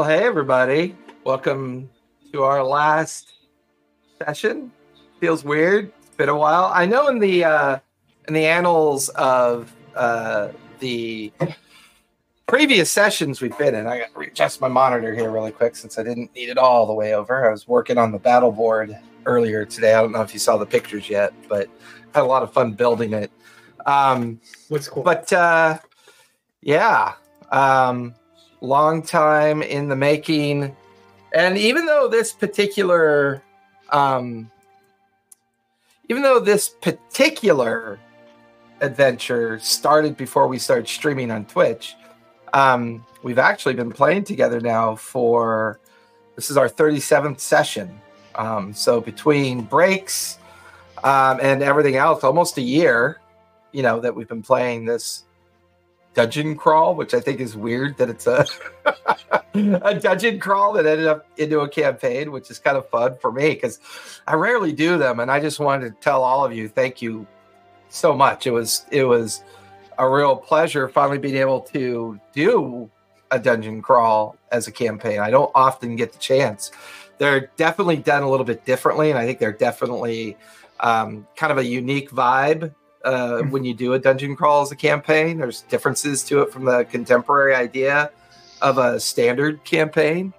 Well, hey everybody. Welcome to our last session. Feels weird. It's been a while. I know in the uh in the annals of uh the previous sessions we've been in, I got to readjust my monitor here really quick since I didn't need it all the way over. I was working on the battle board earlier today. I don't know if you saw the pictures yet, but had a lot of fun building it. Um What's cool? but uh yeah um long time in the making. And even though this particular um even though this particular adventure started before we started streaming on twitch um we've actually been playing together now for this is our 37th session. Um so between breaks um and everything else almost a year you know that we've been playing this dungeon crawl, which I think is weird that it's a a dungeon crawl that ended up into a campaign, which is kind of fun for me because I rarely do them, and I just wanted to tell all of you thank you so much. It was it was a real pleasure finally being able to do a dungeon crawl as a campaign. I don't often get the chance. They're definitely done a little bit differently, and I think they're definitely um, kind of a unique vibe uh, when you do a dungeon crawl as a campaign. There's differences to it from the contemporary idea of a standard campaign.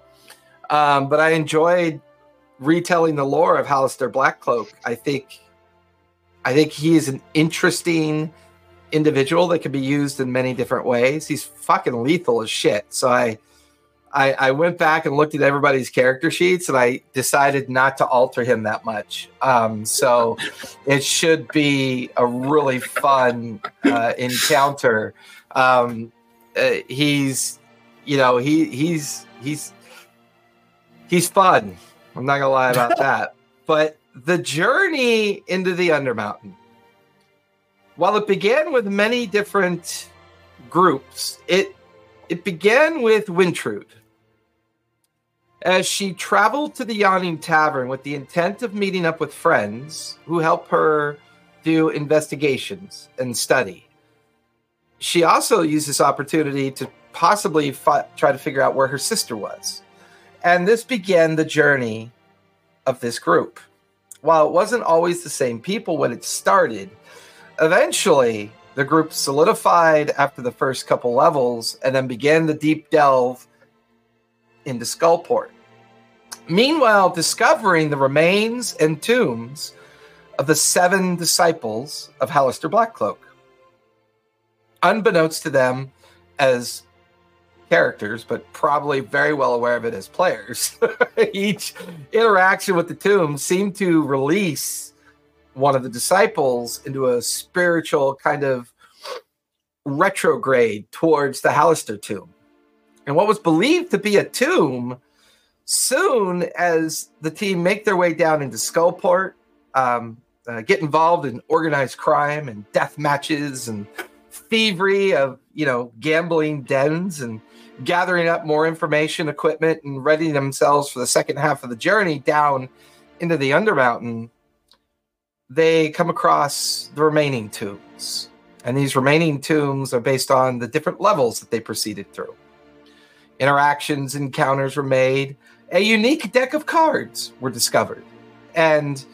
Um, but I enjoyed retelling the lore of Halaster Blackcloak. I think, I think he is an interesting individual that can be used in many different ways. He's fucking lethal as shit. So I, I, I went back and looked at everybody's character sheets, and I decided not to alter him that much. Um, so it should be a really fun uh, encounter. Um, uh, he's, you know, he he's he's he's fun. I'm not gonna lie about that. But the journey into the Undermountain, while it began with many different groups, it it began with Wintrude. As she traveled to the Yawning Tavern with the intent of meeting up with friends who help her do investigations and study. She also used this opportunity to possibly fi- try to figure out where her sister was. And this began the journey of this group. While it wasn't always the same people when it started, eventually the group solidified after the first couple levels and then began the deep delve into Skullport. Meanwhile, discovering the remains and tombs of the seven disciples of Halaster Blackcloak. Unbeknownst to them as characters, but probably very well aware of it as players, each interaction with the tomb seemed to release one of the disciples into a spiritual kind of retrograde towards the Halaster tomb. And what was believed to be a tomb, soon as the team make their way down into Skullport, um, uh, get involved in organized crime and death matches and thievery of you know gambling dens and gathering up more information, equipment, and readying themselves for the second half of the journey down into the Undermountain, they come across the remaining tombs. And these remaining tombs are based on the different levels that they proceeded through. Interactions, encounters were made. A unique deck of cards were discovered. And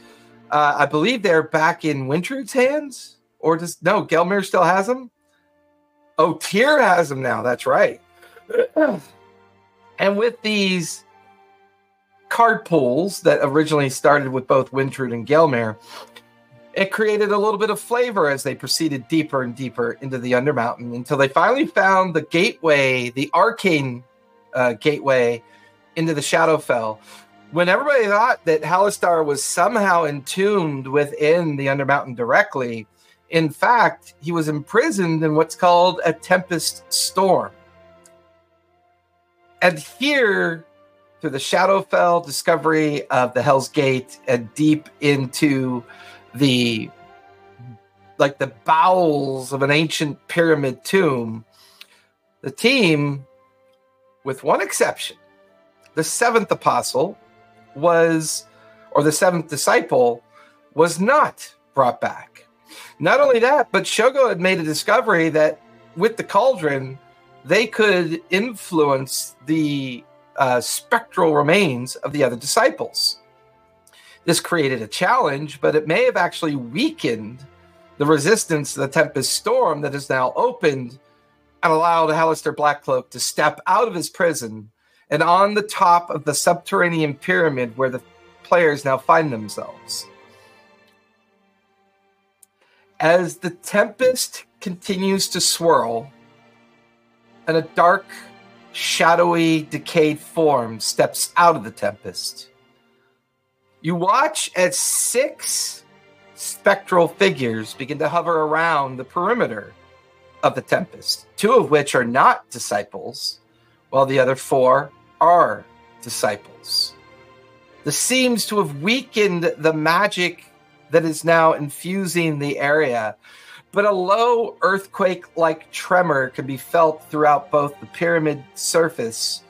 uh, I believe they're back in Wintrude's hands. Or does no, Gelmir still has them? Oh, Tyr has them now. That's right. and with these card pools that originally started with both Wintrude and Gelmir, it created a little bit of flavor as they proceeded deeper and deeper into the Undermountain until they finally found the gateway, the arcane uh, gateway into the Shadowfell. When everybody thought that Halaster was somehow entombed within the Undermountain directly, in fact, he was imprisoned in what's called a Tempest Storm. And here, through the Shadowfell discovery of the Hell's Gate and deep into the like the bowels of an ancient pyramid tomb, the team, with one exception, the seventh apostle was, or the seventh disciple, was not brought back. Not only that, but Shogo had made a discovery that with the cauldron, they could influence the uh, spectral remains of the other disciples. This created a challenge, but it may have actually weakened the resistance to the Tempest Storm that is now opened and allowed Halaster Blackcloak to step out of his prison and on the top of the subterranean pyramid where the players now find themselves. As the Tempest continues to swirl, and a dark, shadowy, decayed form steps out of the Tempest. You watch as six spectral figures begin to hover around the perimeter of the Tempest, two of which are not disciples, while the other four are disciples. This seems to have weakened the magic that is now infusing the area, but a low earthquake like tremor can be felt throughout both the pyramid surface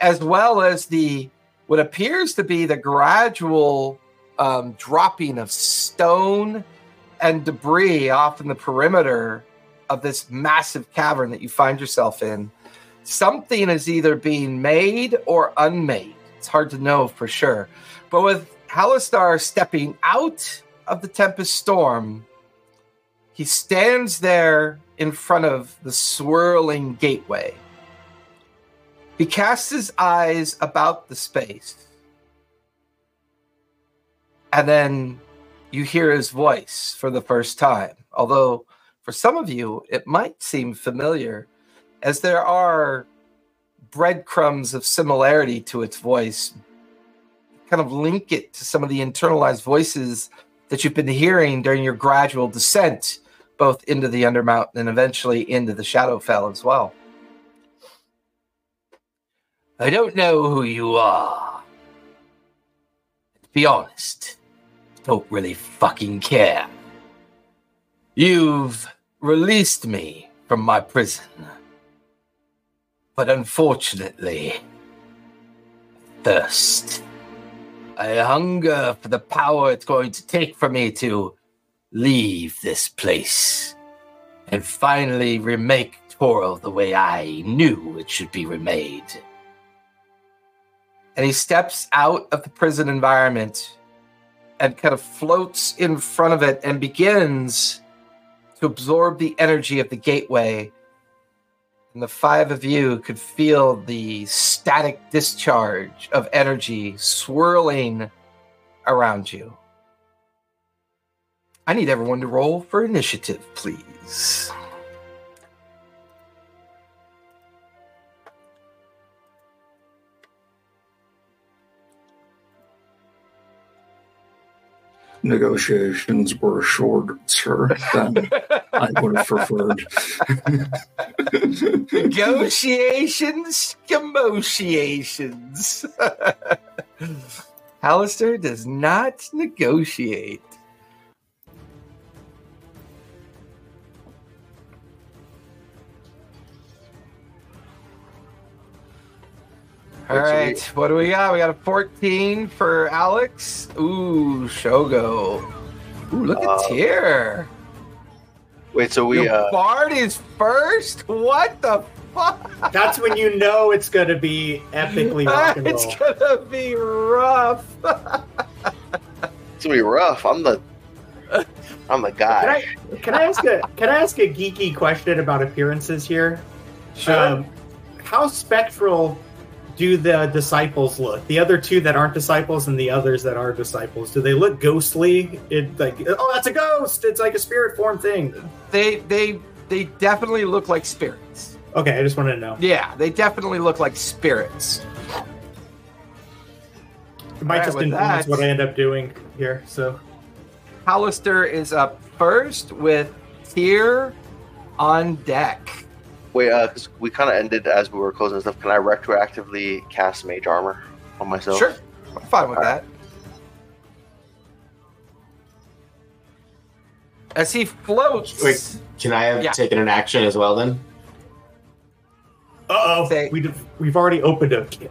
as well as the what appears to be the gradual um, dropping of stone and debris off in the perimeter of this massive cavern that you find yourself in. Something is either being made or unmade. It's hard to know for sure. But with Halaster stepping out of the Tempest Storm, he stands there in front of the swirling gateway. He casts his eyes about the space. And then you hear his voice for the first time. Although for some of you, it might seem familiar, as there are breadcrumbs of similarity to its voice. Kind of link it to some of the internalized voices that you've been hearing during your gradual descent, both into the Undermountain and eventually into the Shadowfell as well. I don't know who you are. To be honest, don't really fucking care. You've released me from my prison. But unfortunately, thirst. I hunger for the power it's going to take for me to leave this place and finally remake Toril the way I knew it should be remade. And he steps out of the prison environment and kind of floats in front of it and begins to absorb the energy of the gateway. And the five of you could feel the static discharge of energy swirling around you. I need everyone to roll for initiative, please. Negotiations were shorter than I would have preferred. Negotiations, negotiations. Halaster does not negotiate. All right, what do we got? We got a 14 for Alex. Ooh, Shogo. Ooh, look Uh, at Tyr. Wait, so we Your uh Bard is first? What the fuck? That's when you know it's going to be epically rock and roll. it's gonna be rough. it's gonna be rough. I'm the I'm the Can guy. I can I ask a can I ask a geeky question about appearances here? Um, how spectral do the disciples look? The other two that aren't disciples and the others that are disciples, do they look ghostly? It like oh that's a ghost. It's like a spirit form thing. they they they definitely look like spirits. Okay, I just wanted to know. Yeah, they definitely look like spirits. It might Alright, just influence that- what I end up doing here. So Hollister is up first with Tyr on deck. Wait, uh, 'cause we kind of ended as we were closing stuff. Can I retroactively cast Mage Armor on myself? Sure, I'm fine with that. As he floats, Wait. Can I have Yeah. taken an action as well then? uh oh, we did, we've already opened a can.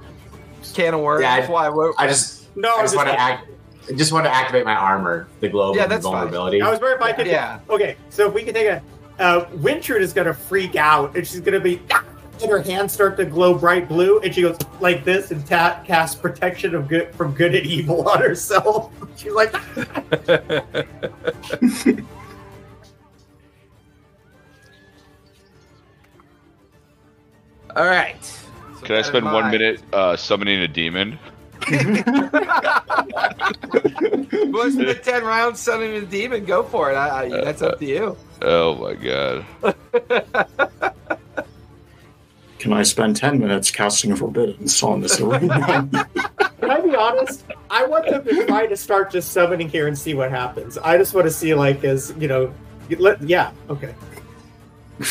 can of worms. Yeah, I- That's why we're, I just No, I just want to act. I just want to activate my armor, the globe Yeah, of that's fine. invulnerability. was wondering if I could. yeah. Okay, so if we can take a. Uh, Wintrude is gonna freak out, and she's gonna be. and her hands start to glow bright blue, and she goes like this and ta- casts protection of good from good and evil on herself. She's like, All right. So Can I that in spend one minute uh, summoning a demon? What's the ten rounds summoning the demon? Go for it. I, I, that's up to you. Oh my god. Can I spend 10 minutes casting a forbiddance on this arena? Can I be honest? I want them to try to start just summoning here and see what happens. I just want to see, like, as you know, let, yeah, okay.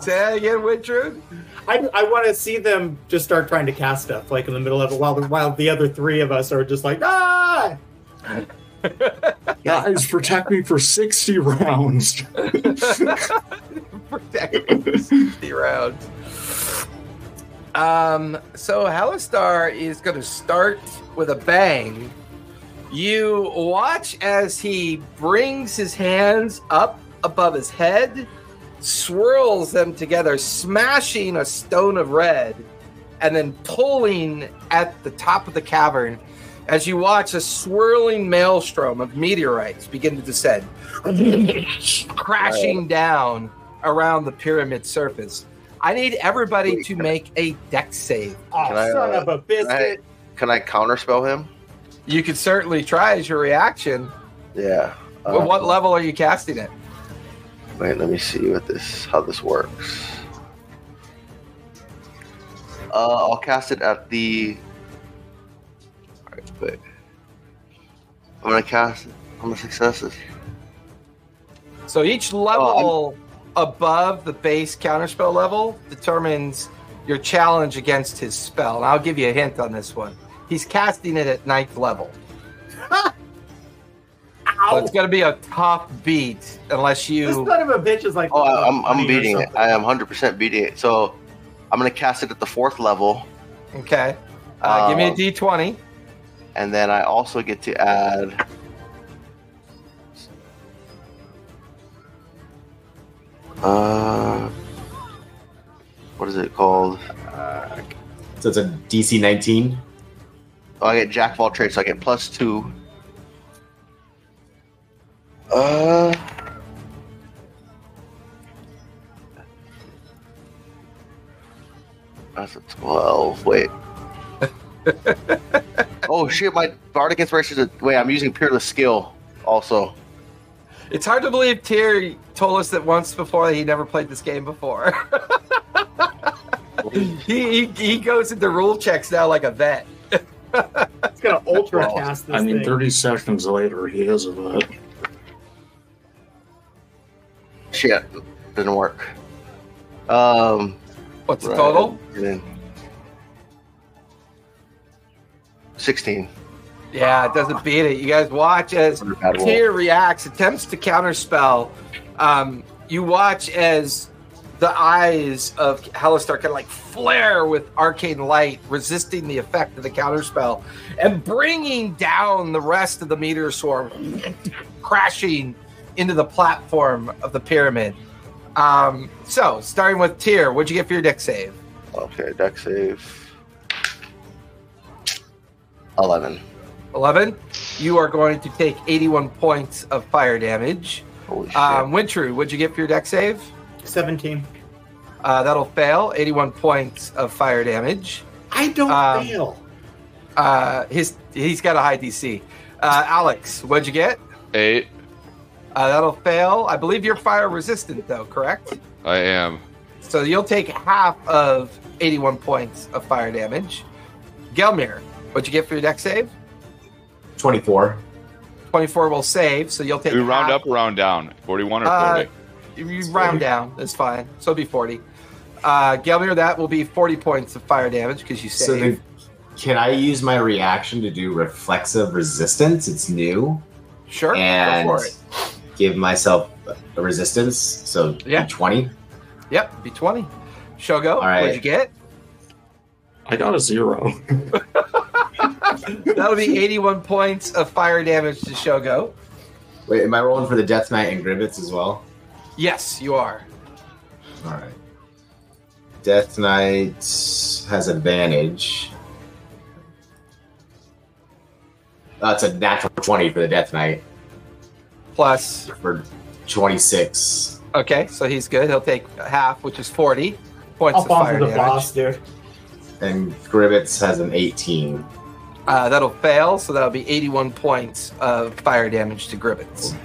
Say that again, Wintrude. I, I want to see them just start trying to cast stuff, like in the middle of it, while the, while the other three of us are just like, ah! Guys, protect me for 60 rounds. Protect me for 60 rounds. Um, so Halaster is going to start with a bang. You watch as he brings his hands up above his head, swirls them together, smashing a stone of red, and then pulling at the top of the cavern as you watch a swirling maelstrom of meteorites begin to descend, crashing down around the pyramid surface. I need everybody to make a Dex save. Oh, Can I, son uh, of a biscuit! Can I counterspell him? You could certainly try as your reaction. Yeah. But Um, what level are you casting it? Wait, let me see what this how this works. Uh, I'll cast it at the. Alright, wait. I'm gonna cast it. How many successes? So each level above the base counterspell level determines your challenge against his spell. And I'll give you a hint on this one. He's casting it at ninth level. So it's going to be a tough beat unless you. This you. son of a bitch is like, Oh, I, I'm, I'm beating it. I am 100% beating it. So I'm gonna cast it at the fourth level, Okay. Uh, give me a Um, d20. and then I also get to add. Uh, what is it called? So it's a DC 19. Oh, I get Jack of all trades, so I get plus two. Uh. That's a 12. Wait. oh, shit, my Bardic Inspiration is a. Wait, I'm using Peerless Skill also. It's hard to believe Tyr told us that once before that he never played this game before. he, he, he goes into rule checks now like a vet. It's gonna ultra cast this I mean, thing. 30 seconds later, he is a vet. Shit, didn't work. Um. What's the total? then 16. Yeah, it doesn't beat it. You guys watch as. Tyr reacts, attempts to counterspell. Um, you watch as the eyes of Halaster kind of like flare with arcane light, resisting the effect of the counterspell and bringing down the rest of the meteor swarm, crashing into the platform of the pyramid. Um, so, starting with Tyr, what'd you get for your Dex save? Okay, Dex save. 11. 11. You are going to take 81 points of fire damage. Holy shit. Um, Wintru, what'd you get for your Dex save? Seventeen. Uh, that'll fail. 81 points of fire damage. I don't Um, fail. Uh, his he's got a high DC. Uh, Alex, what'd you get? Eight. Uh, that'll fail. I believe you're fire resistant, though, correct? I am. So you'll take half of 81 points of fire damage. Gelmir, what'd you get for your Dex save? 24. 24 will save, so you'll take. Do we round half- up or round down? 41 or Uh, 40? You you round down. That's fine. So it'll be 40. Uh, Gelmir, that will be 40 points of fire damage because you So saved. then, can I use my reaction to do reflexive resistance? It's new. sure. and go for it. Give myself a resistance. So Yeah. 20. Yep, be 20. Shogo, right. what'd you get? I got a zero. That'll be 81 points of fire damage to Shogo. Wait, am I rolling for the Death Knight and Gribbets as well? Yes, you are. All right. Death Knight has advantage. That's a natural 20 for the Death Knight Plus, for 26. okay, so he's good. He'll take half, which is 40 points of fire Alfonso the damage. boss, dude. And Gribbets has an 18. Uh, that'll fail, so that'll be 81 points of fire damage to Gribbets.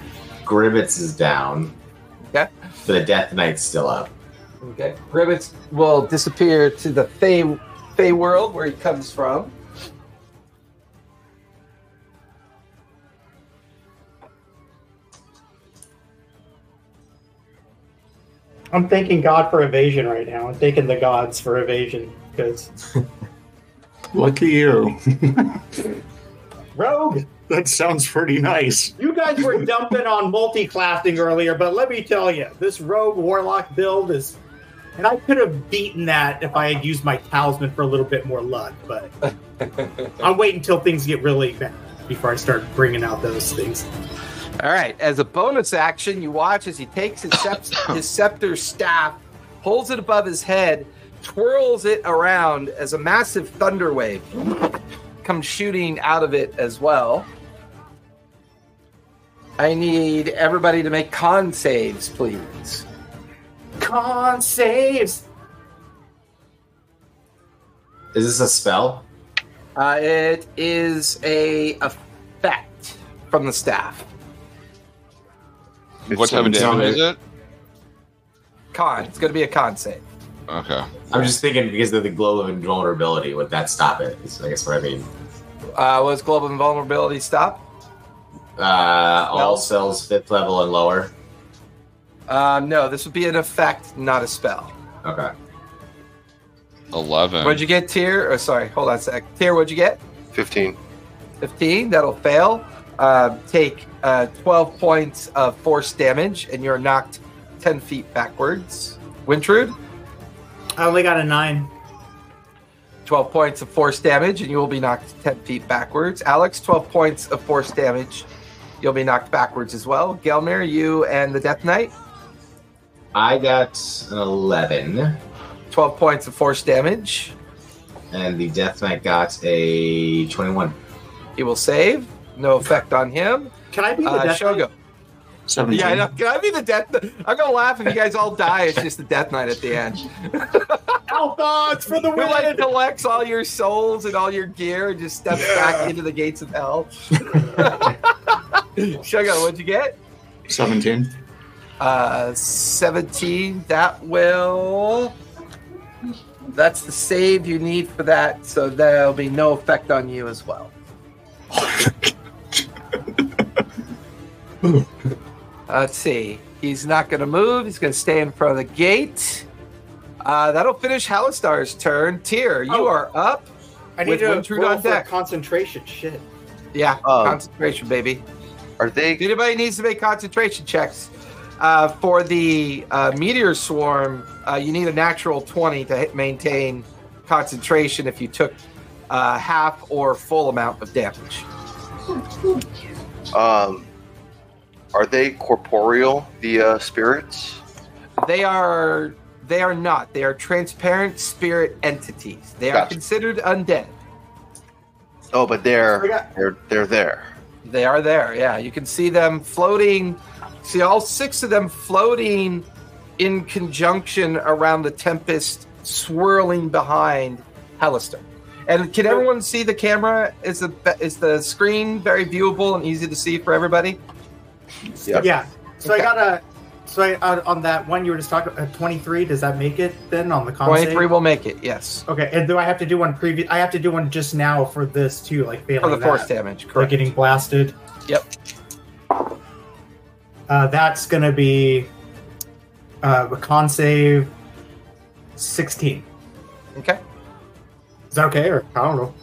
Gribbets is down. Okay. But the Death Knight's still up. Okay. Gribbets will disappear to the Fey, Fey world where he comes from. I'm thanking God for evasion right now. I'm thanking the gods for evasion because Lucky you. rogue. that sounds pretty nice. You guys were dumping on multi-classing earlier, but let me tell you, this rogue warlock build is, and I could have beaten that if I had used my talisman for a little bit more luck. But I'll wait until things get really bad before I start bringing out those things. All right. As a bonus action, you watch as he takes his, sep- his scepter staff, holds it above his head, twirls it around as a massive thunder wave comes shooting out of it as well. I need everybody to make con saves, please. Con saves. Is this a spell? Uh, it is a effect from the staff. What type of Tell damage is it? Con. It's going to be a con save. Okay. I'm just thinking because of the globe of invulnerability, would that stop it? Is I guess what I mean. Uh, was global invulnerability stop? Uh, all Spells? spells fifth level and lower. Uh, no, this would be an effect, not a spell. Okay. Eleven. What'd you get, Tier? Or sorry, hold on a sec. Tier, what'd you get? 15. 15. That'll fail. Uh, take uh, 12 points of force damage, and you're knocked 10 feet backwards. Wintrude, I only got a nine. 12 points of force damage, and you will be knocked 10 feet backwards. Alex, 12 points of force damage. You'll be knocked backwards as well. Gelmir, you and the Death Knight, I got an 11, 12 points of force damage. and the Death Knight got a 21. He will save. No effect on him. Can I be the Uh, death Knight? Shogo. 17. Yeah, I know. Can I be the Death Knight? I'm going to laugh if you guys all die. It's just the Death Knight at the end. Alphonse for the Who like win. collects all your souls and all your gear and just steps back into the gates of hell. Shogo, what'd you get? 17. Uh, 17. That will. That's the save you need for that, so there'll be no effect on you as well. Let's see. He's not going to move. He's going to stay in front of the gate. Uh, that'll finish Halaster's turn. Tyr, you Oh. are up. I need with to Wintrude roll on for deck. concentration. Shit. Yeah, Um, concentration, baby. Are they? Anybody needs to make concentration checks uh, for the uh, meteor swarm, uh, you need a natural 20 to hit- maintain concentration if you took uh, half or full amount of damage. Um, are they corporeal? The uh, spirits? They are they are not. They are transparent spirit entities. They are considered undead. Oh, but they're they're they're there. They are there. Yeah, you can see them floating. See all six of them floating in conjunction around the tempest, swirling behind Hellister. And can everyone see the camera? Is the is the screen very viewable and easy to see for everybody? Yep. Yeah. So Okay. I got a. So I, uh, on that one you were just talking, uh, 23. Does that make it then on the con Twenty save? three will make it. Yes, Okay, and do I have to do one previous? I have to do one just now for this too, like failing for the that, force damage. like getting blasted. Yep. Uh, that's gonna be uh, a con save 16. Okay. Is that okay? Or I don't know.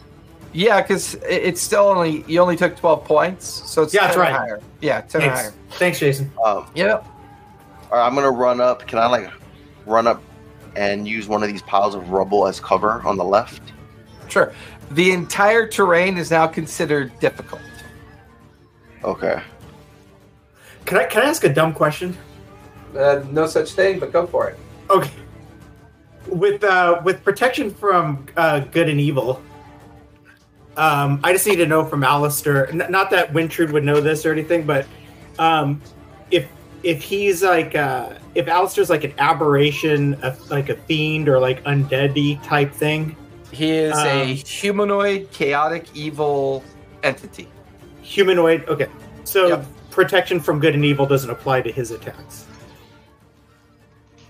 Yeah, because it's still only you only took twelve points, so it's Yeah, that's 10 or right. higher. Yeah, ten Thanks. higher. Thanks, Jason. Um, Yep. all right, I'm gonna run up. Can I like run up and use one of these piles of rubble as cover on the left? Sure. The entire terrain is now considered difficult. Okay. Can I can I ask a dumb question? Uh, no such thing, but go for it. Okay. With uh, with protection from uh, good and evil, um, I just need to know from Alistair. N- not that Wintrude would know this or anything, but um, if if he's like uh, if Alistair's like an aberration, a, like a fiend or like undeady type thing, He is a Um, humanoid, chaotic, evil entity. humanoid. Okay, so Yep. protection from good and evil doesn't apply to his attacks.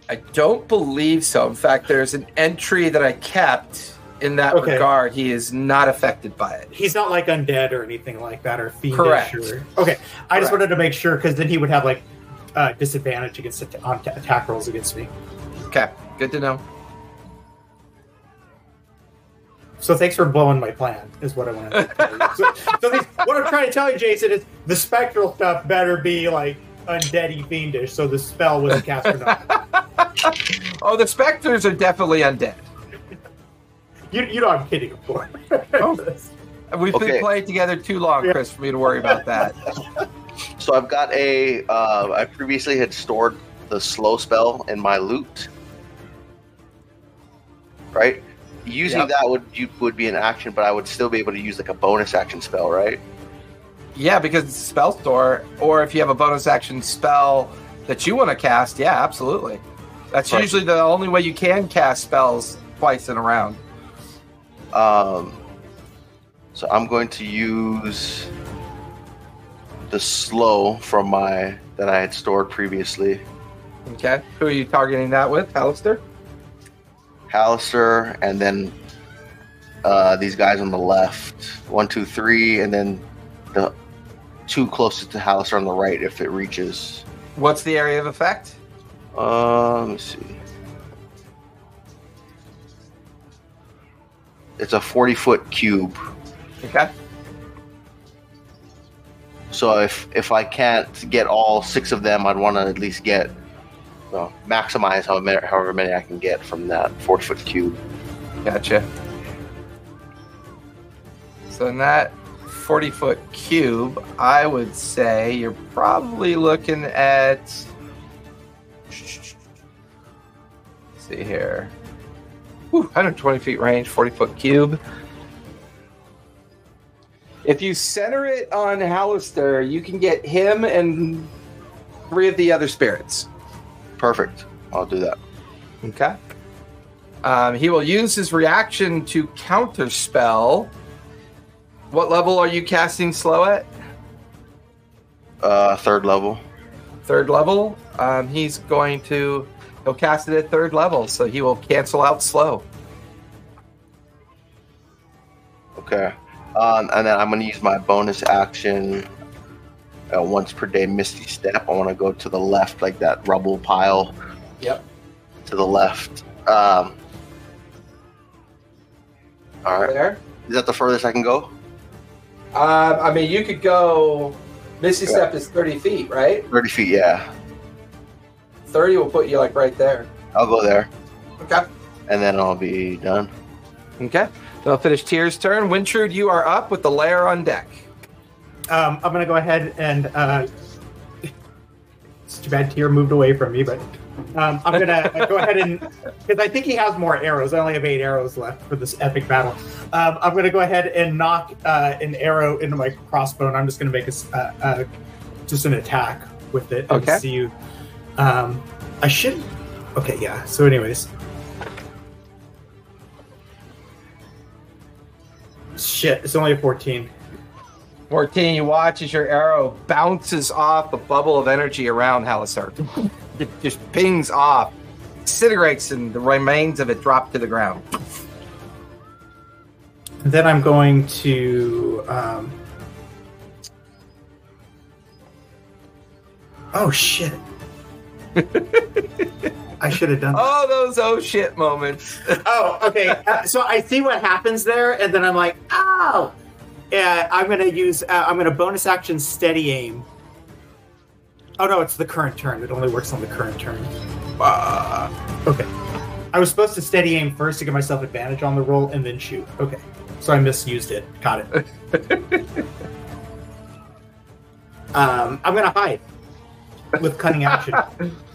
I don't believe so. In fact, there's an entry that I kept in that Okay. regard. He is not affected by it. He's not like undead or anything like that, or fiendish. Correct. Or, okay, I just wanted to make sure because then he would have like uh, disadvantage against at- on t- attack rolls against me. Okay, good to know. So thanks for blowing my plan. Is what I want to tell you. So, so these, what I'm trying to tell you, Jason, is the spectral stuff better be like undeady fiendish, so the spell was cast or not. Oh, the specters are definitely undead. You, you know I'm kidding, of course. Oh. We've Okay. been playing together too long, Yeah. Chris, for me to worry about that. So I've got a. Uh, I previously had stored the slow spell in my loot. Right. Using Yep. that would you would be an action, but I would still be able to use like a bonus action spell, right? Yeah, because it's a spell store, or if you have a bonus action spell that you want to cast, yeah, absolutely. That's Right. usually the only way you can cast spells twice in a round. Um, so I'm going to use the slow from my that I had stored previously. Okay. Who are you targeting that with, Alistair? Halaster, and then uh, these guys on the left. One, two, three, and then the two closest to Halaster on the right if it reaches. What's the area of effect? Uh, let me see. It's a 40 foot cube. Okay. So if if I can't get all six of them, I'd want to at least get well, maximize how many, however many I can get from that 40 foot cube. Gotcha. So in that 40 foot cube, I would say you're probably looking at. Let's see here. Whew, 120 feet range, 40 foot cube. If you center it on Halaster, you can get him and three of the other spirits. Perfect. I'll do that. Okay. Um, he will use his reaction to counter spell. What level are you casting slow at? Uh, third level. Third level. Um, he's going to he'll cast it at third level, so he will cancel out slow. Okay. Um, and then I'm going to use my bonus action uh, once per day Misty Step. I want to go to the left, like that rubble pile. Yep. To the left. Um, all right. There. Is that the furthest I can go? Um, I mean, you could go. Misty Step is thirty feet, right? 30 feet, yeah. Thirty will put you like right there. I'll go there. Okay. And then I'll be done. Okay. Then I'll finish Tier's turn. Wintrude, you are up with the layer on deck. Um, I'm gonna go ahead and uh, it's too bad Tier moved away from me, but um, I'm gonna go ahead and because I think he has more arrows. I only have eight arrows left for this epic battle. Um, I'm gonna go ahead and knock uh, an arrow into my crossbow, and I'm just gonna make a s- uh, uh, just an attack with it. and Okay. See you. Um, I should. Okay, yeah. So, anyways. Shit, it's only a 14. 14, you watch as your arrow bounces off a bubble of energy around Halaster. it just pings off, disintegrates, and the remains of it drop to the ground. Then I'm going to. Um... Oh shit! I should have done. That. Oh, those oh shit moments. Oh, okay. Uh, so I see what happens there, and then I'm like, oh. Yeah, I'm gonna use. Uh, I'm gonna bonus action steady aim. Oh no, it's the current turn. It only works on the current turn. Uh, okay. I was supposed to steady aim first to give myself advantage on the roll, and then shoot. Okay, so I misused it. Got it. um, I'm gonna hide with cunning action.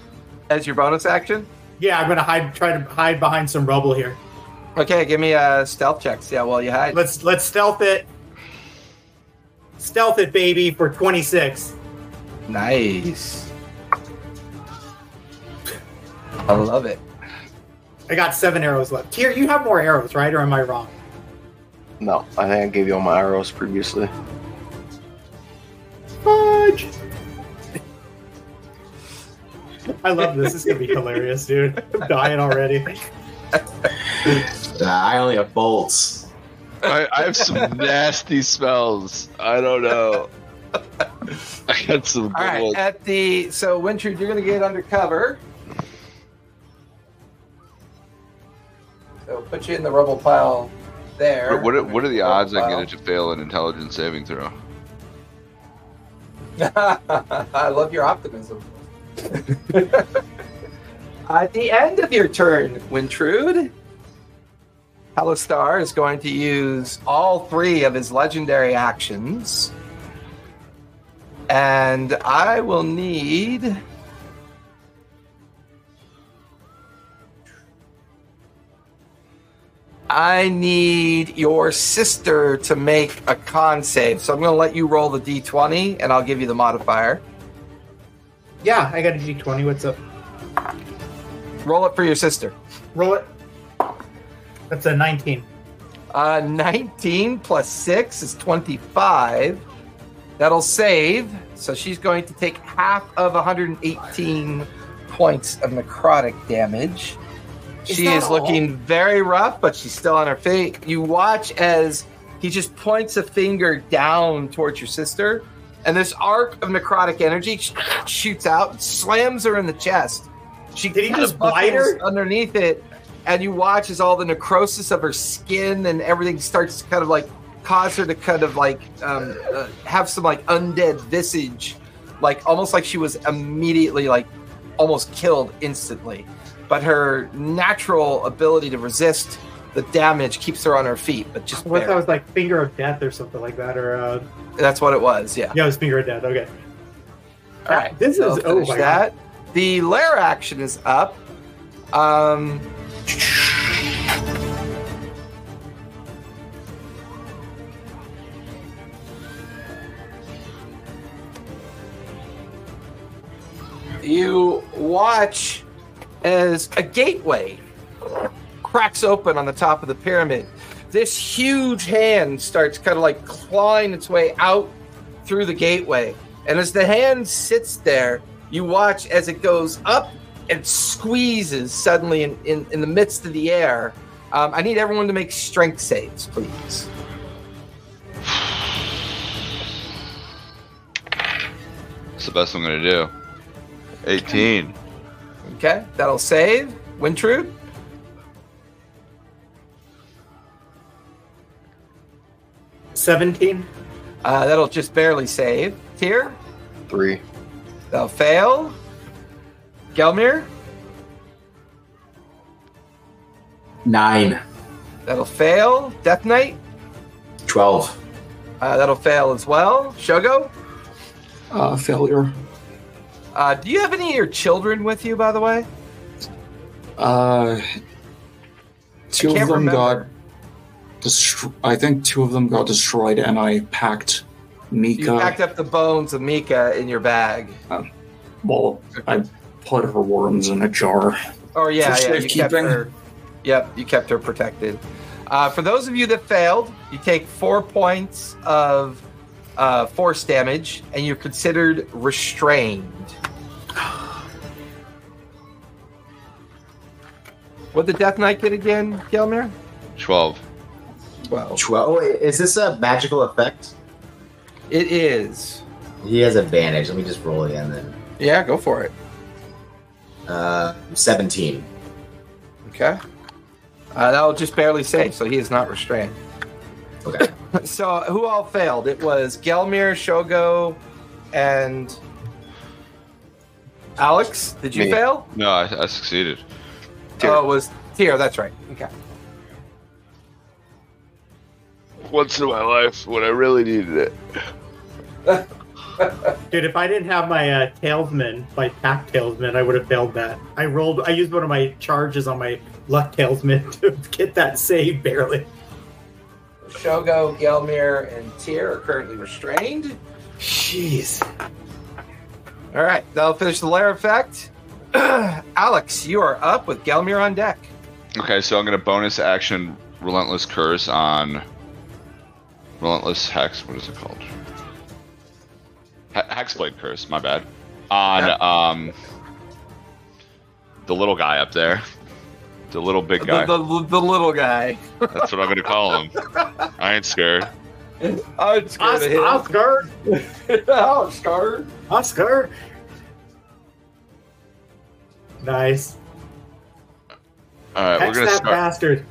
As your bonus action? Yeah, I'm gonna hide. Try to hide behind some rubble here. Okay, give me a stealth check. See how well you hide. Let's let's stealth it. Stealth it, baby, for 26. Nice. I love it. I got seven arrows left. Here, you have more arrows, right? Or am I wrong? No, I think I gave you all my arrows previously. Fudge. I love this. This is gonna be hilarious, dude. I'm dying already. Uh, I only have bolts. I, I have some nasty smells. I don't know. I got some good All right, ones. at the so Wintrude, you're gonna get under cover. So put you in the rubble pile there. What, what, are, what are the Rubble odds I pile. get it to fail an intelligence saving throw? I love your optimism. At the end of your turn, Wintrude, Halaster is going to use all three of his legendary actions. And I will need. I need your sister to make a con save. So I'm going to let you roll the d20 and I'll give you the modifier. Yeah, I got a d20. What's up? Roll it for your sister. Roll it. That's a 19. Uh, 19 plus 6 is 25. That'll save. So she's going to take half of 118 points of necrotic damage. Is she is all? looking very rough, but she's still on her feet. You watch as he just points a finger down towards your sister, and this arc of necrotic energy shoots out slams her in the chest. She Did he just bite her? underneath it, and you watch as all the necrosis of her skin and everything starts to kind of like cause her to kind of like um, uh, have some like undead visage, like almost like she was immediately like almost killed instantly. But her natural ability to resist the damage keeps her on her feet, but just What that was like finger of death or something like that? Or uh, that's what it was. Yeah. yeah, it was finger of death. Okay. All right. This so is oh my that. The lair action is up. Um, you watch as a gateway cracks open on the top of the pyramid. This huge hand starts kind of like clawing its way out through the gateway. And as the hand sits there, you watch as it goes up and squeezes suddenly in, in, in the midst of the air. Um, I need everyone to make strength saves, please. That's the best I'm going to do. 18. Okay, that'll save. Wintrude, 17. uh, that'll just barely save. Tyr, Three. that'll fail. Gelmir, Nine. that'll fail. Death Knight, Twelve. uh, that'll fail as well. Shogo, Uh, failure. uh, do you have any of your children with you, by the way? Uh, two of Can't them got remember. Destro- I think two of them got destroyed, and I packed Mika. You packed up the bones of Mika in your bag. well, I put her worms in a jar. Oh yeah, For yeah. You kept her. Yep, you kept her protected. Uh, for those of you that failed, you take four points of uh, force damage, and you're considered restrained. What the Death Knight get again, Gelmir? Twelve. Twelve. Oh, wait, is this a magical effect? It is. He has advantage. Let me just roll again then. Yeah, go for it. Uh, seventeen. Okay. Uh, that'll just barely save, so he is not restrained. Okay. So who all failed? It was Gelmir, Shogo, and Alex. Did you Me. fail? No, I, I succeeded. Tyr. Oh, it was Tyr. That's right. Okay. Once in my life when I really needed it. Dude, if I didn't have my uh, talisman, my pack talisman, I would have failed that. I rolled. I used one of my charges on my luck talisman to get that save barely. Shogo, Gelmir, and Tyr are currently restrained. Jeez. All right, that'll finish the lair effect. Alex, you are up with Gelmir on deck. Okay, so I'm gonna bonus action Relentless Curse on Relentless Hex. What is it called? He- Hexblade Curse. My bad. On um the little guy up there, the little big guy. The, the, the little guy. That's what I'm gonna call him. I ain't scared. I'm scared of him. Oscar, oh, scared. Oscar. Nice. All right, we're gonna that start. bastard.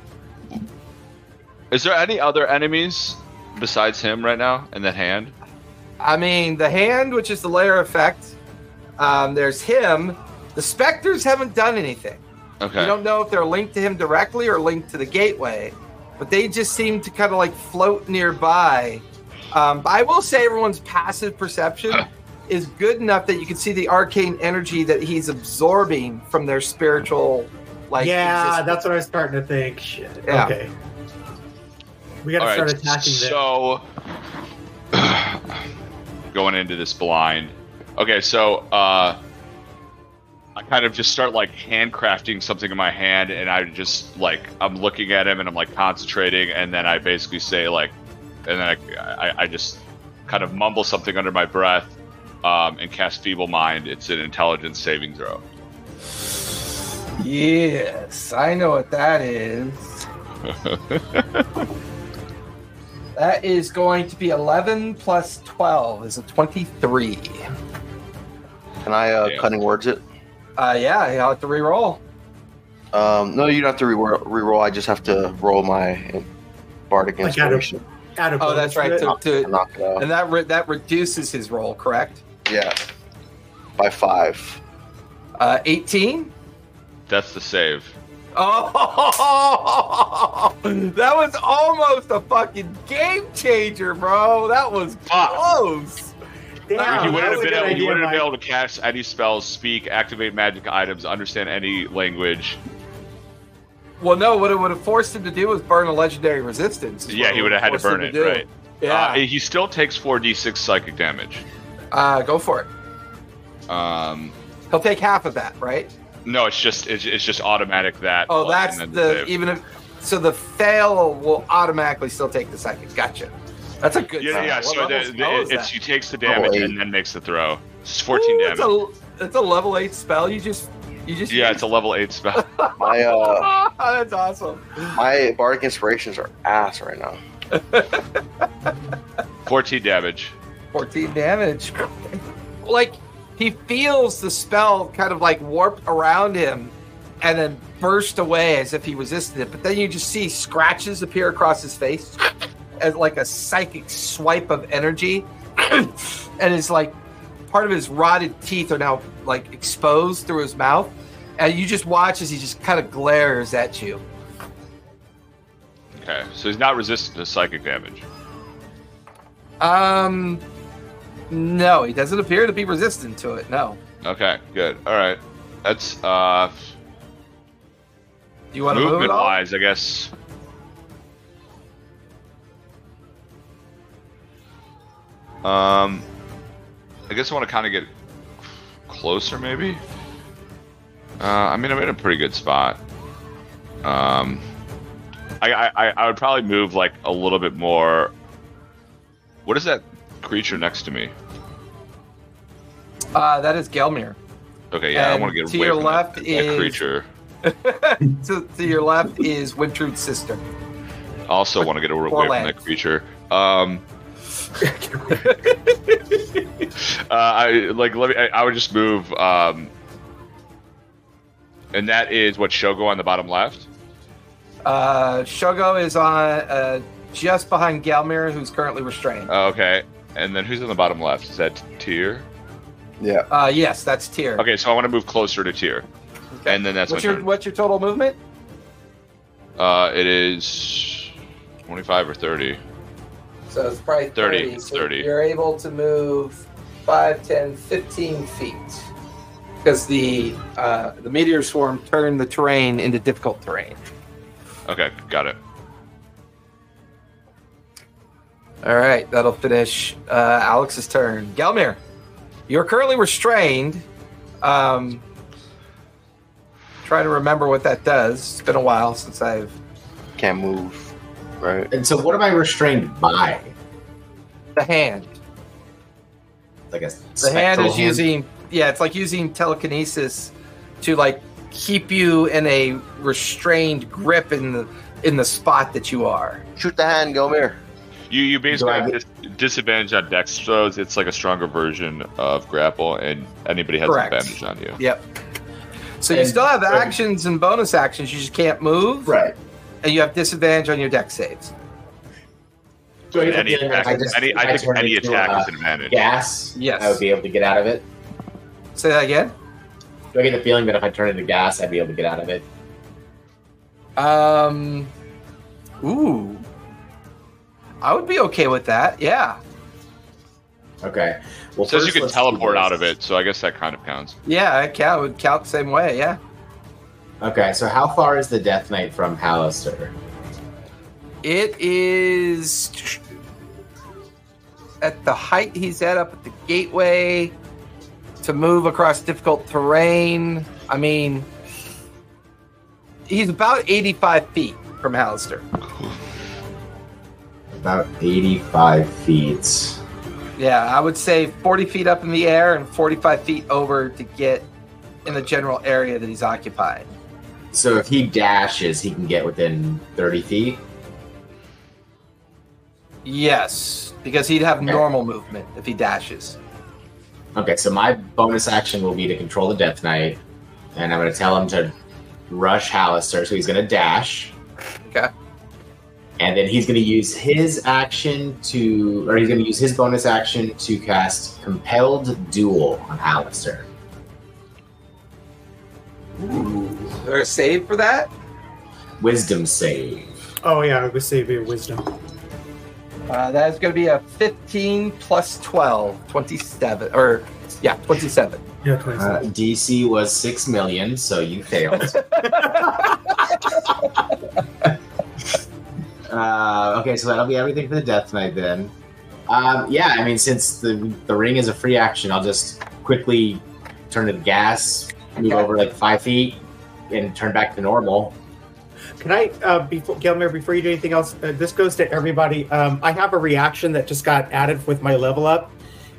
Is there any other enemies besides him right now and that hand? I mean, the hand, which is the lair effect. Um, there's him. The specters haven't done anything. Okay. You don't know if they're linked to him directly or linked to the gateway, but they just seem to kind of like float nearby. Um, but I will say everyone's passive perception is good enough that you can see the arcane energy that he's absorbing from their spiritual, like. yeah, existence. that's what I was starting to think. Shit. Yeah. Okay. We gotta All start right, attacking them. So, going into this blind. Okay, so uh, I kind of just start like handcrafting something in my hand, and I just like I'm looking at him and I'm like concentrating, and then I basically say like, and then I I, I just kind of mumble something under my breath, um, and cast Feeblemind. It's an intelligence saving throw. Yes, I know what that is. that is going to be 11 plus 12 is a 23. Can I uh, Yeah. cutting words it? Uh, yeah, you'll have to re-roll. Um, no, you don't have to re- re-roll. I just have to roll my bardic Like out of- inspiration. Add a Oh, that's right. to. To, to, Knock it out. and that re- that reduces his roll, correct? Yeah, by five. Uh, 18. That's the save. Oh, that was almost a fucking game changer, bro. That was close. Damn, you that wouldn't have been able, you wouldn't Mike. be able to cast any spells, speak, activate magic items, understand any language. Well, no, what it would have forced him to do was burn a legendary resistance. Yeah, he would have had to burn it, do. right? Yeah, Uh, he still takes 4d6 psychic damage. uh, go for it. Um, He'll take half of that, right? No, it's just it's, it's just automatic that. Oh, that's and the save. even if so the fail will automatically still take the second. Gotcha. That's a good. Yeah, sign. yeah. What So level the, spell is the, it's that? he takes the damage and then makes the throw. It's 14 Ooh, damage. It's a, it's a level eight spell. You just you just yeah, it's a level eight spell. My uh, that's awesome. my bardic inspirations are ass right now. 14 damage. 14 damage. Like he feels the spell kind of like warp around him and then burst away as if he resisted it. But then you just see scratches appear across his face as like a psychic swipe of energy. and it's like part of his rotted teeth are now like exposed through his mouth. And you just watch as he just kind of glares at you. Okay, so he's not resistant to psychic damage. Um, no, he doesn't appear to be resistant to it. No. Okay, good. All right, that's uh Do you want to move wise, I guess. Um, I guess I want to kind of get closer, maybe. Uh, I mean, I'm in a pretty good spot. Um, I, I I would probably move like a little bit more. What is that creature next to me? Uh, that is Gelmir. Okay, yeah, I want to get to away your from left that, is- that creature. to, to your left is Wintrude's sister. Also, want to get away from that creature. Um, uh, I like let me. I, I would just move. Um, and that is what Shogo on the bottom left. Uh, Shogo is on uh, just behind Gelmir, who's currently restrained. Okay, and then who's on the bottom left? Is that Tyr? Yeah. Uh, yes, that's Tyr. Okay, so I want to move closer to Tyr, and then that's What's your turn. What's your total movement? Uh, it is twenty-five or thirty. So it's probably 30, 30. So 30. You're able to move 5, 10, 15 feet. Because the uh, the meteor swarm turned the terrain into difficult terrain. Okay, got it. All right, that'll finish uh, Alex's turn. Gelmir, you're currently restrained. Um, trying to remember what that does. It's been a while since I've. Can't move. Right. And so, what am I restrained by? The hand. Like a The hand is using. Yeah, it's like using telekinesis to like keep you in a restrained grip in the in the spot that you are. Shoot the hand, Gelmir. You you basically have dis- disadvantage on dex throws. It's like a stronger version of grapple, and anybody has Correct. advantage on you. Yep. So you still have actions and bonus actions. You just can't move, Right. and you have disadvantage on your Dex saves. Do I Any feeling attack, I just- any, if I think any attack uh, is an advantage. Gas. Yes. I would be able to get out of it. Say that again. Do I get the feeling that if I turn into gas, I'd be able to get out of it? Um. Ooh. I would be okay with that. Yeah. Okay. Well, It says you can teleport out of it, so I guess that kind of counts. Yeah, it count would count the same way. Yeah. Okay, so how far is the Death Knight from Halaster? It is at the height he's at up at the gateway to move across difficult terrain. I mean, he's about 85 feet from Halaster. About 85 feet. Yeah, I would say 40 feet up in the air and 45 feet over to get in the general area that he's occupied. So if he dashes, he can get within 30 feet? Yes, because he'd have Okay. normal movement if he dashes. Okay, so my bonus action will be to control the Death Knight, and I'm going to tell him to rush Halaster, so he's going to dash. Okay. And then he's going to use his action to, or he's going to use his bonus action to cast Compelled Duel on Halaster. Is there a save for that? Wisdom save. Oh yeah, I would save your wisdom. Uh, that is going to be a 15 plus 12, 27. Or, yeah, 27. Yeah, twenty Uh, DC was 6 million, so you failed. uh, okay, so that'll be everything for the Death Knight then. Um, yeah, I mean, since the the ring is a free action, I'll just quickly turn to the gas, move Okay. over like five feet, and turn back to normal. Can I, uh, before Gelmir, before you do anything else, uh, this goes to everybody. Um, I have a reaction that just got added with my level up.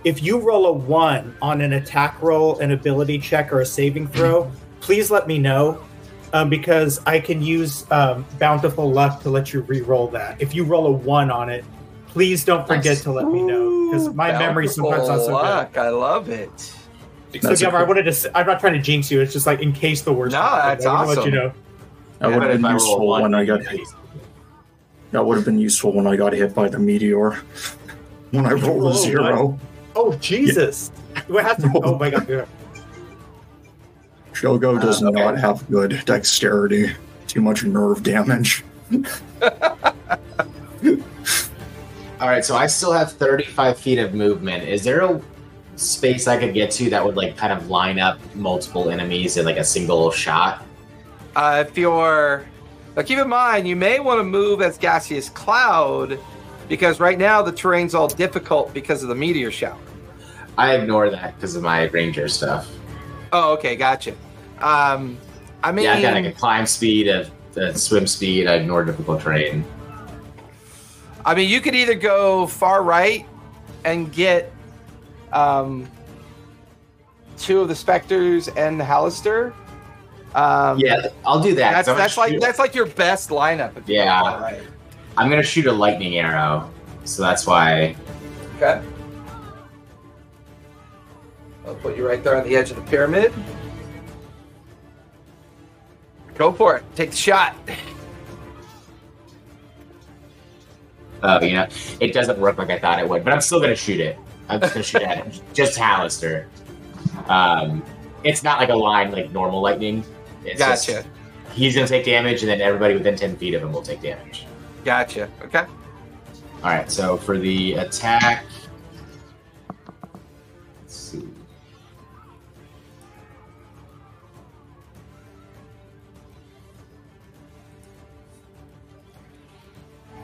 If you roll a one on an attack roll, an ability check, or a saving throw, please let me know um, because I can use um, bountiful luck to let you re-roll that. If you roll a one on it, please don't forget Nice. to let me know because my memory sometimes not so good. luck. I love it. So, That's a Gelmir, I cool- wanted to. s- I'm not trying to jinx you. It's just like in case the worst. No, happens. that's I wanna Let awesome. you know. That would have been I roll a useful one, when I got hit. That would have been useful when I got hit by the meteor. When I rolled a a zero. Oh Jesus! What happened? Oh my God! Yeah. Shogo does Uh, okay. not have good dexterity. Too much nerve damage. All right, so I still have 35 feet of movement. Is there a space I could get to that would like kind of line up multiple enemies in like a single shot? Uh, if you're. Now, keep in mind, you may want to move as gaseous cloud because right now the terrain's all difficult because of the meteor shower. I ignore that because of my ranger stuff. Oh, okay, gotcha. Um, I mean, yeah, I got like a climb speed, a, a swim speed. I ignore difficult terrain. I mean, you could either go far right and get um, two of the specters and the Halaster. Um, Yeah, I'll do that. that's that's like shoot- that's like your best lineup. If you Yeah. right. I'm gonna shoot a lightning arrow, so that's why. Okay. I'll put you right there on the edge of the pyramid. Go for it. Take the shot. Oh, you know, it doesn't work like I thought it would, but I'm still gonna shoot it. I'm just gonna shoot at it. Just Halaster. Um, it's not like a line like normal lightning. It's just- Gotcha. he's gonna take damage, and then everybody within ten feet of him will take damage. Gotcha. Okay. All right. So for the attack, two.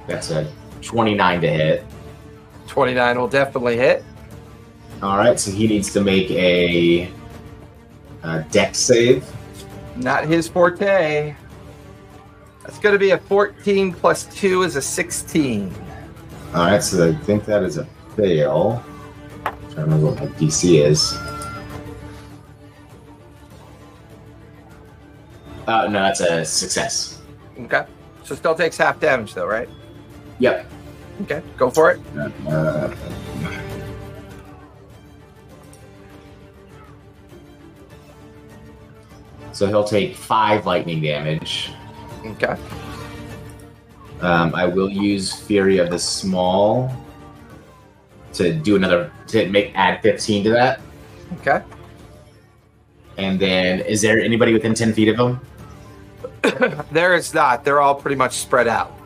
That's a 29 to hit. 29 will definitely hit. All right, so he needs to make a, a Dex save. Not his forte. That's going to be a 14 plus 2 is a 16. All right, so I think that is a fail. Trying to remember what my DC is. Uh, no, that's a success. Okay. So still takes half damage though, right? Yep. Okay. Go for it. Uh, so he'll take five lightning damage. Okay. Um, I will use Fury of the Small to do another to make add 15 to that. Okay. And then, is there anybody within 10 feet of him? There is not. They're all pretty much spread out.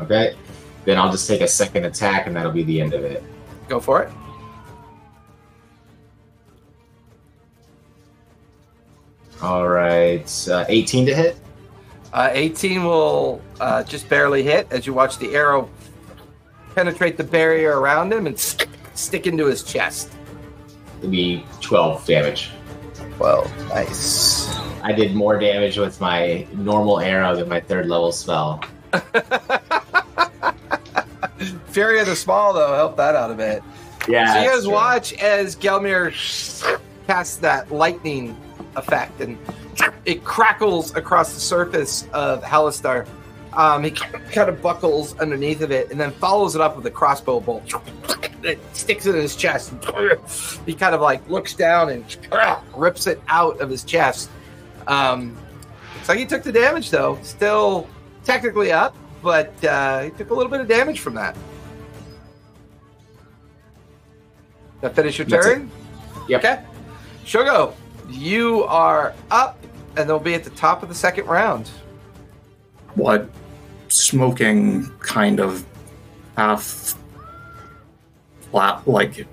Okay. Then I'll just take a second attack, and that'll be the end of it. Go for it. All right. Uh, 18 to hit. Uh, 18 will uh, just barely hit as you watch the arrow penetrate the barrier around him and s- stick into his chest. It'll be 12 damage. Well, nice. I did more damage with my normal arrow than my third level spell. Fury of the Small, though, helped that out a bit. Yeah. so you guys true. watch as Gelmir casts that lightning effect, and it crackles across the surface of Halaster. Um, he kind of buckles underneath of it, and then follows it up with a crossbow bolt. It sticks it in his chest. He kind of like looks down and rips it out of his chest. Um, looks like he took the damage though. Still technically up, but uh, he took a little bit of damage from that. That finish your That's it. turn? Yep. Okay. Shogo, you are up, and they'll be at the top of the second round. What smoking kind of half flat, like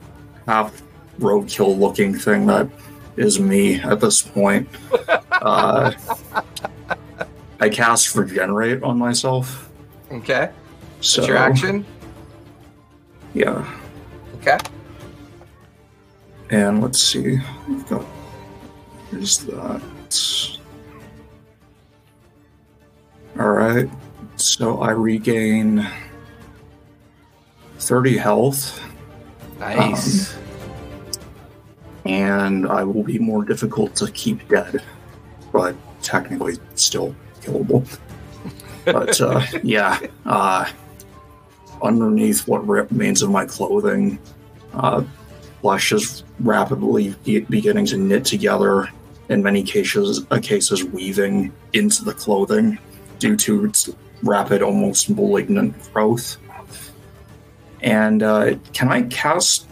half roadkill looking thing that is me at this point. uh, I cast regenerate on myself. Okay. So That's your action. Yeah. Okay. And let's see. We've got here's that. Alright. So I regain 30 health, Nice. Um, and I will be more difficult to keep dead, but technically still killable. But uh, yeah, uh, underneath what remains of my clothing, uh, flesh is rapidly beginning to knit together. In many cases, uh, cases weaving into the clothing due to its rapid, almost malignant growth. And uh, can I cast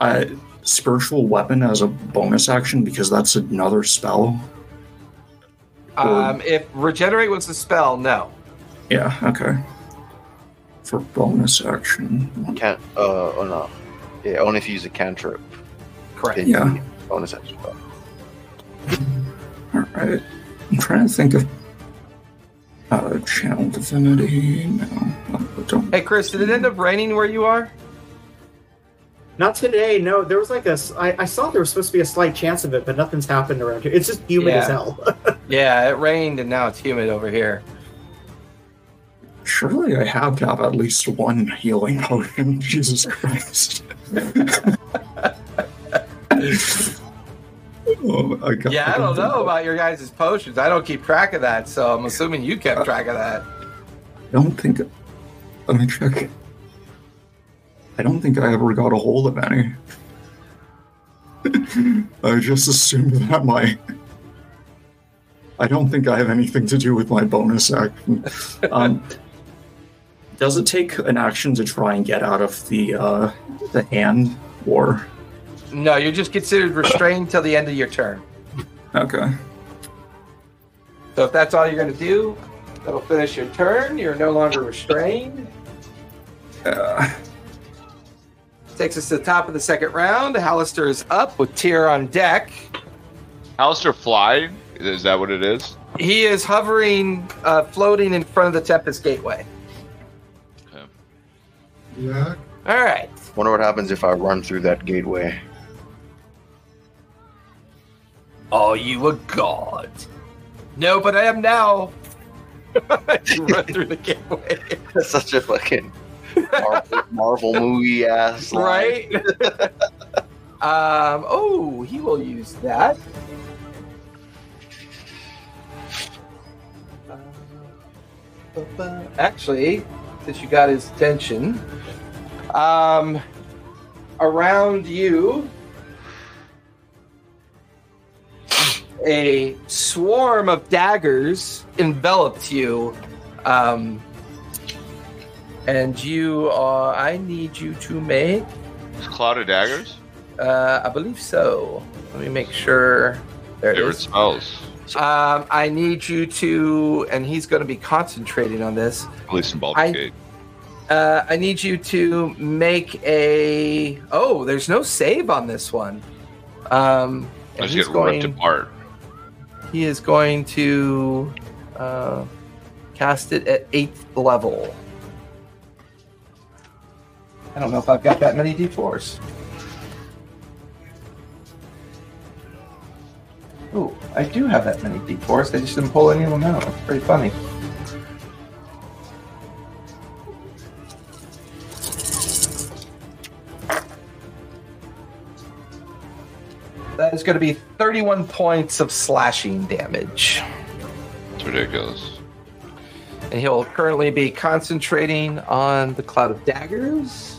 a spiritual weapon as a bonus action because that's another spell? Um, if regenerate was a spell, no. Yeah. Okay. For bonus action, Can't. Uh, oh no. Yeah, only if you use a cantrip. Correct. Then Yeah. Bonus action. All right. I'm trying to think of uh, channel divinity. No, I don't. Hey, Chris, did it end up raining where you are? Not today. No, there was like a. s- I, I saw there was supposed to be a slight chance of it, but nothing's happened around here. It's just humid Yeah. as hell. Yeah, it rained and now it's humid over here. Surely I have to have at least one healing potion. Jesus Christ. oh, I got, Yeah, I don't know about your guys' potions. I don't keep track of that, so I'm assuming you kept track of that. I don't think. Let me check. I don't think I ever got a hold of any. I just assumed that my. I don't think I have anything to do with my bonus action. Um, does it take an action to try and get out of the uh, the hand, or No, you're just considered restrained till the end of your turn. okay? So if that's all you're going to do, that'll finish your turn. You're no longer restrained. Uh, Takes us to the top of the second round. Halaster is up with Tyr on deck. Alistair fly? Is that what it is? He is hovering, uh, floating in front of the Tempest Gateway. Yeah. All right. Wonder what happens if I run through that gateway. Are you a god? No, but I am now. you run through the gateway. That's such a fucking Marvel, Marvel movie ass. right? um, oh, he will use that. Uh, Actually, since you got his attention, um, around you, a swarm of daggers enveloped you. Um, and you are. I need you to make. It's Cloud of Daggers? Uh, I believe so. Let me make sure. There it Favorite is. spells. Um, I need you to, and he's going to be concentrating on this. At least in Baldur's I- Gate. Uh, I need you to make a. Oh, there's no save on this one. Um, I just he's get going. ripped apart. He is going to uh, cast it at eighth level. I don't know if I've got that many d4s. Ooh, I do have that many d4s. I just didn't pull any of them out. It's pretty funny. That is going to be 31 points of slashing damage. It's ridiculous. And he'll currently be concentrating on the cloud of daggers.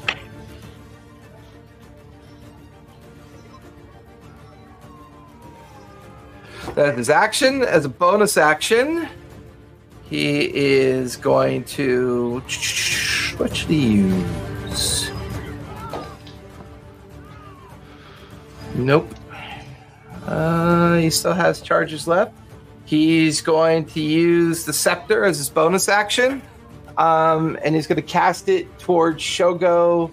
That is action. As a bonus action, he is going to. What should he use? Nope. Uh, he still has charges left. He's going to use the scepter as his bonus action. Um, and he's going to cast it towards Shogo,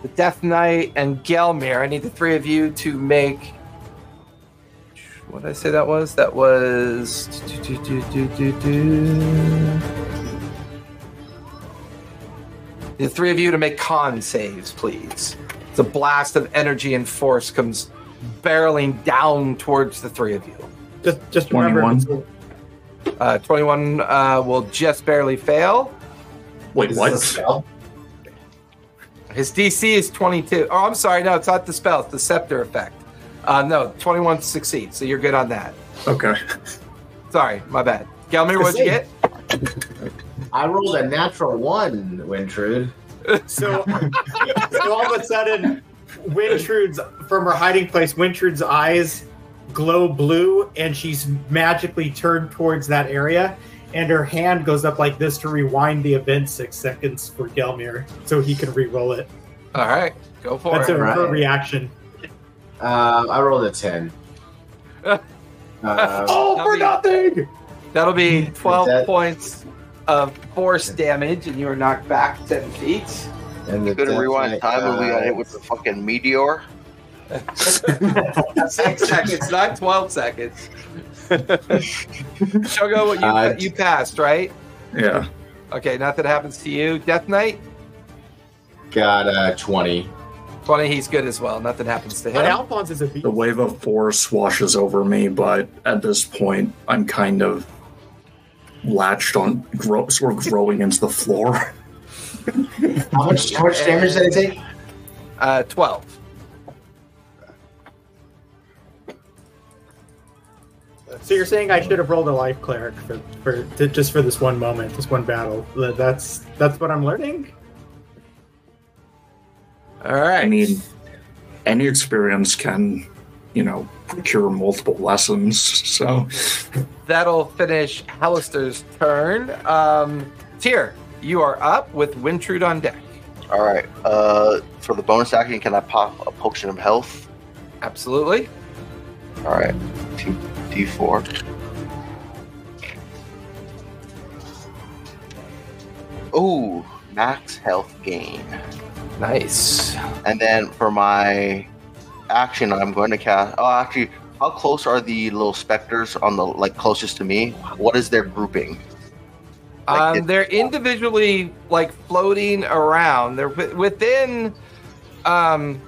the Death Knight, and Gelmir. I need the three of you to make. What did I say that was? That was. do, do, do, do, do. The three of you to make con saves, please. The blast of energy and force comes barreling down towards the three of you. Just, just remember. 21. Uh, 21 uh, will just barely fail. Wait, what? this? His DC is 22. Oh, I'm sorry. No, it's not the spell. It's the scepter effect. Uh, no, 21 succeeds. So you're good on that. Okay. Sorry, my bad. Gelmir, what'd you get? I rolled a natural one, Wintrude. So, so all of a sudden, Wintrude's from her hiding place. Wintrude's eyes glow blue, and she's magically turned towards that area. And her hand goes up like this to rewind the event six seconds for Gelmir, so he can re-roll it. All right, go for That's it. That's her right. reaction. Um, I rolled a 10. Um, Oh, for be- nothing! That'll be 12 That- points of force damage, and you are knocked back 10 feet. and the Couldn't Death rewind Knight, time when we got uh, hit with the fucking meteor. Six seconds, not 12 seconds. Shogo, what you, Uh, you passed, right? Yeah. Okay, nothing happens to you. Death Knight, Got uh, 20. 20, he's good as well. Nothing happens to But him. Alphonse is a beast. The wave of force washes over me, but at this point, I'm kind of latched on, grow, sort of growing into the floor. How much, how much damage did I take? Uh, 12. So you're saying I should have rolled a life cleric for, for to, just for this one moment, this one battle? That's that's what I'm learning. All right. I mean, any experience can, you know, procure multiple lessons. So, That'll finish Halaster's turn. Um, Tyr, you are up with Wintrude on deck. All right. Uh, for the bonus action, can I pop a potion of health? Absolutely. All right. Two D four. Ooh, max health gain. Nice. And then for my action, I'm going to cast. Oh, actually, how close are the little specters on the like closest to me? What is their grouping? Like, Um, they're individually like floating around. They're wi- within um,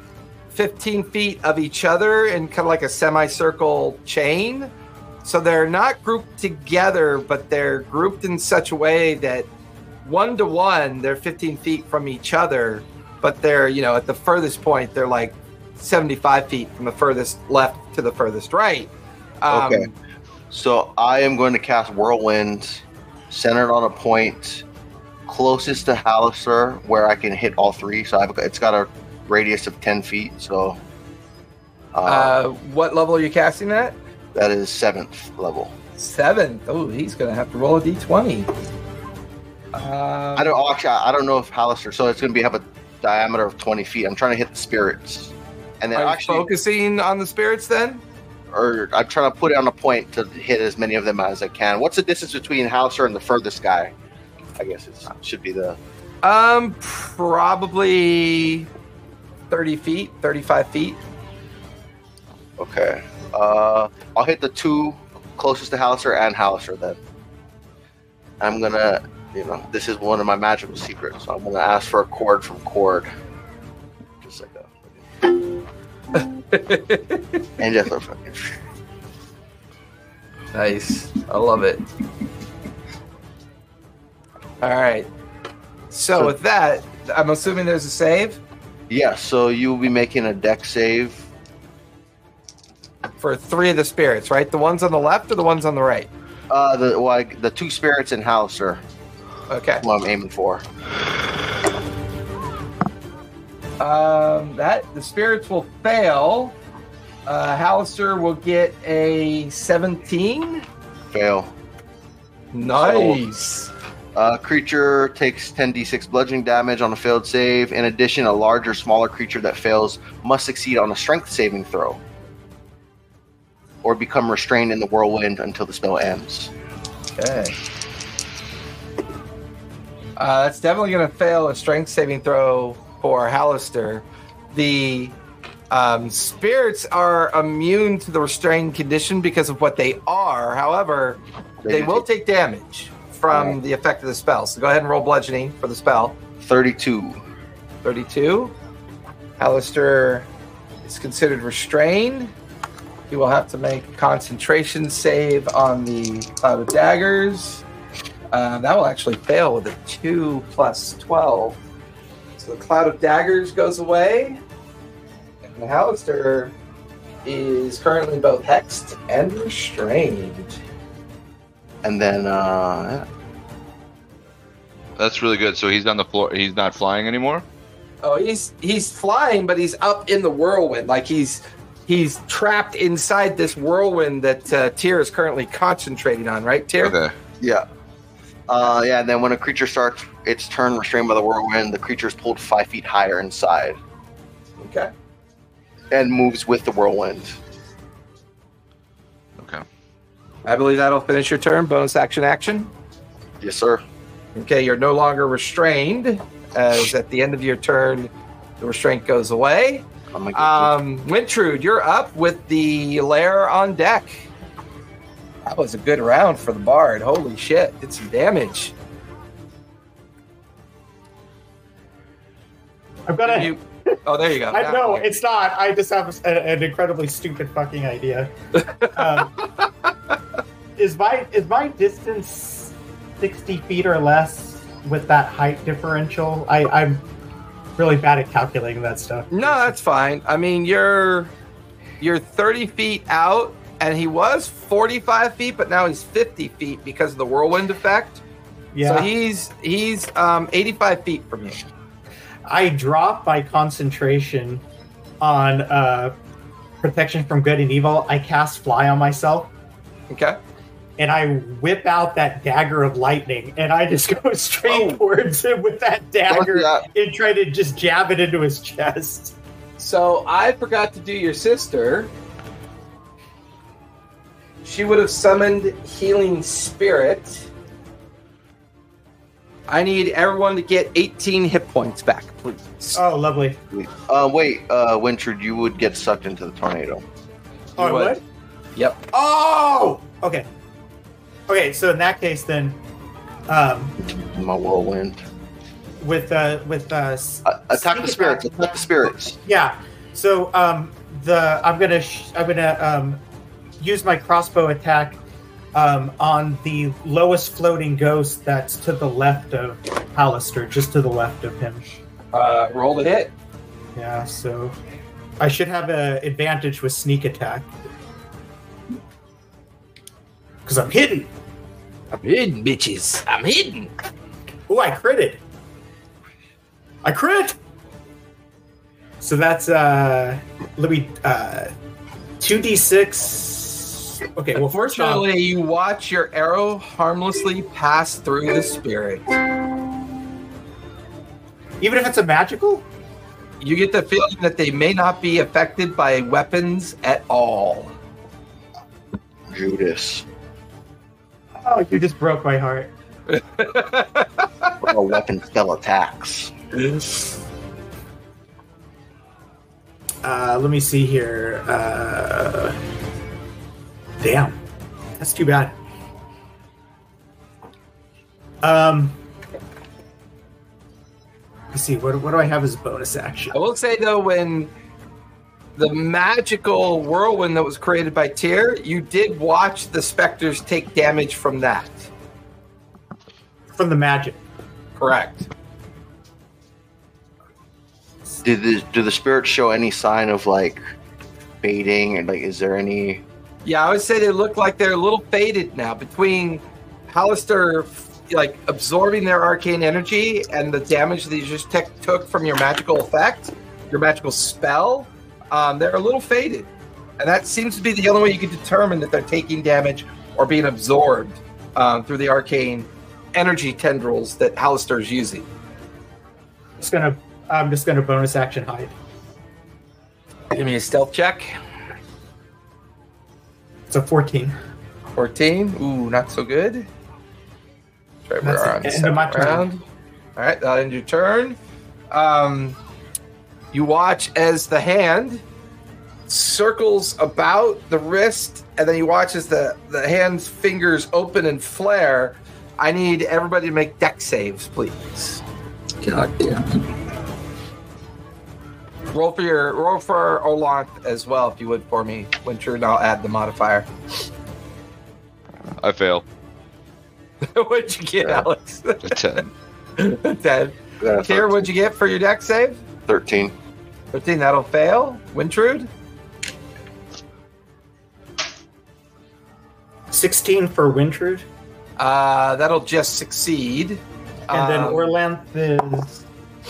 15 feet of each other in kind of like a semicircle chain. So they're not grouped together, but they're grouped in such a way that one to one, they're 15 feet from each other, but they're, you know, at the furthest point, they're like 75 feet from the furthest left to the furthest right. Um, Okay. So I am going to cast Whirlwind, centered on a point closest to Halaster, where I can hit all three. So I've, it's got a radius of ten feet. So uh, Uh, what level are you casting at? that is seventh level. Seventh. Oh, he's gonna have to roll a d20. Um, I don't oh, actually. I don't know if Halaster. So it's going to be have a diameter of twenty feet. I'm trying to hit the spirits, and then Are you actually, focusing on the spirits then? or I'm trying to put it on a point to hit as many of them as I can. What's the distance between Halaster and the furthest guy? I guess it should be the Um, probably thirty feet, thirty-five feet. Okay. Uh, I'll hit the two closest to Halaster and Halaster then. I'm gonna, you know, this is one of my magical secrets, so I'm gonna ask for a cord from Cord. Just like that. and just a fucking. Nice. I love it. All right. So, So- with that, I'm assuming there's a save Yeah, so you'll be making a Dex save. for three of the spirits, right? The ones on the left or the ones on the right? Uh, the well, I- the two spirits in Halaster, Okay. What I'm aiming for. Um, that the spirits will fail. Uh, Halaster will get a 17. Fail. Nice. Uh, creature takes 10d6 bludgeoning damage on a failed save. In addition, a larger, smaller creature that fails must succeed on a strength saving throw. Or become restrained in the whirlwind until the spell ends. Okay. Uh, that's definitely going to fail a strength saving throw for Halaster. The um, spirits are immune to the restrained condition because of what they are. However, they will take damage from the effect of the spell. So go ahead and roll bludgeoning for the spell. 32. 32. Halaster is considered restrained. He will have to make a concentration save on the Cloud of Daggers. Uh, that will actually fail with a 2 plus 12. So the Cloud of Daggers goes away. And the Halaster is currently both hexed and restrained. And then, uh, That's really good. So he's on the floor. He's not flying anymore. Oh, he's he's flying, but he's up in the whirlwind. Like he's he's trapped inside this whirlwind that uh, Tyr is currently concentrating on. Right, Tyr? Okay. yeah. Uh, yeah, and then when a creature starts its turn restrained by the whirlwind, the creature is pulled five feet higher inside Okay. and moves with the whirlwind. Okay. I believe that'll finish your turn. Bonus action, action. Yes, sir. Okay, you're no longer restrained, as at the end of your turn, the restraint goes away. I'm gonna get Um, Wintrude, you're up with the lair on deck. That was a good round for the bard. Holy shit, did some damage. I've got a. You- oh, there you go. I know it's not. I just have a, an incredibly stupid fucking idea. Um, is my is my distance sixty feet or less with that height differential? I, I'm really bad at calculating that stuff. No, that's fine. I mean, you're you're 30 feet out, and he was 45 feet, but now he's 50 feet because of the whirlwind effect. yeah. So he's he's um, 85 feet from you. I drop my concentration on uh, protection from good and evil. I cast fly on myself, Okay. and I whip out that dagger of lightning, and I just go straight Oh. towards him with that dagger and try to just jab it into his chest. So I forgot to do your sister. She would have summoned healing spirit. I need everyone to get 18 hit points back, please. Oh, lovely. Uh, wait, uh, Wintrude, you would get sucked into the tornado. Oh, You would. what? Yep. Oh, okay. Okay, so in that case, then, um, My whirlwind. with uh, with uh, s- Uh, attack the spirits. attack. Attack the spirits. yeah. So um, the I'm gonna sh- I'm gonna um, use my crossbow attack um, on the lowest floating ghost that's to the left of Halaster, just to the left of him. Uh, roll the hit. Yeah. So I should have an advantage with sneak attack because I'm hidden. I'm hidden, bitches. I'm hidden. Oh, I critted. I crit. So that's uh let me uh 2d6. Okay, well first off, Unfortunately, you watch your arrow harmlessly pass through the spirit. even if it's a magical? You get the feeling that they may not be affected by weapons at all. Judas. Oh, you just broke my heart. A weapon spell attacks. Uh let me see here. Uh Damn. That's too bad. Um Let's see, what, what do I have as a bonus action? I will say though, when the magical whirlwind that was created by Tyr, you did watch the specters take damage from that. From the magic. Correct. Did the do the spirits show any sign of like fading and like is there any Yeah, I would say they look like they're a little faded now between Halaster like absorbing their arcane energy and the damage that you just tech took from your magical effect, your magical spell. Um, they're a little faded, and that seems to be the only way you can determine that they're taking damage or being absorbed um, through the arcane energy tendrils that Halaster is using. Just gonna I'm just gonna bonus action hide. Give me a stealth check. It's a 14. 14. Ooh, not so good. Try That's we're on the end of my turn. round. All right, that ends your turn. Um, you watch as the hand circles about the wrist, and then you watch as the the hand's fingers open and flare. I need everybody to make Dex saves, please. God damn it. Roll for your roll for Olanth as well, if you would, for me. Winter, and I'll add the modifier. I fail. What'd you get, Alex? A 10. Ten. uh, Tyr, what'd you get for your Dex save? 13? 13, that'll fail. Wintrude? 16 for Wintrude. Uh, that'll just succeed. And then Um, Orlanth is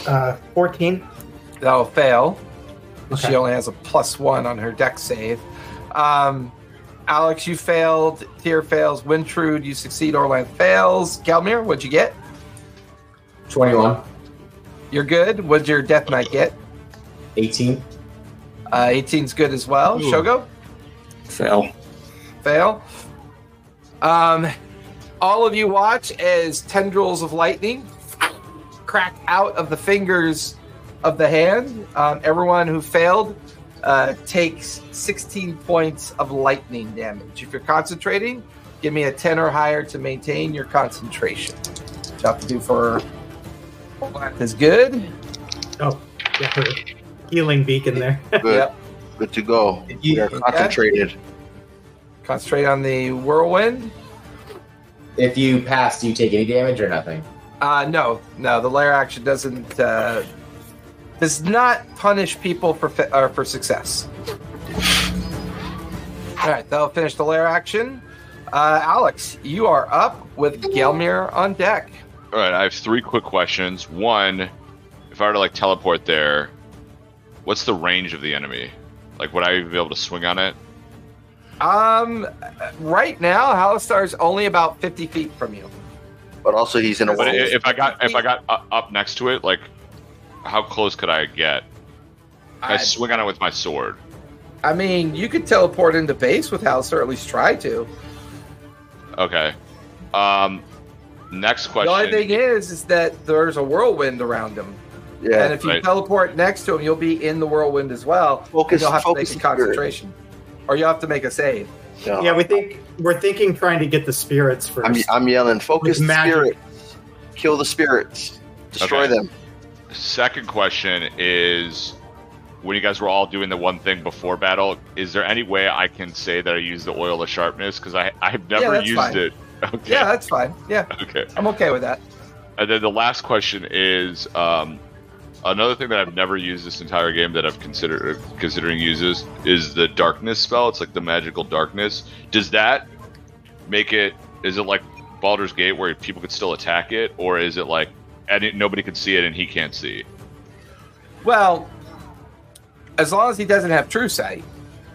uh, 14. That'll fail. She only has a plus one on her Dex save. Um, Alex, you failed. Tyr fails. Wintrude, you succeed. Orland fails. Gelmir, what'd you get? 21, You're good. What'd your Death Knight get? 18. Uh, 18's good as well. Ooh. Shogo? Fail. fail. Um, all of you watch as tendrils of lightning crack out of the fingers of the hand. Um, everyone who failed uh, takes 16 points of lightning damage. If you're concentrating, give me a 10 or higher to maintain your concentration. What you have to do for is good. Oh, yeah, healing beacon there. Good. Yep. Good to go. You- we are concentrated. Concentrate on the whirlwind. If you pass, do you take any damage or nothing? Uh, no, no. The lair action doesn't uh, does not punish people for fi- or for success. All right, that'll finish the lair action. Uh, Alex, you are up with Gelmir on deck. All right, I have three quick questions. One, if I were to like teleport there, what's the range of the enemy? Like, would I even be able to swing on it? Um, right now, Halaster's only about fifty feet from you. But also, he's in a But i- if I got if I got up next to it, like, how close could I get? I, I, swing on it with my sword. I mean, you could teleport into base with Halaster, or at least try to. Okay. Um, Next question. The only thing is, is that there's a whirlwind around him, Yeah. and if you Right. teleport next to him, you'll be in the whirlwind as well. and Focus- you'll have to make a spirit. concentration, or you'll have to make a save. No. Yeah, we think we're thinking trying to get the spirits 1st I'm, I'm yelling, focus With the spirits. Kill the spirits. Destroy Okay. them. Second question is when you guys were all doing the one thing before battle, is there any way I can say that I used the oil of sharpness? Because I I've never that's used fine. it. Okay. Yeah, that's fine. Yeah, Okay. I'm okay with that. And then the last question is um, another thing that I've never used this entire game that I've considered considering uses is the darkness spell. It's like the magical darkness. Does that make it? Is it like Baldur's Gate where people could still attack it, or is it like and it, nobody can see it and he can't see? Well, as long as he doesn't have true sight.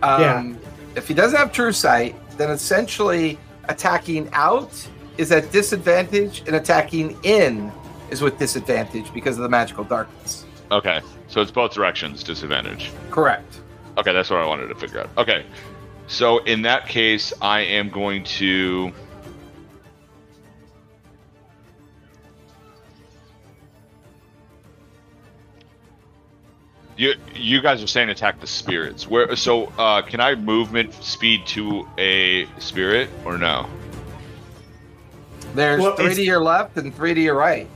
Um, Yeah. If he doesn't have true sight, then essentially attacking out is at disadvantage, and attacking in is with disadvantage because of the magical darkness. Okay, so it's both directions disadvantage. Correct. Okay, that's what I wanted to figure out. Okay, so in that case, I am going to. You you guys are saying attack the spirits. Where so uh, can I movement speed to a spirit or no? There's Well, three to your left and three to your right.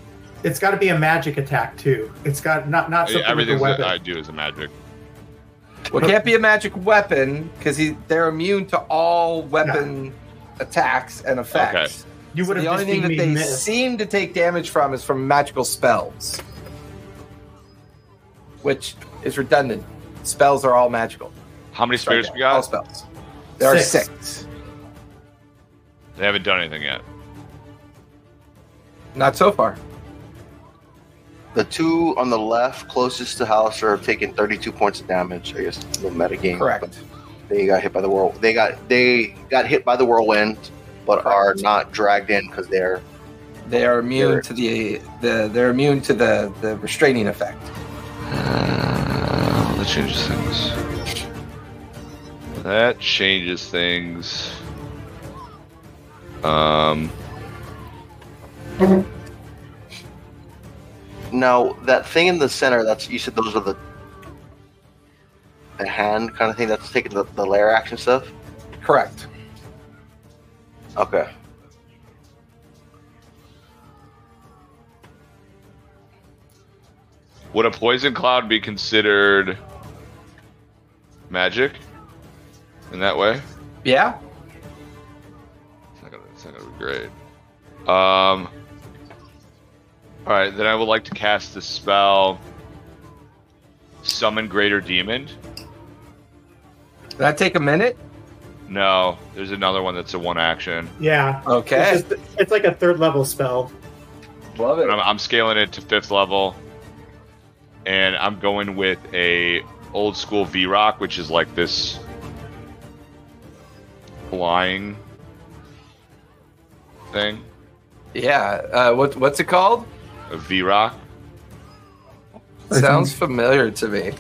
It's got to be a magic attack too. It's got not not something with a Everything that. I do is a magic. Well, it can't be a magic weapon because they're immune to all weapon attacks and effects. you So would have the only thing that they miss. seem to take damage from is from magical spells, which is redundant. Spells are all magical. How many Sorry, spirits we got? All spells. There are Six. six. They haven't done anything yet. Not so far. The two on the left closest to House are taking 32 points of damage. I guess the meta game. Correct. They got hit by the whirl. They got they got hit by the whirlwind, but are not dragged in because they're They are immune They're- to the, the they're immune to the, the restraining effect. Uh, That changes things. That changes things. Um, now that thing in the center. That's you said those are the the hand kind of thing. That's taking the, the lair action stuff. Correct. Okay. would a poison cloud be considered magic in that way? Yeah. It's not gonna, it's not gonna be great. Um. All right, then I would like to cast the spell. Summon Greater Demon. Did that take a minute? No, there's another one that's a one action. Yeah. Okay. It's, just, it's like a third level spell. Love it. I'm, I'm scaling it to fifth level, and I'm going with a old school Vrock, which is like this flying thing. Yeah. Uh, what what's it called? A Vrock. Sounds familiar to me.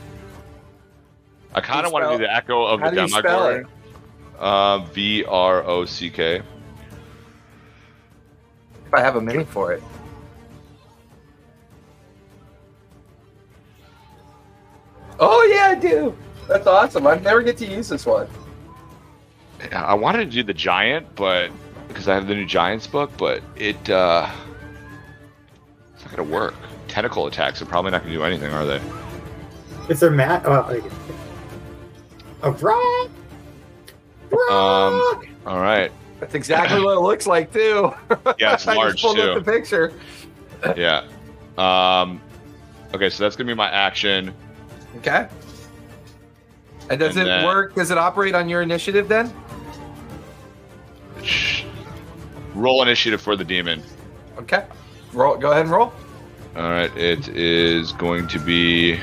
I kind of want to do the echo of How the do you spell it? Demogorgon. Uh, V R O C K. If I have a mini for it. Oh yeah, I do. That's awesome. I never get to use this one. I wanted to do the giant, but because I have the new Giants book, but it uh, it's not gonna work. Tentacle attacks are probably not gonna do anything, are they? Is there mat? Oh, like, a rock. Rock. All right. That's exactly what it looks like too. Yeah, it's I large just pulled too. up the picture. Yeah. Um. Okay, so that's gonna be my action. Okay. And does And it then- work? Does it operate on your initiative then? Roll initiative for the demon. Okay. Roll. Go ahead and roll. All right, it is going to be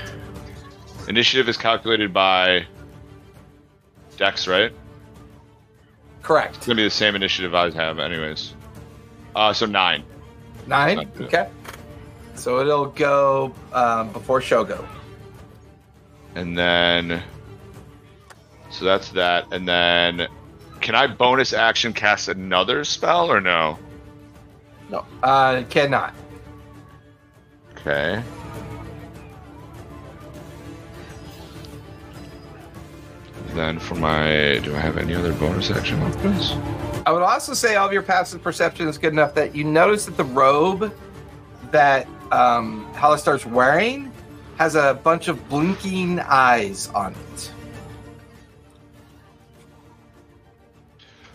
initiative is calculated by Dex, right? Correct. It's gonna be the same initiative I have, anyways. Uh, so nine. Nine. Okay. So it'll go um, before Shogo. And then, so that's that. And then, can I bonus action cast another spell or no? No. Uh, cannot. Okay. Then for my, do I have any other bonus action on this? I would also say all of your passive perception is good enough that you notice that the robe that um, Halaster's wearing has a bunch of blinking eyes on it.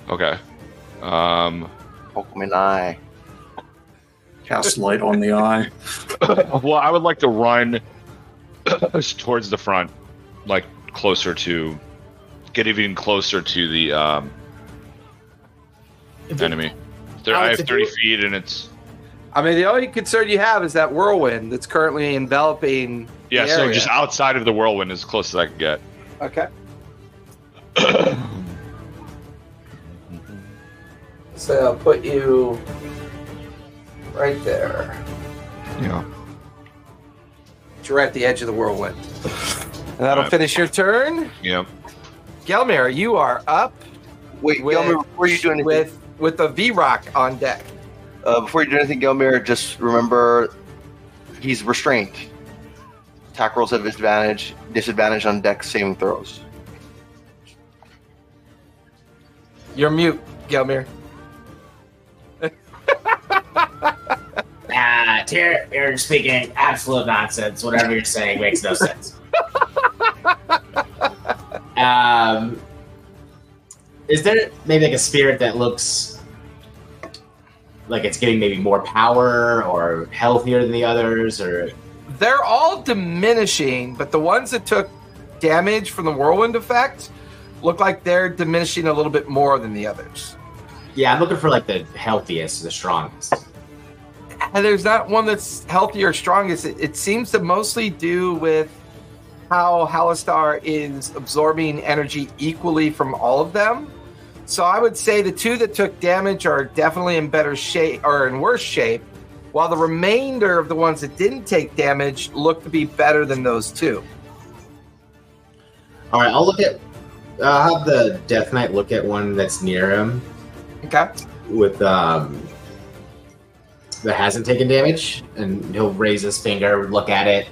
Okay. Um. Pokemon Eye. Cast light on the eye. well, I would like to run towards the front, like closer to, get even closer to the um, enemy. There, I have 30 feet, and it's I mean, the only concern you have is that whirlwind that's currently enveloping. yeah. the So area. just outside of the whirlwind, as close as I can get. Okay. So I'll put you right there. Yeah. You're at the edge of the whirlwind. And that'll Alright. finish your turn. Yeah. Gelmir, you are up Wait, with, Gelmir, before you do anything, with with the Vrock on deck. Uh, before you do anything, Gelmir, just remember he's restrained. Attack rolls have disadvantage, disadvantage on Dex saving throws. You're mute, Gelmir. Ah, Tyr, you're speaking absolute nonsense. Whatever you're saying makes no sense. um, is there maybe like a spirit that looks like it's getting maybe more power or healthier than the others, or They're all diminishing, but the ones that took damage from the whirlwind effect look like they're diminishing a little bit more than the others. yeah, I'm looking for like the healthiest, the strongest. And there's not one that's healthy or strongest. It, it seems to mostly do with how Halaster is absorbing energy equally from all of them. So I would say the two that took damage are definitely in better shape or in worse shape, while the remainder of the ones that didn't take damage look to be better than those two. All right, I'll look at. I'll have the Death Knight look at one that's near him Okay. with um that hasn't taken damage, and he'll raise his finger, look at it,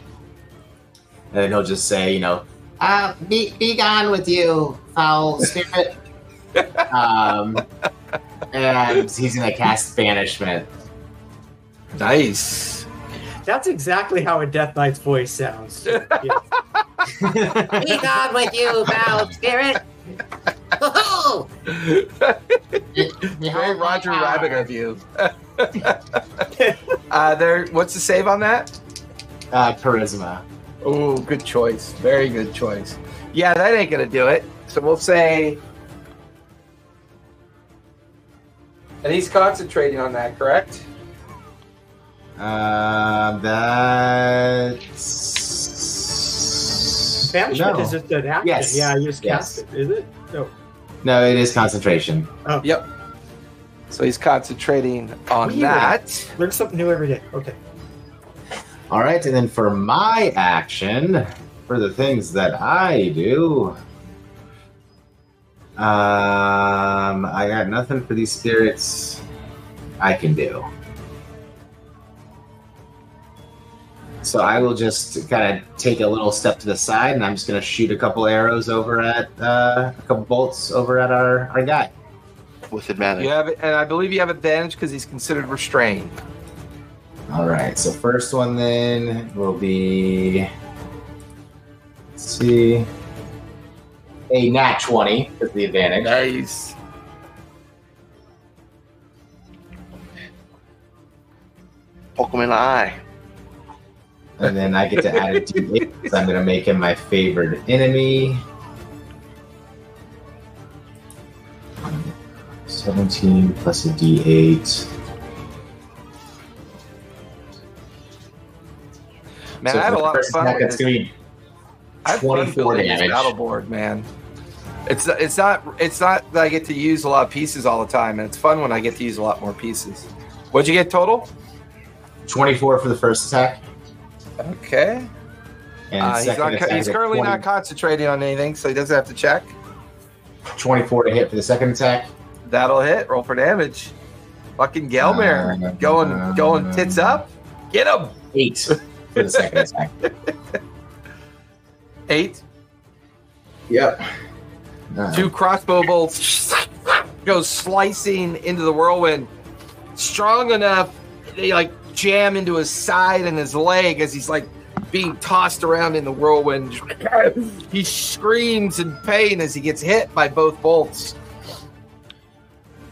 and then he'll just say, you know, uh, be be gone with you, foul spirit. um, and he's gonna cast banishment. Nice. That's exactly how a Death Knight's voice sounds. Yeah. Be gone with you, foul spirit! Woohoo! Very Roger Rabbit of you. uh, there. What's the save on that? Uh, charisma. Oh, good choice. Very good choice. Yeah, that ain't gonna do it. So we'll say. And he's concentrating on that, correct? Uh, that's Banishment no. is just an action. Yes. Yeah, you just Yes. cast it. Is it? No. no, it is concentration. Oh. Yep. So he's concentrating on Weird. that. Learn something new every day. Okay. All right, and then for my action, for the things that I do, um, I got nothing for these spirits I can do. So I will just kind of take a little step to the side, and I'm just going to shoot a couple arrows over at uh, a couple bolts over at our our guy. with advantage. You have, and I believe you have advantage because he's considered restrained. All right, so first one then will be let's see a nat 20 is the advantage. Nice. Pokemon Eye. And then I get to add a d8 because I'm going to make him my favorite enemy. 17 plus a d8. Man, So I had a lot of first fun. attack, with That's this. going to be I have 24 damage. battle board, man. It's it's not it's not that I get to use a lot of pieces all the time, and it's fun when I get to use a lot more pieces. What'd you get total? 24 for the first attack. Okay. And Uh, he's not, he's currently 20 not concentrating on anything, so he doesn't have to check. 24 to hit for the second attack. That'll hit. Roll for damage. Fucking Gelmir Uh, going going tits up. Get him. Eight for the second attack. Eight. Yep. Uh, Two crossbow bolts go slicing into the whirlwind. Strong enough, they like jam into his side and his leg as he's like being tossed around in the whirlwind. He screams in pain as he gets hit by both bolts.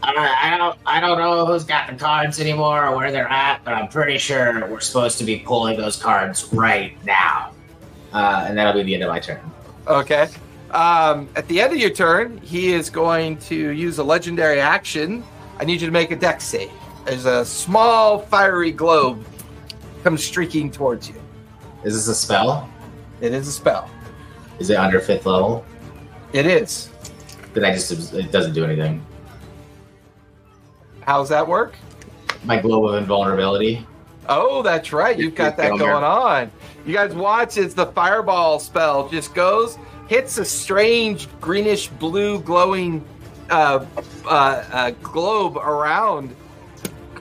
All right, I don't, I don't know who's got the cards anymore or where they're at, but I'm pretty sure we're supposed to be pulling those cards right now. uh, and that'll be the end of my turn. Okay. Um, at the end of your turn, he is going to use a legendary action. I need you to make a dex save. There's a small fiery globe comes streaking towards you. Is this a spell? It is a spell. Is it under fifth level? It is. Then I just it doesn't do anything. How's that work? My globe of invulnerability. Oh, that's right. You've got that going on. You guys watch as the fireball spell just goes, hits a strange greenish blue glowing uh, uh, uh, globe around,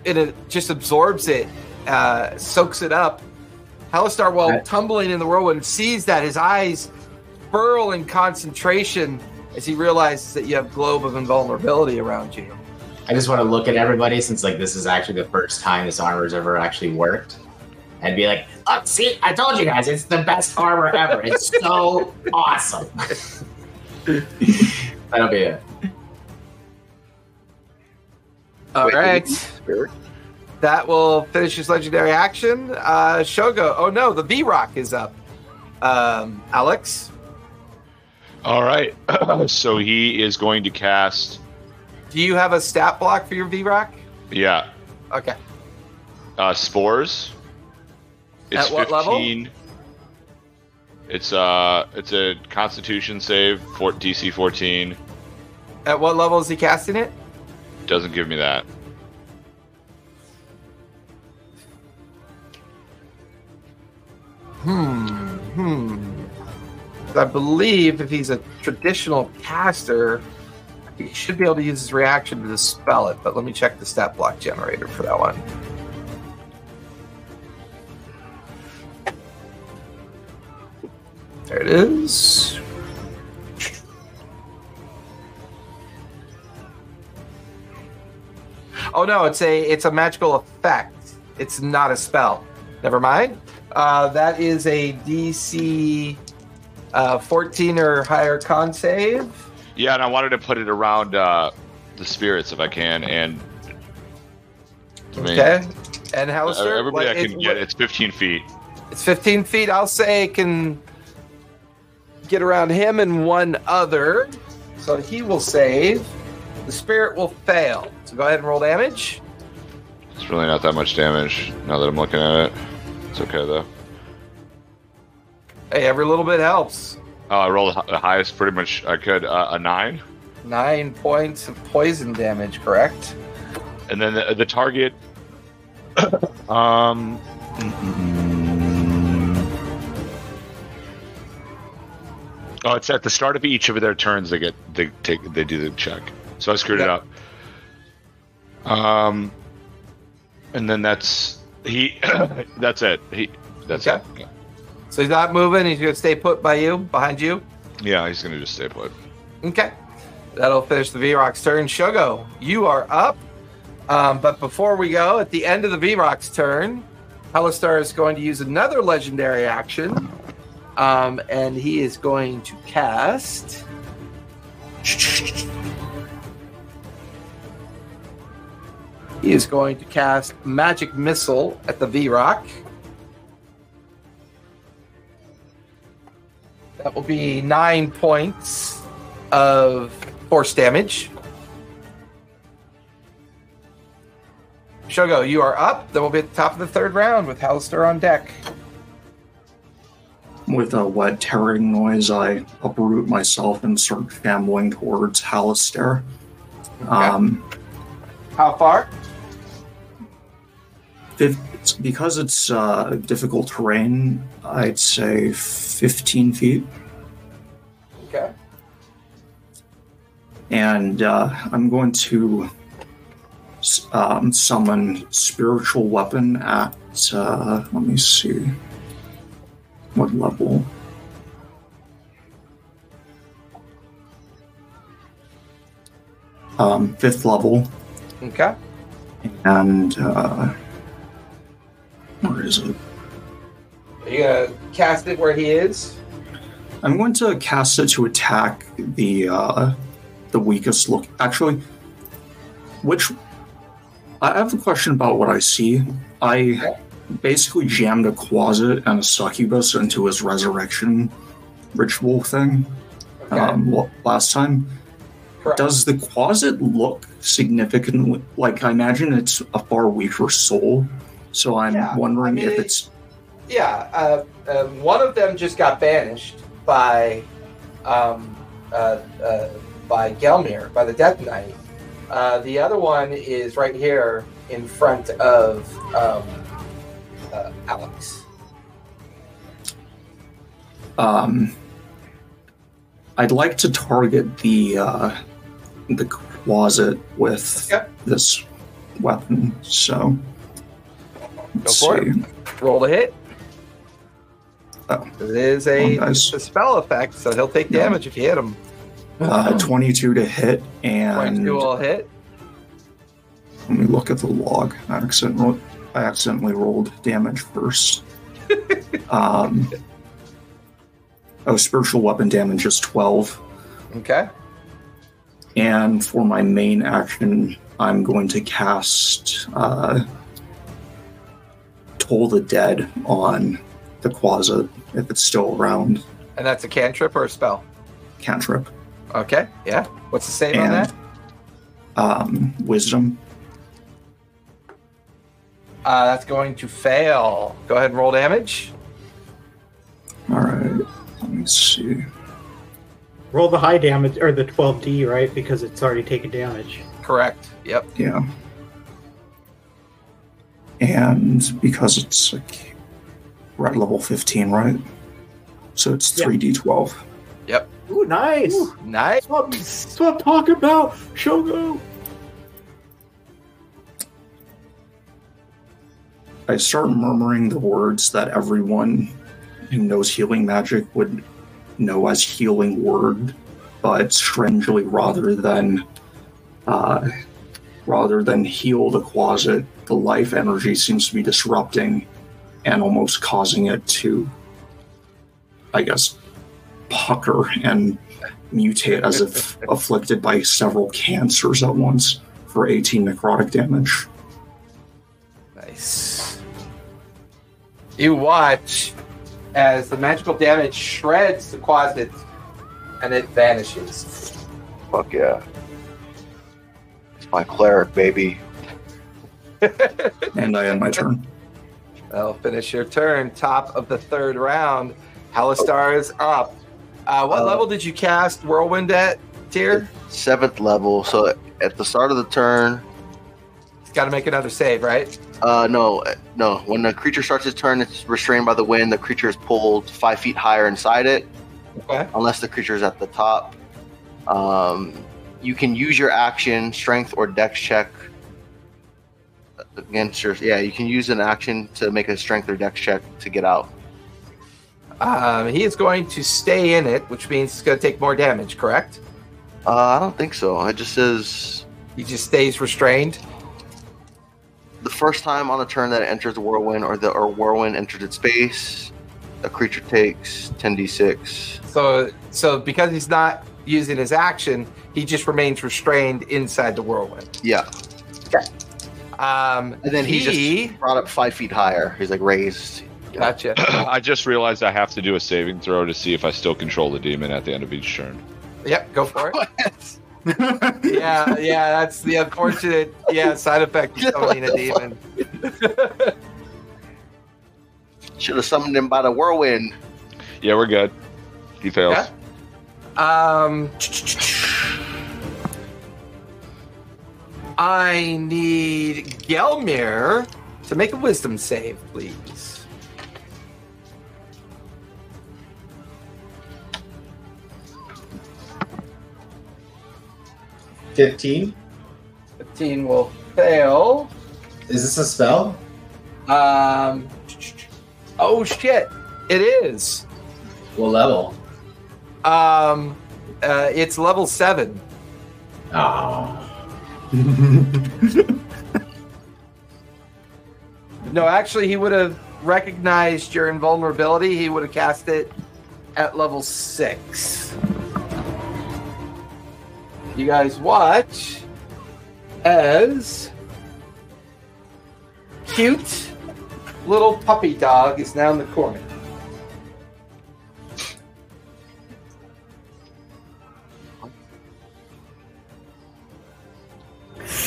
and it just absorbs it, uh, soaks it up. Halaster, while Right. tumbling in the whirlwind, sees that his eyes furl in concentration as he realizes that you have globe of invulnerability around you. I just want to look at everybody since like this is actually the first time this armor's ever actually worked, and be like, Oh, see, I told you guys, it's the best armor ever. It's so awesome. that'll be it. All Wait, right. That will finish his legendary action. Uh, Shogo. Oh no, the Vrock is up. Um, Alex, All right. so he is going to cast. do you have a stat block for your Vrock? Yeah. Okay. Uh, spores. It's At what level? It's uh, it's a Constitution save, for DC 14. At what level is he casting it? Doesn't give me that. Hmm. Hmm. I believe if he's a traditional caster, he should be able to use his reaction to dispel it. But let me check the stat block generator for that one. There it is. Oh no, it's a it's a magical effect. It's not a spell. Never mind. Uh, that is a DC uh, 14 or higher con save. Yeah, and I wanted to put it around uh, the spirits if I can, and I mean, Okay. And Hauser, everybody I what- can get. It's 15 feet. It's 15 feet. I'll say it can get around him and one other. So he will save. The spirit will fail. So go ahead and roll damage. It's really not that much damage now that I'm looking at it. It's okay though. Hey, every little bit helps. Oh, I rolled the highest pretty much I could, uh, a nine, Nine points of poison damage, correct? and then the, the target. um. Oh, it's at the start of each of their turns. They get they take they do the check. So I screwed Yep. it up. Um, and then that's he. that's it. He. That's Okay. it. So he's not moving. He's going to stay put by you, behind you. Yeah, he's gonna just stay put. Okay. That'll finish the Vrock's turn. Shogo, you are up. Um, but before we go, at the end of the Vrock's turn, Halaster is going to use another legendary action. Um, and he is going to cast. He is going to cast Magic Missile at the Vrock. That will be nine points of force damage. Shogo, you are up. Then we'll be at the top of the third round with Halaster on deck. With a wet tearing noise, I uproot myself and start shambling towards Halaster. Um, How far? it's- because it's uh, difficult terrain, I'd say 15 feet. Okay. And uh, I'm going to um, summon spiritual weapon at uh, let me see what level. Um, fifth level, Okay. and uh, where is it? Are you gonna cast it where he is? I'm going to cast it to attack the uh, the weakest look. Actually, which I have a question about what I see. I basically jammed a Quasit and a succubus into his resurrection ritual thing Okay. um, last time. Correct. Does the Quasit look significantly like I imagine it's a far weaker soul? So I'm Yeah, wondering I mean, if it's Yeah, uh, um, one of them just got banished by um, uh, uh, by Gelmir, by the Death Knight. Uh, the other one is right here in front of um, uh, Alex. Um, I'd like to target the uh, the Quasit with Yep. this weapon. So let's Go for it. see. Roll to hit. Oh. It is a, Oh, a spell effect, so he'll take Yeah. damage if you hit him. Uh, Twenty-two to hit, and Twenty-two will hit. let me look at the log. I accidentally, I accidentally rolled damage first. um, oh, spiritual weapon damage is twelve. Okay. And for my main action, I'm going to cast uh, Toll the Dead on the Quasit if it's still around. And that's a cantrip or a spell. Cantrip. Okay. Yeah. What's the save on that? um, Wisdom. Uh, that's going to fail. Go ahead and roll damage. All right. Let me see. Roll the high damage or the 12d, right? Because it's already taken damage. Correct. Yep. Yeah. And because it's like we're at level 15, right? So it's 3d12. Yep. Ooh, nice. Ooh, Nice. That's what, that's what I'm talking about. Shogo. I start murmuring the words that everyone who knows healing magic would know as healing word, but strangely, rather than uh, rather than heal the Quasit, the life energy seems to be disrupting and almost causing it to, I guess, pucker and mutate as if afflicted by several cancers at once for 18 necrotic damage. Nice. You watch as the magical damage shreds the Quasit and it vanishes. Fuck yeah. It's my cleric, baby. And I end my turn. That'll finish your turn. Top of the third round. Halaster is up. Uh, what Uh, level did you cast Whirlwind at, Tyr? Seventh level. So at the start of the turn, He's got to make another save, right? uh, no, no. When the creature starts its turn, it's restrained by the wind. The creature is pulled five feet higher inside it, Okay. unless the creature is at the top. Um, you can use your action, strength or dex check against your. Yeah, you can use an action to make a strength or dex check to get out. Um, he is going to stay in it, which means he's going to take more damage, correct? Uh, I don't think so. It just says He just stays restrained. The first time on a turn that it enters the whirlwind or the or whirlwind enters its space, a creature takes 10d6. So, so because he's not using his action, he just remains restrained inside the whirlwind. Yeah, Um, and then he, he just brought up five feet higher. He's like raised. gotcha. I just realized I have to do a saving throw to see if I still control the demon at the end of each turn. Yep, go for it. yeah, yeah, that's the unfortunate yeah side effect of summoning a demon. Should have summoned him by the whirlwind. Yeah, we're good. He fails. Yeah. Um, I need Gelmir to make a wisdom save, please. Fifteen. 15 will fail. Is this a spell? Um. Oh shit! It is. What level? Um. Uh, it's level seven. Oh. No, actually, he would have recognized your invulnerability. He would have cast it at level six. You guys watch as cute little puppy dog is now in the corner.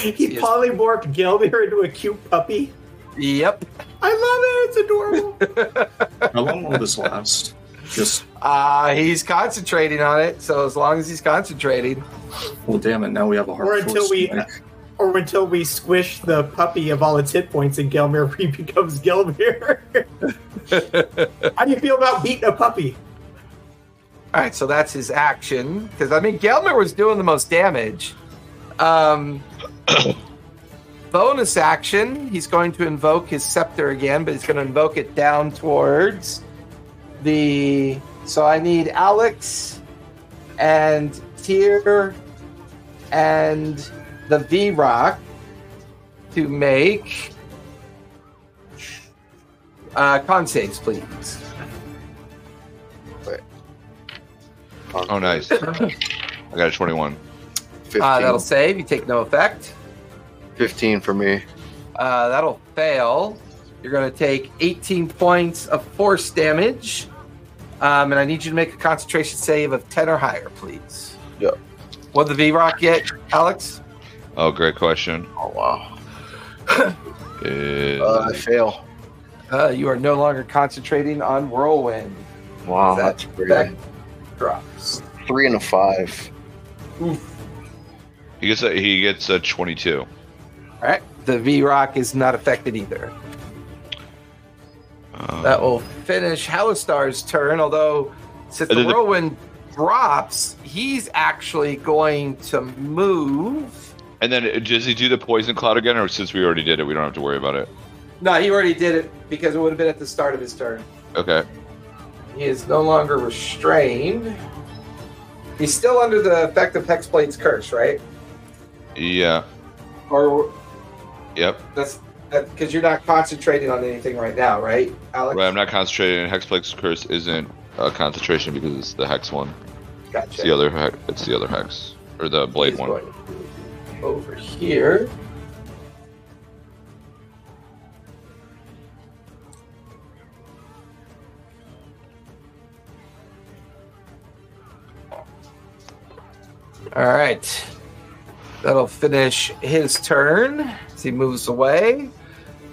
He polymorphed Gelmir into a cute puppy. Yep. I love it. It's adorable. How long will this last? Just Uh, he's concentrating on it, so as long as he's concentrating. well, damn it! Now we have a hard or until we, to or until we squish the puppy of all its hit points and Gelmir re becomes Gelmir. How do you feel about beating a puppy? All right, so that's his action. Because I mean, Gelmir was doing the most damage. Um, bonus action, he's going to invoke his scepter again, but he's going to invoke it down towards the. So I need Alex and Tyr and the Vrock to make uh, con saves, please. Oh, nice. I got a 21. 15, Uh, that'll save. You take no effect. 15 for me. Uh, that'll fail. You're going to take 18 points of force damage. Um, and I need you to make a concentration save of 10 or higher, please. Yep. What the Vrock get, Alex? Oh, great question. Oh, wow. Is- Uh, I fail. Uh, you are no longer concentrating on whirlwind. Wow, That- that's pretty. that drops. Three and a five. he gets a he gets a 22. All right. The Vrock is not affected either. Um, That will finish Halaster's turn, although since And the then the- whirlwind drops, he's actually going to move. and then uh, does he do the poison cloud again, or since we already did it, we don't have to worry about it? No, he already did it because it would have been at the start of his turn. Okay. He is no longer restrained. He's still under the effect of Hexblade's curse, right? Yeah. Or Yep. that's Uh, because you're not concentrating on anything right now, right, Alex? Right. I'm not concentrating. Hexblade's curse isn't a concentration because it's the hex one. It's the other hex. It's the other hex or the blade He's one. over here. All right. That'll finish his turn as he moves away.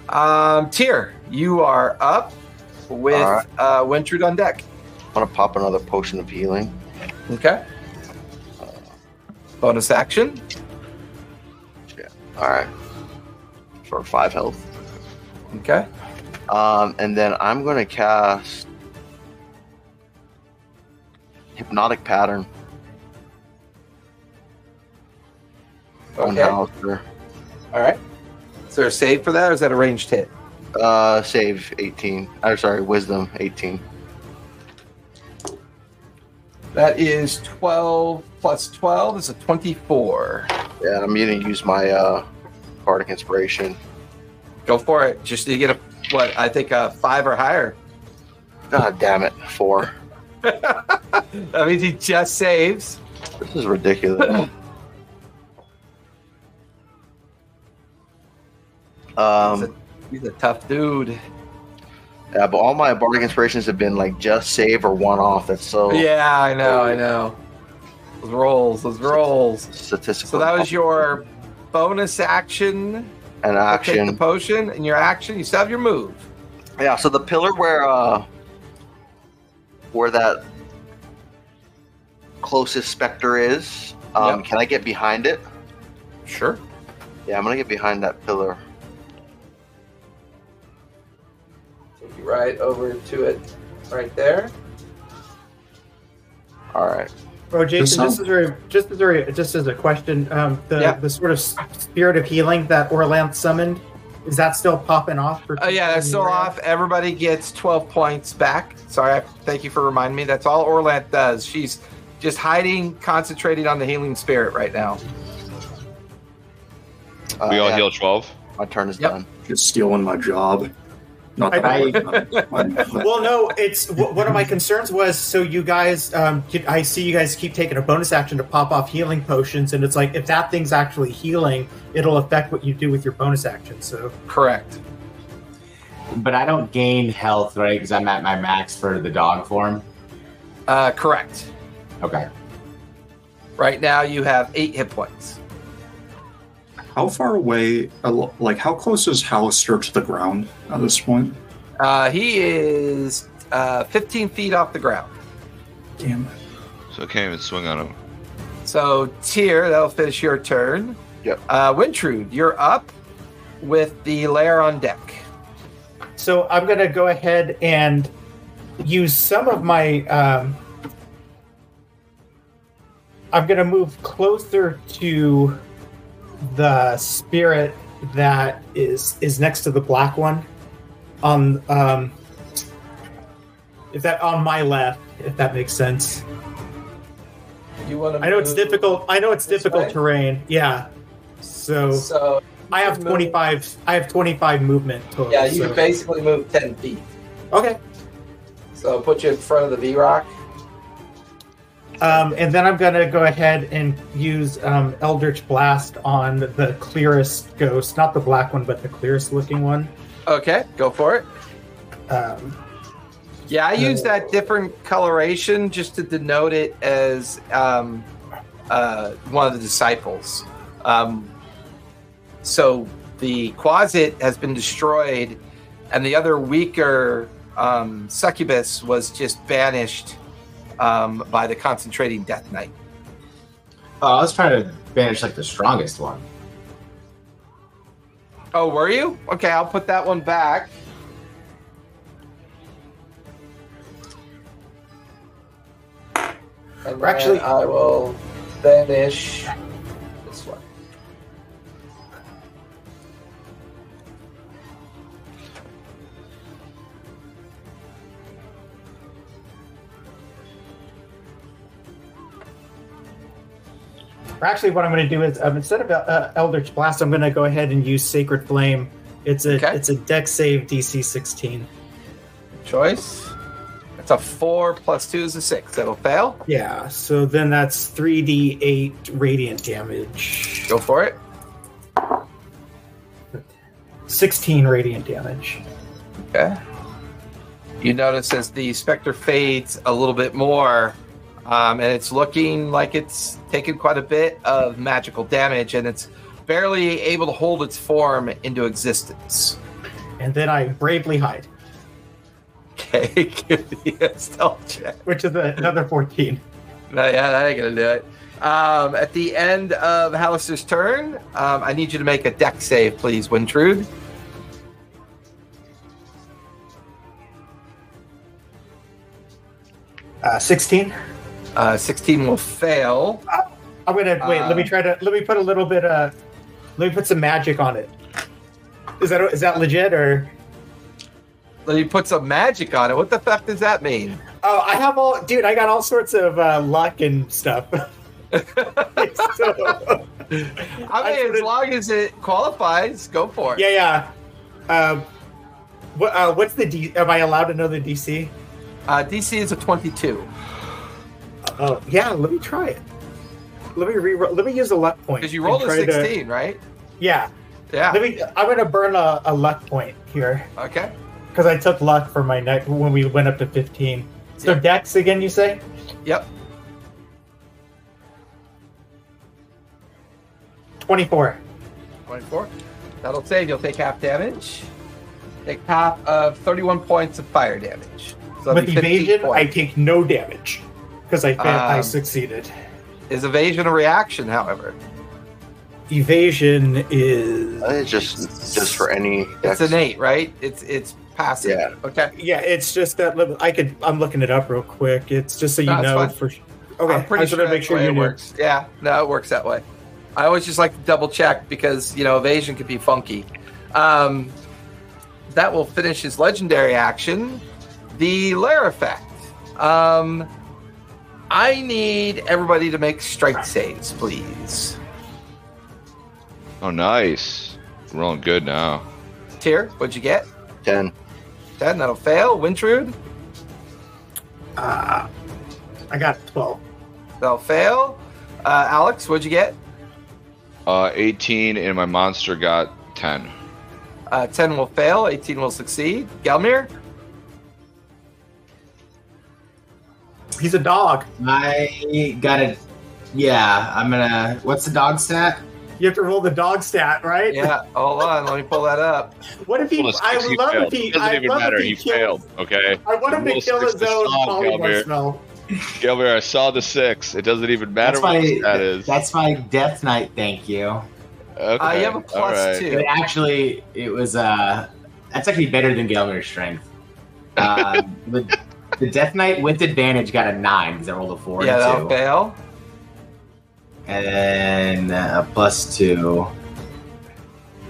Um, Tyr, you are up with right. uh, Wintrude on deck. I'm gonna pop another potion of healing. Okay. Bonus action. Yeah. All right. For five health. Okay. Um, and then I'm gonna cast hypnotic pattern on Okay. All right. There a save for that, or is that a ranged hit? Uh, save 18. I'm sorry, wisdom 18. That is 12 plus 12 is a 24. Yeah, I'm gonna use my uh, bardic inspiration. Go for it. Just you get a what? I think a five or higher. God damn it, four. That means he just saves. This is ridiculous. um, He's a tough dude. yeah, but all my bardic inspirations have been like just save or one off. That's so Yeah, I know, I know. Those rolls, those rolls. statistical. So that was your bonus action. an Take the action. potion, and your action. You still have your move. Yeah, so the pillar where uh where that closest specter is, um, Yep. can I get behind it? Sure. Yeah, I'm gonna get behind that pillar. Right over to it, right there. All right. Oh, Jason, This just as a just as a just as a question, um, the Yeah. the sort of spirit of healing that Orlanth summoned is that still popping off? For Oh yeah, that's still off. Everybody gets 12 points back. Sorry, I, thank you for reminding me. That's all Orlant does. She's just hiding, concentrating on the healing spirit right now. Uh, we all yeah, heal 12. My turn is Yep. done. Just stealing my job. Not that I- I, I, Well, no, it's w- one of my concerns was so you guys. Um, I see you guys keep taking a bonus action to pop off healing potions, and it's like if that thing's actually healing, it'll affect what you do with your bonus action. So Correct. But I don't gain health, right? Because I'm at my max for the dog form. Uh, correct. Okay. Right now you have eight hit points. How far away, like, how close is Halaster to the ground at this point? Uh, he is uh, 15 feet off the ground. Damn it. So I can't even swing on him. So, Tyr, that'll finish your turn. Yep. Uh, Wintrude, you're up with the lair on deck. So I'm going to go ahead and use some of my. Um, I'm going to move closer to the spirit that is is next to the black one, on um, if that on my left, if that makes sense. You want to? I know it's difficult. I know it's difficult way? terrain. Yeah. So So I have move- 25. I have 25 movement total. yeah, you so- can basically move 10 feet. Okay. So put you in front of the Vrock. Um, and then I'm going to go ahead and use um, Eldritch Blast on the clearest ghost, not the black one, but the clearest looking one. Okay, go for it. Um, Yeah, I use that different coloration just to denote it as um, uh, one of the disciples. Um, so the Quasit has been destroyed, and the other weaker um, succubus was just banished um, by the concentrating Death Knight. Oh, I was trying to banish like the strongest one. Oh, were you? Okay, I'll put that one back. And then Actually- I will banish or actually, what I'm going to do is um, instead of uh, Eldritch Blast, I'm going to go ahead and use Sacred Flame. It's a Okay. it's a Dex save DC 16. Choice. It's a four plus two is a six. That'll fail. Yeah. So then that's 3d8 radiant damage. Go for it. 16 radiant damage. Okay. You notice as the specter fades a little bit more, um, and it's looking like it's taken quite a bit of magical damage, and it's barely able to hold its form into existence. And then I bravely hide, Okay, give me a stealth check. which is another 14. No, yeah, that ain't gonna do it. Um, at the end of Halaster's turn, um, I need you to make a Dex save, please, Wintrude. Uh, 16. Uh, 16 will fail. I'm gonna wait. let me Uh, try to let me put a little bit. Uh, let me put some magic on it. Is that is that legit or? Let me put some magic on it. What the fuck does that mean? Oh, I have all, dude. I got all sorts of uh, luck and stuff. so, I mean, as long as it qualifies, go for it. yeah, yeah. Um, what uh, what's the D? Am I allowed to know the DC? Uh, DC is a 22. Oh, yeah. Let me try it. Let me re. Let me use a luck point Because you rolled a try to- 16, right? yeah. Yeah. Let me. I'm gonna burn a, a luck point here Okay. because I took luck for my neck when we went up to 15. So Yeah. Dex again, you say? Yep. 24. 24. That'll save. You'll take half damage. Take half of 31 points of fire damage. So With be 15 evasion, I take no damage because I fa- I Um, succeeded. Is evasion a reaction, however? Evasion is Uh, It's just just for any. It's dex. innate, right? It's it's passive. Yeah. Okay. yeah. It's just that I could. I'm looking it up real quick. It's just so you No, know fine. for. Okay, I'm pretty I sure wanted to make sure you it knew. works. Yeah, no, it works that way. I always just like to double check because you know evasion could be funky. Um, that will finish his legendary action. The lair effect. Um, I need everybody to make strength saves, please. Oh, nice. Rolling good now. Tyr, what'd you get? 10. Ten. That'll fail. Wintrude, Uh, I got 12. that'll fail. Uh, Alex, what'd you get? Uh, 18, and my monster got 10. Uh, 10 will fail, 18 will succeed. Gelmir? He's a dog. I gotta. Yeah, I'm gonna. What's the dog stat? You have to roll the dog stat, right? Yeah, hold on, let me pull that up. What if he? Well, I would love failed. if he. It doesn't I even love matter. if He, he, kills- failed, okay? I want him to Roll kill six his to own polymorph smell. Gilbert, I saw the six. It doesn't even matter That's what my. the. That's my death knight. Thank you. Okay. Uh, you have a plus right. two. It actually, it was. uh That's actually better than Gelmir's strength. Uh, the, the death knight with advantage got a nine because I rolled a four yeah, that'll two, fail. and then a plus two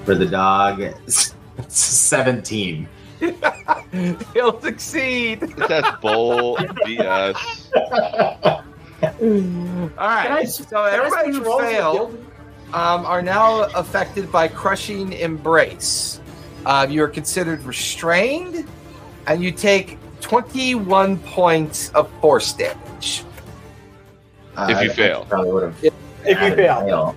for the dog. Seventeen. He'll succeed. That's bull BS. All right, I- so I everybody who failed um, are now affected by crushing embrace. Uh, you are considered restrained, and you take 21 points of force damage. Uh, If you I fail. probably would have. If you fail.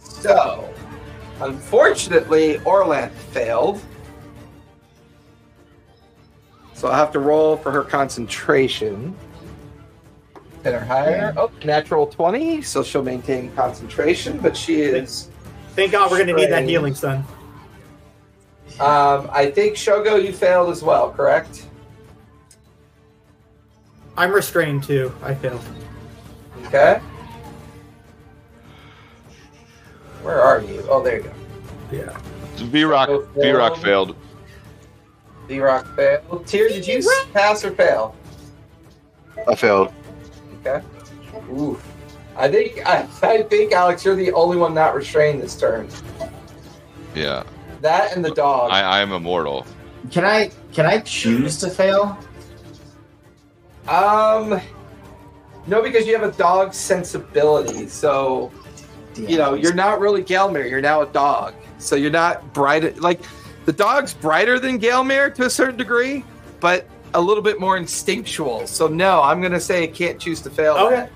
So, unfortunately, Orlanth failed. So I'll have to roll for her concentration. Ten or higher. Oh, natural 20, so she'll maintain concentration, but she is. Thank God we're going to need that healing, son. Um, I think Shogo, you failed as well, correct? I'm restrained too. I failed. Okay. Where are you? Oh, there you go. Yeah. Vrock V Rock failed. D Rock failed. Tyr, did you pass or fail? I failed. Okay. Oof. I think I, I think Alex, you're the only one not restrained this turn. Yeah. That and the dog. I, I am immortal. Can I? Can I choose to fail? um, no, because you have a dog sensibility. So you know you're not really Gelmir. You're now a dog. So you're not bright. Like the dog's brighter than Gelmir to a certain degree, but a little bit more instinctual. So no, I'm gonna say it can't choose to fail. Okay.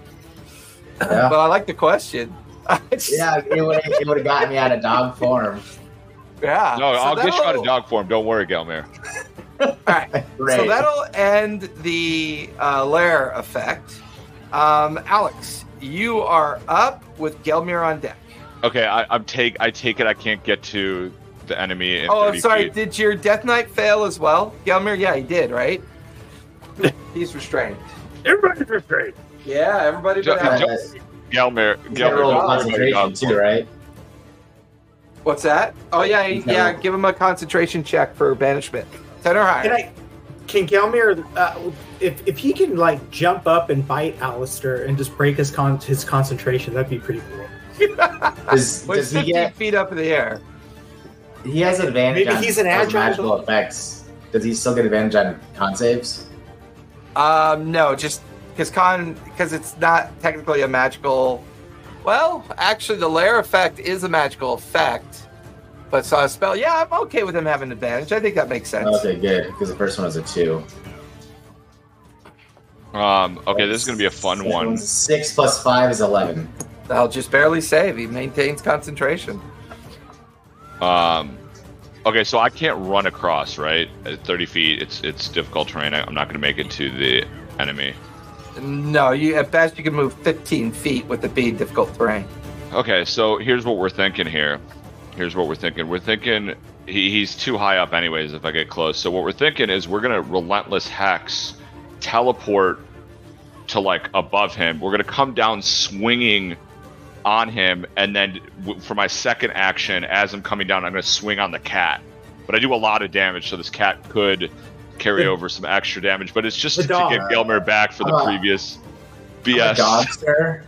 Yeah. But I like the question. Yeah, it would it would have gotten me out of dog form. Yeah. No, So I'll get you out that'll- of dog form. Don't worry, Gelmir. All right. Great. So that'll end the uh, lair effect. Um, Alex, you are up with Gelmir on deck. Okay, I, I'm take. I take it. I can't get to the enemy. In Oh, 30 sorry. feet. Did your Death Knight fail as well? Gelmir, yeah, he did, right? He's restrained. Everybody's restrained. Yeah, everybody but Ju- Alex. ju- Gelmir. You gotta roll Gelmir. concentration too, right? What's that? Oh, yeah, he- No. yeah. Give him a concentration check for banishment. Ten or higher. Can I? Can Gelmir, uh, if if he can like jump up and bite Halaster and just break his con his concentration, that'd be pretty cool. Does, Well, he's does he 15 get? feet up in the air. He has advantage. Maybe on he's an on agile magical effects. Does he still get advantage on con saves? Um, no, just because con because it's not technically a magical. Well, actually, the lair effect is a magical effect, but so a spell. Yeah, I'm okay with him having advantage. I think that makes sense. Okay, good. Because the first one was a two. Um. Okay, this is gonna be a fun one. Six plus five is eleven. I'll just barely save. He maintains concentration. Um. Okay, so I can't run across, right? At 30 feet, it's it's difficult terrain. I- I'm not gonna make it to the enemy. No, you at best you can move 15 feet with it being difficult terrain. Okay, so here's what we're thinking here. Here's what we're thinking. We're thinking he, he's too high up, anyways. If I get close, so what we're thinking is we're gonna relentless hex, teleport to like above him. We're gonna come down swinging on him, and then w- for my second action, as I'm coming down, I'm gonna swing on the cat. But I do a lot of damage, so this cat could carry over some extra damage, but it's just The to dog. get Gelmir back for the Uh, previous I'm a BS. dogster.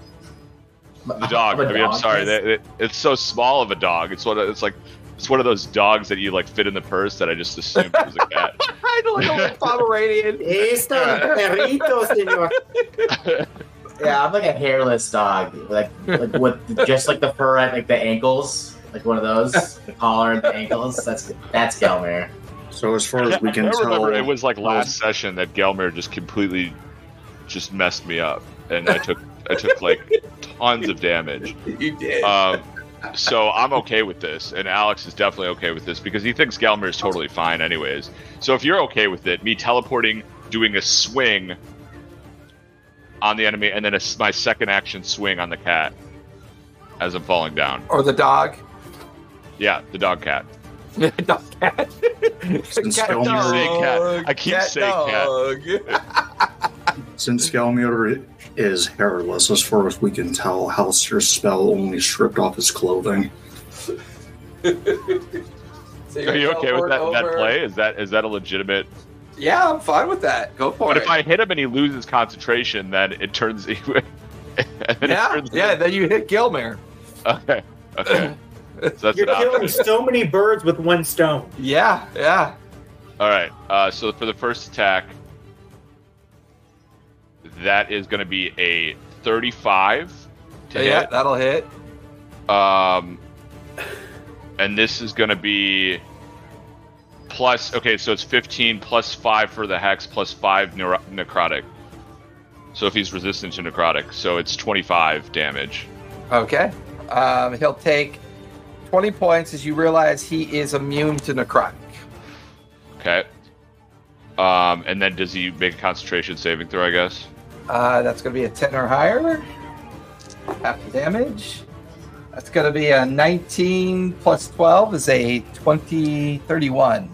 the dog. I mean, I'm sorry. That, it, it's so small of a dog. It's one. Of, it's like it's one of those dogs that you like fit in the purse that I just assumed was a cat. I don't know what Pomeranian. Esto perrito, señor. Yeah, I'm like a hairless dog, like like with just like the fur at like the ankles, like one of those the collar and the ankles. That's that's Gelmir. So as far as we can I tell, it was like last session that Gelmir just completely just messed me up, and I took I took like tons of damage. You did. Um, so I'm okay with this, and Alex is definitely okay with this because he thinks Gelmir is totally fine, anyways. So if you're okay with it, me teleporting, doing a swing on the enemy, and then a, my second action swing on the cat as I'm falling down. or the dog. Yeah, the dog cat. dog cat. Since Cat Gelmir- dog, Say cat. I keep cat saying cat. since Gelmir is hairless, as far as we can tell, Halaster's spell only stripped off his clothing. So Are you okay with teleport that, that play? Is that is that a legitimate? Yeah, I'm fine with that. Go for But it. But if I hit him and he loses concentration, then it turns. and then it yeah, turns- yeah, then you hit Gelmir. Okay. Okay. So that's You're killing so many birds with one stone. Yeah, yeah. All right. Uh, so for the first attack, that is going to be a 35 to yeah, hit. that'll hit. Um, and this is going to be plus. Okay, so it's 15 plus five for the hex plus five neuro- necrotic. So if he's resistant to necrotic, so it's 25 damage. Okay. Um, he'll take 20 points as you realize he is immune to necrotic. Okay. Um, and then does he make a concentration saving throw? I guess. Uh, that's going to be a 10 or higher. Half the damage. That's going to be a 19 plus 12 is a 20, 31.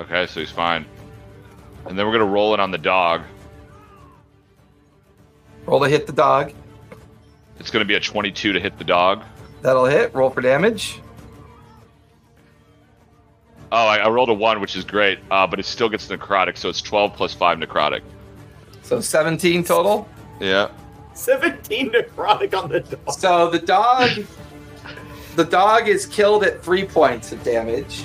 Okay, so he's fine. And then we're gonna roll it on the dog. Roll to hit the dog. It's gonna be a 22 to hit the dog. That'll hit. Roll for damage. Oh, I, I rolled a one, which is great, uh, but it still gets necrotic, so it's 12 plus five necrotic. So 17 total. Yeah. 17 necrotic on the dog. So the dog, the dog is killed at three points of damage.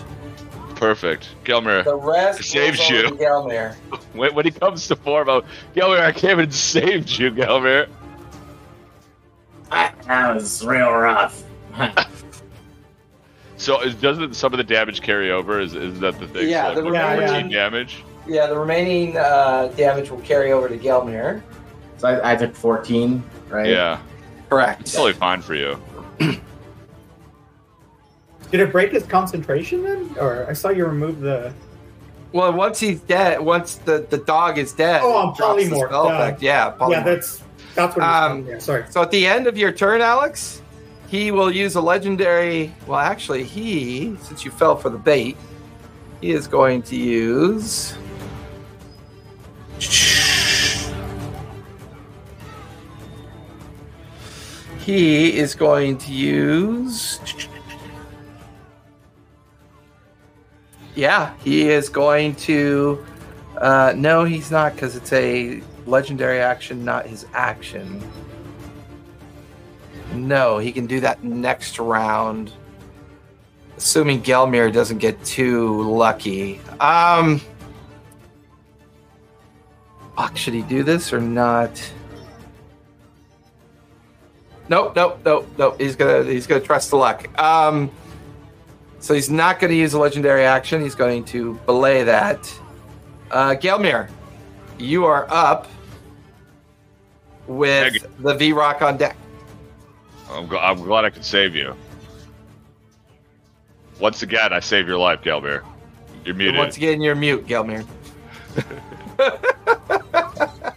Perfect. Gelmir, The rest Saves you. to Gelmir. when, when he comes to form, oh, Gelmir, I came and saved you, Gelmir. That that was real rough. So is, doesn't some of the damage carry over? Is, is that the thing? Yeah, so, the like, Yeah, yeah. damage. Yeah, the remaining uh, damage will carry over to Gelmir. So I, I took 14, right? Yeah. Correct. It's totally fine for you. Did it break his concentration then? Or I saw you remove the. Well, once he's dead, once the, the dog is dead, Oh, I'm it drops the polymorph, spell duh. effect. Yeah, polymorph. Yeah, that's that's what. Um, Um, yeah, sorry. So at the end of your turn, Alex, he will use a legendary. Well, actually, he, since you fell for the bait, he is going to use. He is going to use. Yeah, he is going to. Uh, no, he's not because it's a legendary action, not his action. No, he can do that next round. Assuming Gelmir doesn't get too lucky. Um Fuck, should he do this or not? Nope, nope, nope, nope. He's gonna he's gonna trust the luck. Um so he's not gonna use a legendary action, he's going to belay that. Uh Gelmir, you are up with Thank the Vrock on deck. I'm, gl- I'm glad I could save you. Once again, I saved your life, Gelmir. You're And muted. Once again, you're mute, Gelmir.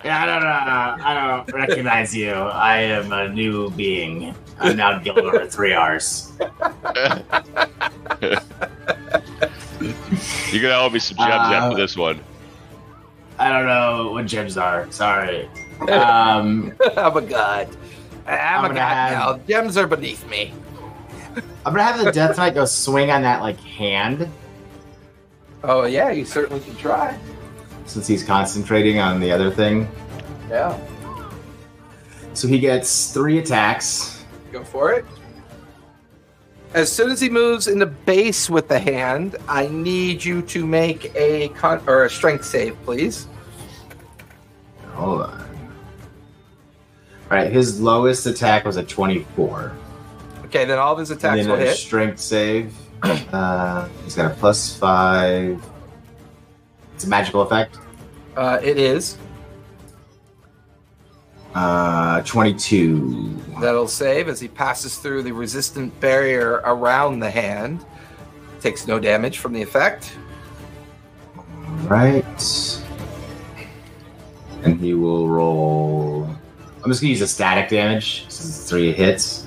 Yeah, I don't know. I don't recognize you. I am a new being. I'm now Gilbert with three R's. You're gonna owe me some gems Uh, after this one. I don't know what gems are. Sorry. Um, I'm a god. I'm, I'm a god have-. Gems are beneath me. I'm gonna have the Death Knight go swing on that like hand. Oh yeah, you certainly can try. since he's concentrating on the other thing. Yeah. So he gets three attacks. Go for it. As soon as he moves into base with the hand, I need you to make a con- or a strength save, please. Hold on. All right, his lowest attack was a 24. Okay, then all of his attacks will a hit. strength save. Uh, he's got a plus five. It's a magical effect. Uh, it is. Uh, 22. That'll save as he passes through the resistant barrier around the hand. Takes no damage from the effect. Right. And he will roll. I'm just gonna use a static damage since it's three hits.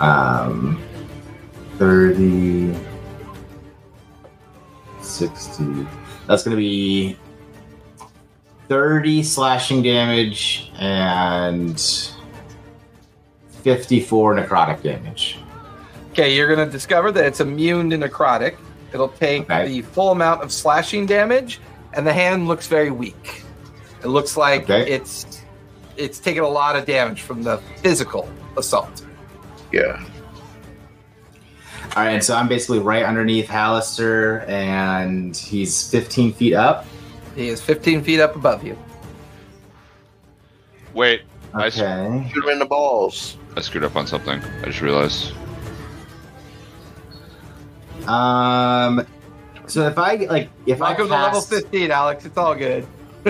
Um, 30, 60. That's gonna be 30 slashing damage and 54 necrotic damage. Okay, you're going to discover that it's immune to necrotic. It'll take Okay. the full amount of slashing damage, and the hand looks very weak. It looks like Okay. it's it's taken a lot of damage from the physical assault. Yeah. All right, and so I'm basically right underneath Halaster, and he's 15 feet up. He is 15 feet up above you. Wait, I s- Okay. Shoot him in the balls. I screwed up on something. I just realized. Um. So if I like, if Welcome I to level cast, 15, Alex. It's all good.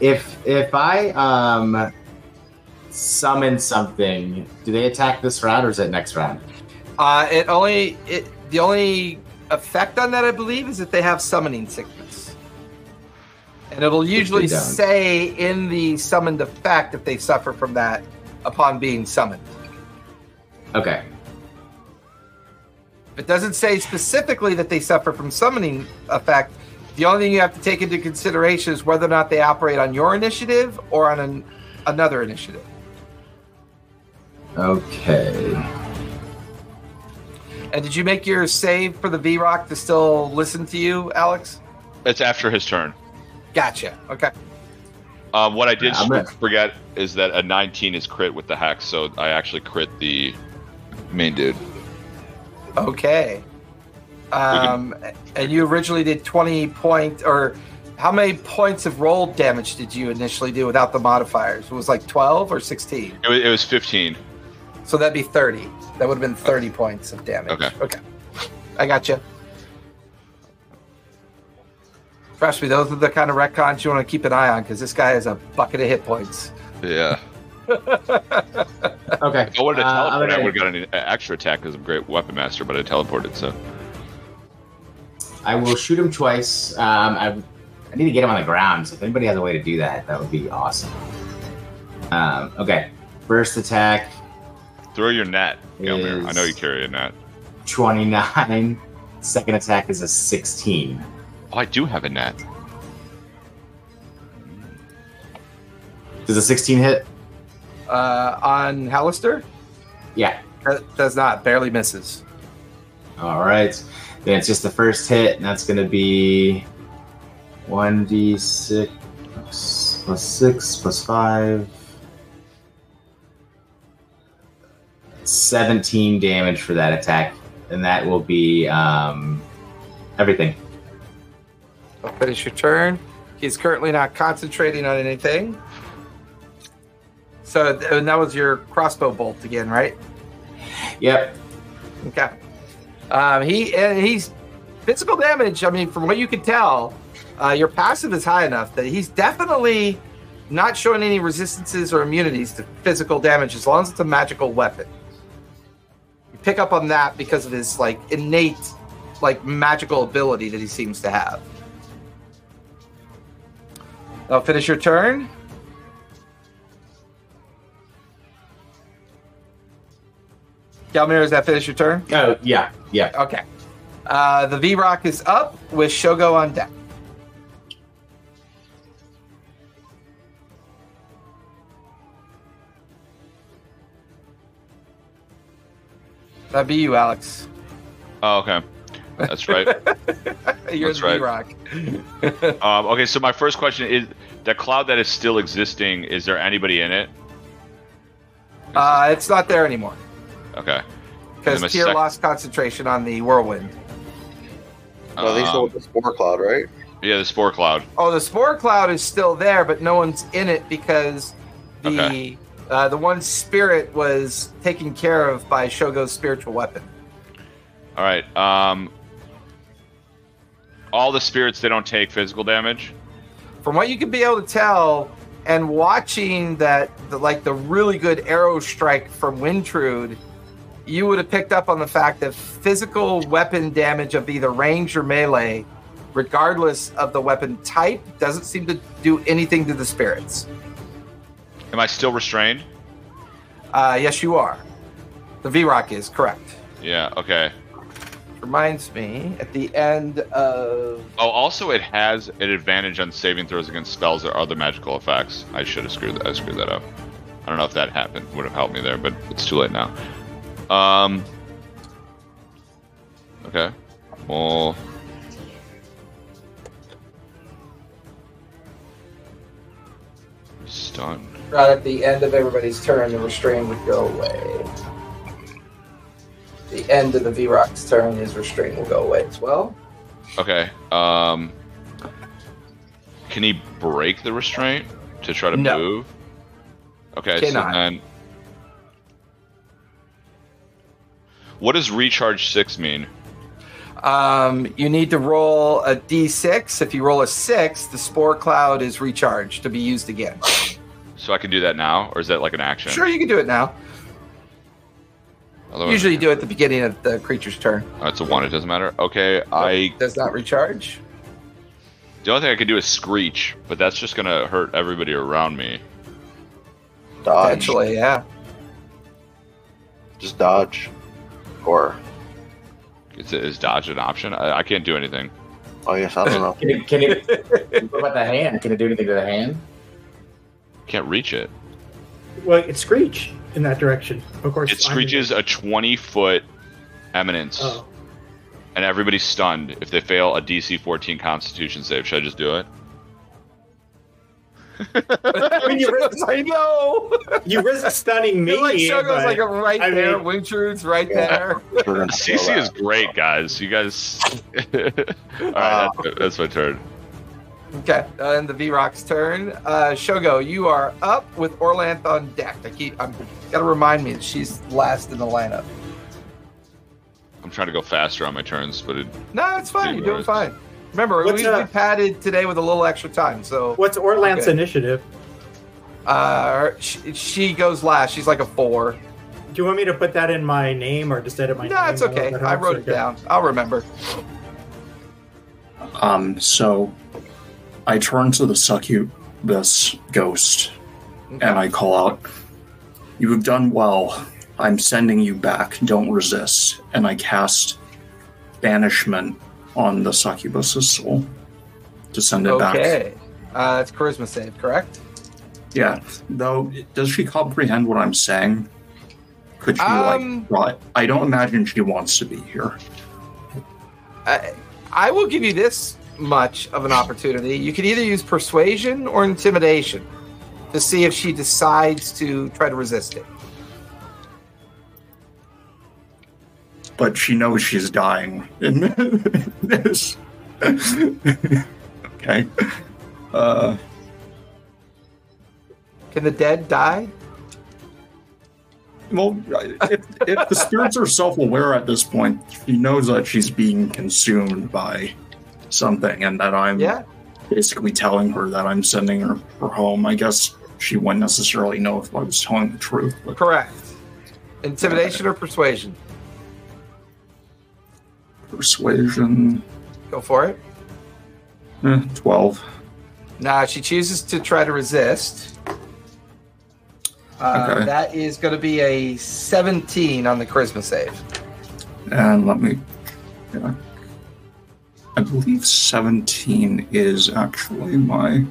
if if I um summon something, do they attack this round or is it next round? Uh, it only it the only effect on that I believe is that they have summoning sickness, and it'll usually say in the summoned effect if they suffer from that upon being summoned. Okay. If it doesn't say specifically that they suffer from summoning effect, the only thing you have to take into consideration is whether or not they operate on your initiative or on an, another initiative. Okay. And did you make your save for the Vrock to still listen to you, Alex? It's after his turn. Gotcha. Okay. Um, what I did Yeah, forget is that a 19 is crit with the hex, so I actually crit the main dude. Okay. Um, and you originally did 20 point, or how many points of roll damage did you initially do without the modifiers? It was like 12 or 16. It was, it was 15. So that'd be 30. That would have been 30 points of damage. Okay. Okay. I got you. Trust me, those are the kind of retcons you want to keep an eye on because this guy has a bucket of hit points. Yeah. Okay. If I wanted to Uh, I'm teleport, I gonna- would have got an extra attack because I'm a great weapon master, but I teleported, so. I will shoot him twice. Um, I, I need to get him on the ground. So if anybody has a way to do that, that would be awesome. Um, okay. First attack, Throw your net, Gelmir. I know you carry a net. 29. Second attack is a 16. Oh, I do have a net. Does a 16 hit? Uh, on Halaster, Yeah. that does not, barely misses. All right. Then it's just the first hit, and that's going to be 1d6 plus 6 plus 5. 17 damage for that attack, and that will be um, everything. I'll finish your turn. He's currently not concentrating on anything. So and that was your crossbow bolt again, right? Yep. Okay. Um, he he's physical damage. I mean, from what you can tell, uh, your passive is high enough that he's definitely not showing any resistances or immunities to physical damage as long as it's a magical weapon. You pick up on that because of his like innate, like magical ability that he seems to have. I'll finish your turn. Gelmir, does that finish your turn? Oh, yeah. Yeah. Okay. Uh, the Vrock is up with Shogo on deck. That'd be you, Alex. Oh, okay. That's right. You're That's the right. Vrock. um, okay, so my first question is: the cloud that is still existing, is there anybody in it? uh, it's not there anymore Okay. because And Tyr sec- lost concentration on the whirlwind. No, they still Um, with the spore cloud, right? yeah, the spore cloud. Oh, the spore cloud is still there, but no one's in it because the Okay. uh, the one spirit was taken care of by Shogo's spiritual weapon. All right. Um, all the spirits they don't take physical damage. From what you can be able to tell, and watching that, the, like the really good arrow strike from Wintrude, you would have picked up on the fact that physical weapon damage of either range or melee, regardless of the weapon type, doesn't seem to do anything to the spirits. Am I still restrained? Uh, yes, you are. The Vrock is correct. Yeah. Okay. Reminds me at the end of. Oh, also it has an advantage on saving throws against spells or other magical effects. I should have screwed that. I screwed that up. I don't know if that happened would have helped me there, but it's too late now. Um. Okay. Well. Stun. Right at the end of everybody's turn, the restrain would go away. The end of the Vrock's turn, his restraint will go away as well. Okay. Um. Can he break the restraint to try to No. move? Okay. Cannot. So then. What does recharge six mean? Um, you need to roll a d6. If you roll a six, the spore cloud is recharged to be used again. So I can do that now, or is that like an action? Sure, you can do it now. Otherwise- Usually, you do it at the beginning of the creature's turn. Oh, it's a one. It doesn't matter. Okay. I. does not recharge. The only thing I can do is screech, but that's just gonna hurt everybody around me. Dodge. Potentially, yeah. Just dodge. Or Is, is dodge an option? I, I can't do anything. oh yes, I don't know. Can it, can it, what about the hand? Can it do anything to the hand? Can't reach it. Well, it screech in that direction. Of course, It screeches a twenty foot eminence, Oh, and everybody's stunned if they fail a DC fourteen Constitution save. Should I just do it? I mean, you risk, I know. you risk stunning me. You're like Shogo's like right I there. mean- Wintrude's right Yeah. there. We're CC is great, guys. You guys. All right, Uh, that's, that's my turn. Okay, and the Vrock's turn. Uh, Shogo, you are up with Orlanth on deck. I keep. I'm gotta remind me that she's last in the lineup. I'm trying to go faster on my turns, but it, No, it's fine. You're doing Yours. fine. Remember, What's, we, uh, we padded today with a little extra time, so What's Orlanth's Okay. initiative? uh, she, she goes last. She's like a four. Do you want me to put that in my name or just edit my name? No, it's I don't know okay. I wrote it Okay. down. I'll remember. Um, so I turn to the succubus ghost and I call out, You have done well. I'm sending you back. Don't resist. And I cast banishment on the succubus's soul to send it back. Okay. Uh, it's charisma save, correct? Yeah. Though, does she comprehend what I'm saying? Could she, Um, like, right? I don't imagine she wants to be here. I, I will give you this much of an opportunity. You can either use persuasion or intimidation to see if she decides to try to resist it. But she knows she's dying in this. okay. Uh, Can the dead die? well, if, if the spirits are self-aware at this point, she knows that she's being consumed by something, and that I'm Yeah. basically telling her that I'm sending her, her home. I guess she wouldn't necessarily know if I was telling the truth. Correct. Intimidation or persuasion? Persuasion, Go for it. eh, twelve. Now she chooses to try to resist. Uh, Okay. That is going to be a 17 on the charisma save. And let me. Yeah. I believe 17 is actually my.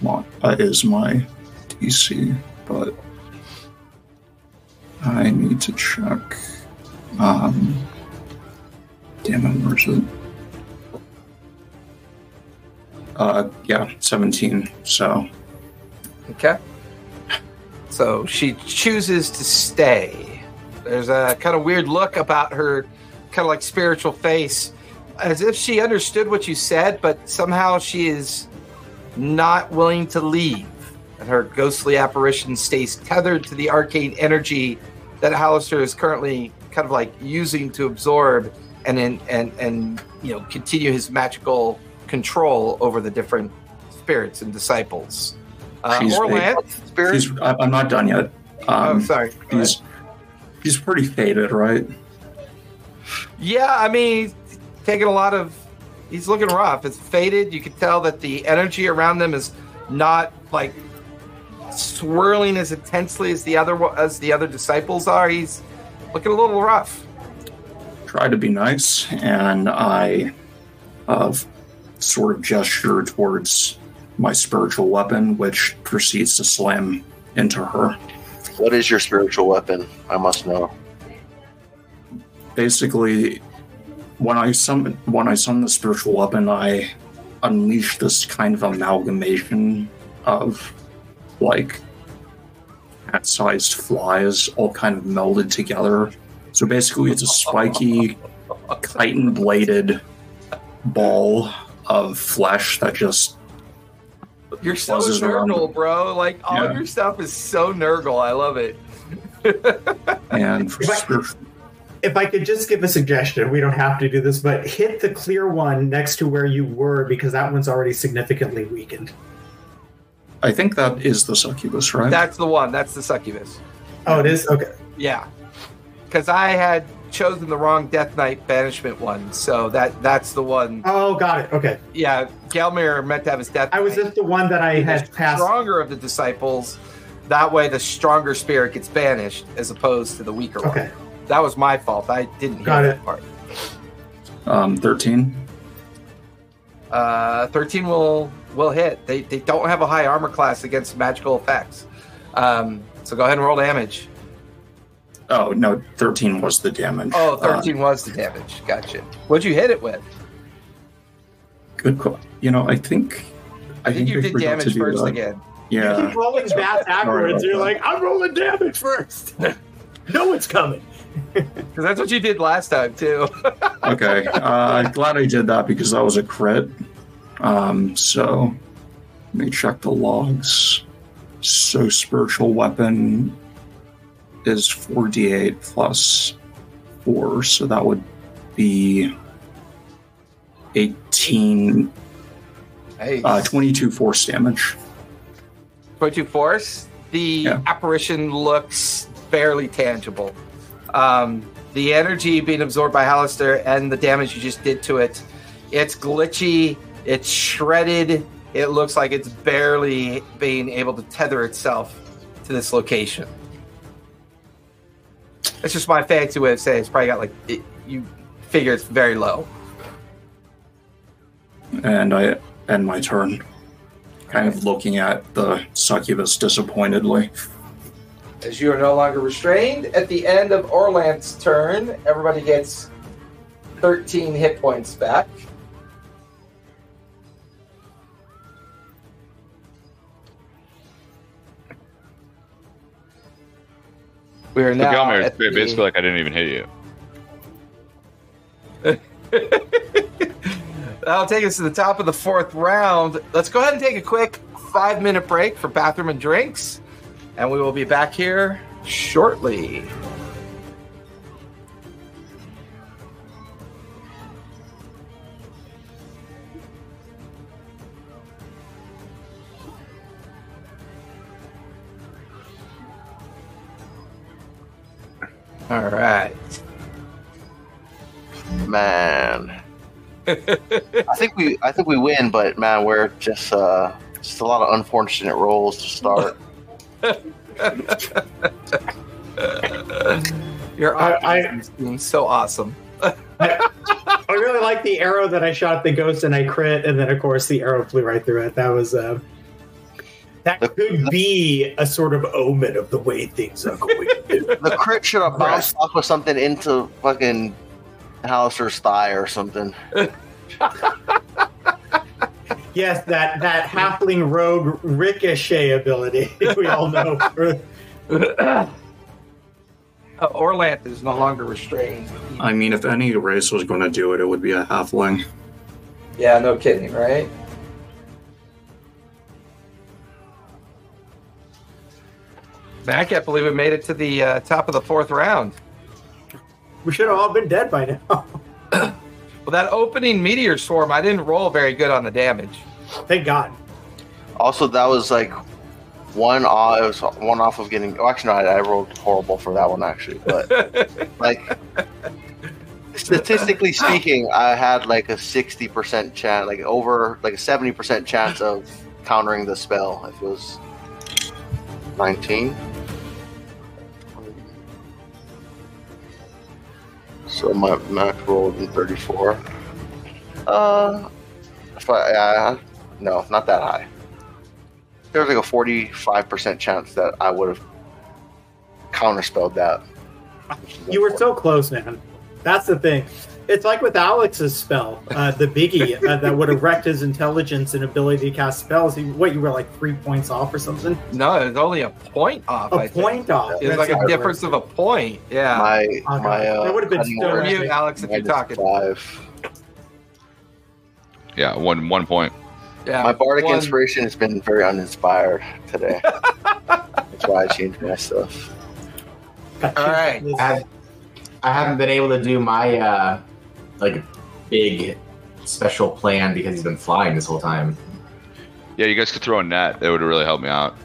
mo- Uh, is my DC, but. I need to check. Um, damn it? Uh, yeah, 17. So, Okay. So she chooses to stay. There's a kind of weird look about her, kind of like spiritual face, as if she understood what you said, but somehow she is not willing to leave. And her ghostly apparition stays tethered to the arcane energy that Halaster is currently kind of like using to absorb and and and, and you know continue his magical control over the different spirits and disciples. Uh, She's Orlanth, Spirit. he's, I'm not done yet. Um, oh, sorry. Go ahead. He's, he's pretty faded, right? Yeah, I mean, taking a lot of. He's looking rough. It's faded. You can tell that the energy around them is not like swirling as intensely as the other as the other disciples are. He's looking a little rough. Try to be nice, and I uh, sort of gesture towards my spiritual weapon, which proceeds to slam into her. What is your spiritual weapon? I must know. basically when I summon when I summon the spiritual weapon, I unleash this kind of amalgamation of like cat-sized flies all kind of melded together. So basically, it's a spiky, chitin-bladed ball of flesh that just You're so Buzzes around. Nurgle, bro. Like all Yeah. your stuff is so Nurgle. I love it. and for If I- If I could just give a suggestion, we don't have to do this, but hit the clear one next to where you were because that one's already significantly weakened. I think that is the succubus, right? That's the one. That's the succubus. Oh, it is? Okay. Yeah, because I had chosen the wrong Death Knight banishment one, so that that's the one. Oh, got it. Okay. Yeah, Gelmir meant to have his Death. I was Knight. just the one that I the had passed. stronger of the disciples. That way, the stronger spirit gets banished as opposed to the weaker one. Okay. That was my fault. I didn't hear Got that it. part. um, Thirteen. Uh, Thirteen will will hit. They they don't have a high armor class against magical effects. Um, so go ahead and roll damage. Oh no, thirteen was the damage. Oh, Uh, 13 was the damage. Gotcha. What'd you hit it with? good call. You know, I think. I think you I did damage first that. again. Yeah. You keep rolling bats backwards. You're like, I'm rolling damage first. no, one's coming. Because that's what you did last time too. okay. Uh, glad I did that because that was a crit. Um, so let me check the logs. So spiritual weapon is 4d8 plus 4, so that would be 18, hey, uh, 22 force damage. 22 force. The Yeah. apparition looks fairly tangible. Um, the energy being absorbed by Halaster and the damage you just did to it, it's glitchy, it's shredded, it looks like it's barely being able to tether itself to this location. It's just my fancy way of saying it's probably got like, it, you figure it's very low. And I end my turn. Kind of looking at the succubus disappointedly. As you are no longer restrained, at the end of Orlanth's turn, everybody gets 13 hit points back. We are So now. Gelmir, at it's the- basically like I didn't even hit you. That'll take us to the top of the fourth round. Let's go ahead and take a quick five minute break for bathroom and drinks, and we will be back here shortly. All right. Man. I think we I think we win, but man, we're just uh just a lot of unfortunate rolls to start. Your I- I- optimism seems so awesome. I really like the arrow that I shot the ghost and I crit, and then of course the arrow flew right through it. That was uh, that could be a sort of omen of the way things are going. the crit should have bounced off of something into fucking Halaster's thigh or something. Yes, that that halfling rogue ricochet ability we all know. uh, Orlanth is no longer restrained. I mean, if any race was going to do it, it would be a halfling. Yeah, no kidding, right? Man, I can't believe we made it to the uh, top of the fourth round. We should have all been dead by now. Well, that opening meteor swarm, I didn't roll very good on the damage. Thank God. Also, that was like one off. It was one off of getting. Oh, actually, no, I, I rolled horrible for that one actually. But like statistically speaking, I had like a sixty percent chance, like over like a seventy percent chance of countering the spell if it was nineteen. So my max roll would be thirty-four. Uh, if I, uh, no, not that high. There was like a forty-five percent chance that I would have counterspelled that. You were so close, man. That's the thing. It's like with Alex's spell, uh, the biggie uh, that would have wrecked his intelligence and ability to cast spells. He, what you were like three points off or something? No, it's only a point off. A I think. point off. It was That's like a difference of a point. Yeah. my Oh, my uh, that would have been cunning so word Mute. Alex, if you're talking. Five. Yeah, one one point. Yeah. My bardic one- inspiration has been very uninspired today. That's why I changed my stuff. All right. I, have, I haven't been able to do my uh, like big special plan because he's been flying this whole time. Yeah, you guys could throw a net. That would really help me out.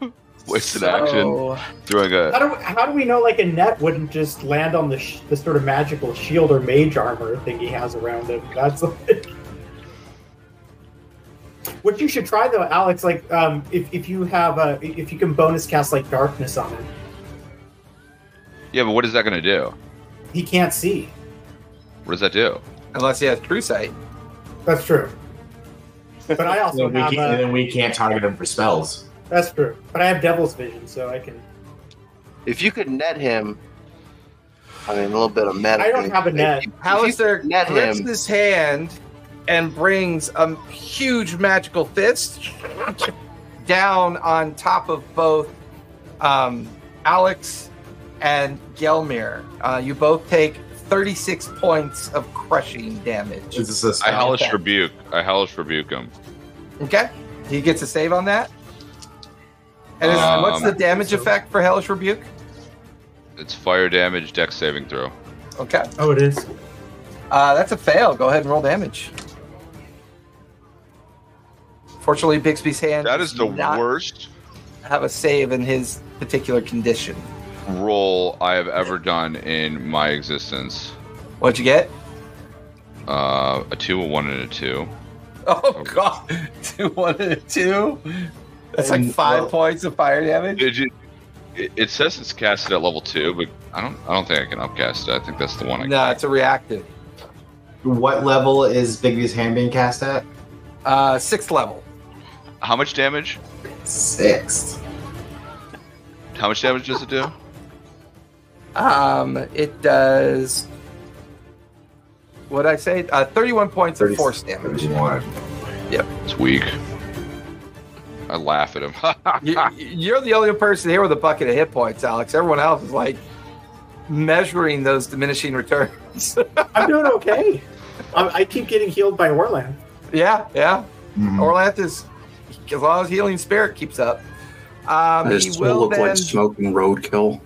Wasted action. So, Throwing How a. do, we, how do we know like a net wouldn't just land on the sh- the sort of magical shield or mage armor thing he has around him? That's like... what you should try though, Alex. Like, um, if, if you have a if you can bonus cast like darkness on him, Yeah, but what is that going to do? He can't see. What does that do? unless he has true sight. That's true. But I also Then we, have can't, uh, then we can't target him for spells. that's true. But I have Devil's Vision, so I can. If you could net him, I mean a little bit of meta. I don't have a net. If you- if you Halaster could net grips him. his hand and brings a huge magical fist down on top of both um, Alex and Gelmir. Uh, you both take 36 points of crushing damage. Is a I hellish okay. rebuke. I hellish rebuke him. Okay. He gets a save on that. And is, what's Um, the damage effect for Hellish Rebuke? It's fire damage, dex saving throw. Okay. Oh, it is. Uh, that's a fail. Go ahead and roll damage. Fortunately, Bigby's hand That is does the not worst have a save in his particular condition. Roll I have ever done in my existence. What'd you get? Uh, a two, a one, and a two. Oh god, two, one, and a two. That's like five well- points of fire damage. Did you? It, it says it's casted at level two, but I don't. I don't think I can upcast it. I think that's the one. I No, it's a reactive. What level is Bigby's hand being cast at? Uh, sixth level. How much damage? Sixth. How much damage does it do? Um, it does. What I say? Uh, thirty-one points of force damage. 31. It's weak. I laugh at him. You, you're the only person here with a bucket of hit points, Alex. Everyone else is like measuring those diminishing returns. I'm doing okay. I, I keep getting healed by Orlanth. yeah, yeah. Mhm. Orlanth is as long as healing spirit keeps up. Um, I he just will look then, like smoking roadkill.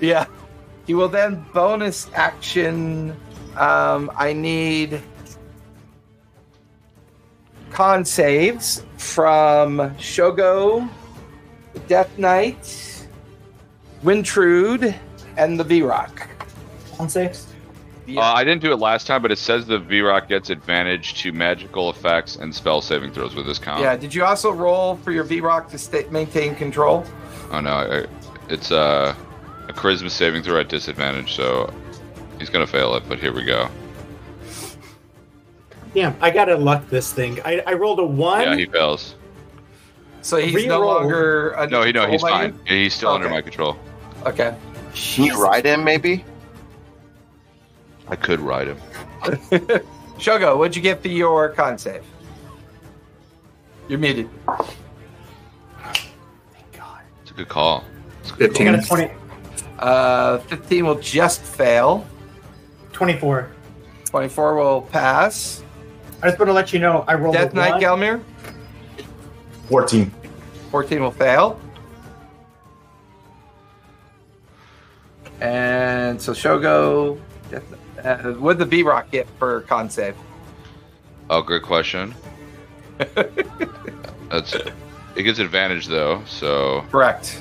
yeah, he will then bonus action. Um, I need con saves from Shogo, Death Knight, Wintrude, and the Vrock. On saves. Uh, I didn't do it last time, but it says the Vrock gets advantage to magical effects and spell saving throws with this con. Yeah. Did you also roll for your Vrock to stay, maintain control? Oh no, I, it's uh, a charisma saving throw at disadvantage, so he's gonna fail it. But here we go. Damn, I gotta luck this thing. I, I rolled a one. Yeah, he fails. So he's no longer under No, he no, he's fine. Yeah, He's still under my control. Okay. Can you ride him, maybe? I could ride him. Shogo, what'd you get for your con save? You're muted. Thank God. It's a good call. It's a good I got a 15. 20, Uh, 15 will just fail. 24. 24 will pass. I just want to let you know I rolled Death a Knight one. Gelmir. 14. 14 will fail. And so Shogo, uh, what'd the Vrock get for con save? Oh, great question. That's it gives advantage though, so Correct.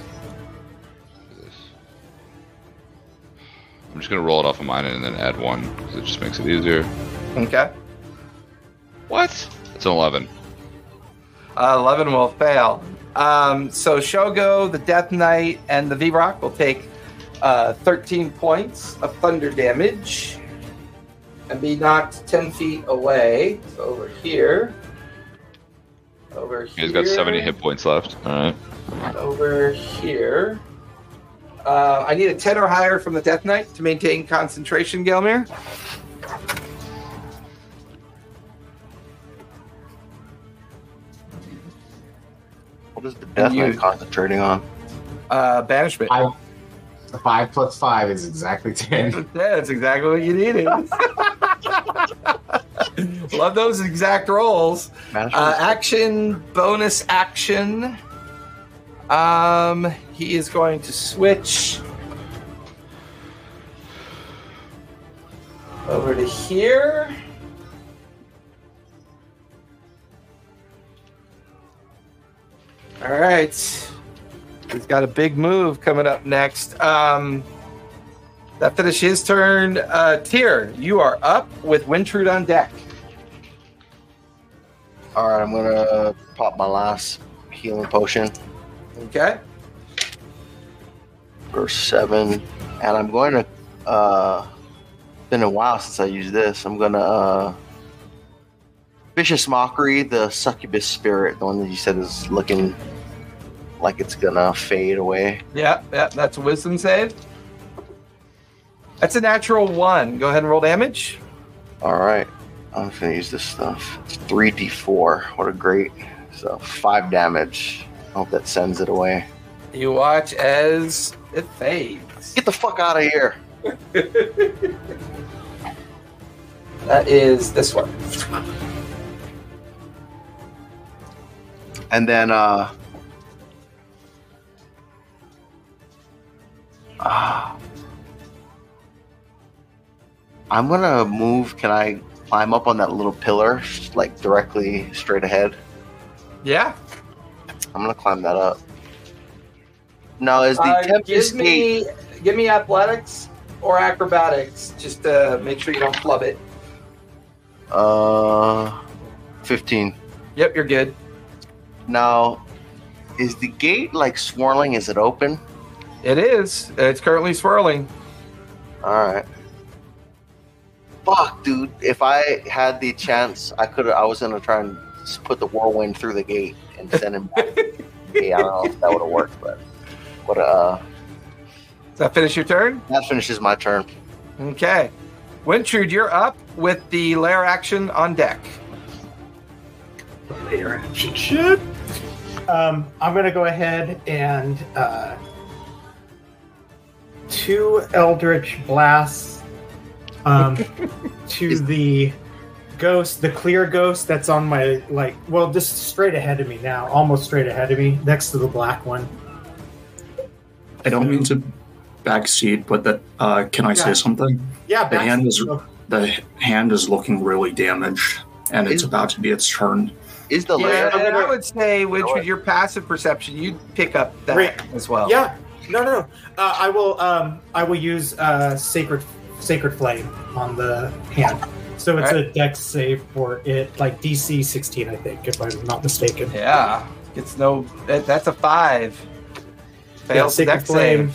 I'm just gonna roll it off of mine and then add one because it just makes it easier. Okay. What? It's an eleven. Uh, 11 will fail. Um, so Shogo, the Death Knight, and the Vrock will take uh, 13 points of thunder damage and be knocked 10 feet away. So over here. Over here. He's got 70 hit points left. All right. Over here. Uh, I need a 10 or higher from the Death Knight to maintain concentration, Gelmir. What is the death you- knight concentrating on? Uh, banishment. Five, five plus five is exactly 10. Yeah, that's exactly what you needed. Love those exact rolls. Uh, action, bonus action. Um, he is going to switch over to here. All right. He's got a big move coming up next. Um, that finishes his turn. Uh, Tyr, you are up with Wintrude on deck. All right, I'm gonna pop my last healing potion Okay. For seven, and I'm going to. uh Been a while since I used this. I'm gonna. uh Vicious mockery, the succubus spirit, the one that you said is looking like it's gonna fade away. Yeah, yeah, that's a wisdom save. That's a natural one. Go ahead and roll damage. All right, I'm gonna use this stuff. It's three d4. What a great. So five damage. I hope that sends it away. You watch as it fades. Get the fuck out of here. That is this one. And then uh ah. I'm gonna move. Can I climb up on that little pillar, like directly straight ahead? Yeah. I'm gonna climb that up. Now, is the Uh, Tempest give Gate? me give me athletics or acrobatics just to make sure you don't flub it. Uh, 15. Yep, you're good. Now, is the gate like swirling? Is it open? It is. It's currently swirling. All right. Fuck, dude. If I had the chance, I could. I was gonna try and put the whirlwind through the gate and send him back. yeah, I don't know if that would have worked, but what? Uh, Does that finish your turn? that finishes my turn. Okay. Wintrude, you're up with the lair action on deck. Later action shit. Um, I'm gonna go ahead and uh, two Eldritch blasts um, to the ghost, the clear ghost that's on my like, well, just straight ahead of me now, almost straight ahead of me, next to the black one. I don't mean to backseat, but that uh, can I Yeah. say something? Yeah, The hand is the hand is looking really damaged, and it's Is- about to be its turn. Is the Yeah, lair? and I would say, which with your passive perception, you'd pick up that Right. as well. Yeah, no, no, no. Uh, I will. Um, I will use uh, sacred sacred flame on the hand. So it's Alright. a dex save for it, like DC 16, I think, if I'm not mistaken. Yeah. It's no. That, that's a five. Yeah, Fails the sacred deck flame.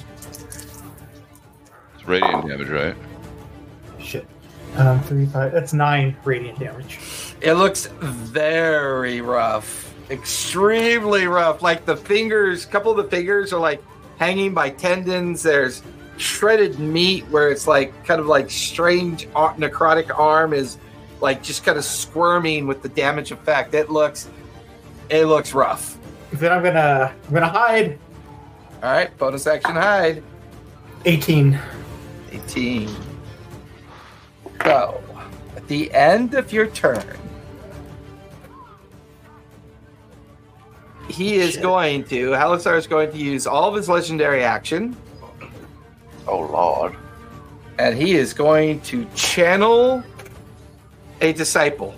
It's radiant damage, right? Shit. Um, three, five. That's nine radiant damage. It looks very rough. Extremely rough. Like the fingers, a couple of the fingers are like hanging by tendons. There's shredded meat where it's like kind of like strange necrotic arm is like just kind of squirming with the damage effect. It looks it looks rough. Then I'm gonna I'm gonna hide. All right, bonus action hide. 18. 18. So, at the end of your turn, he is Shit. going to, Halaster is going to use all of his legendary action, Oh lord. and he is going to channel a disciple.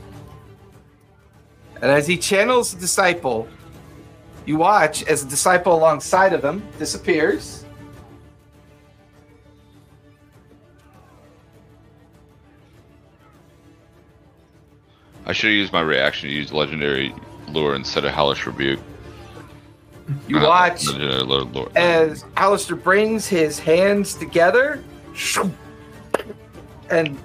And as he channels a disciple, you watch as a disciple alongside of him disappears. I should have used my reaction to use legendary lure instead of hellish rebuke. You Uh, watch lure, lure. as Halaster brings his hands together and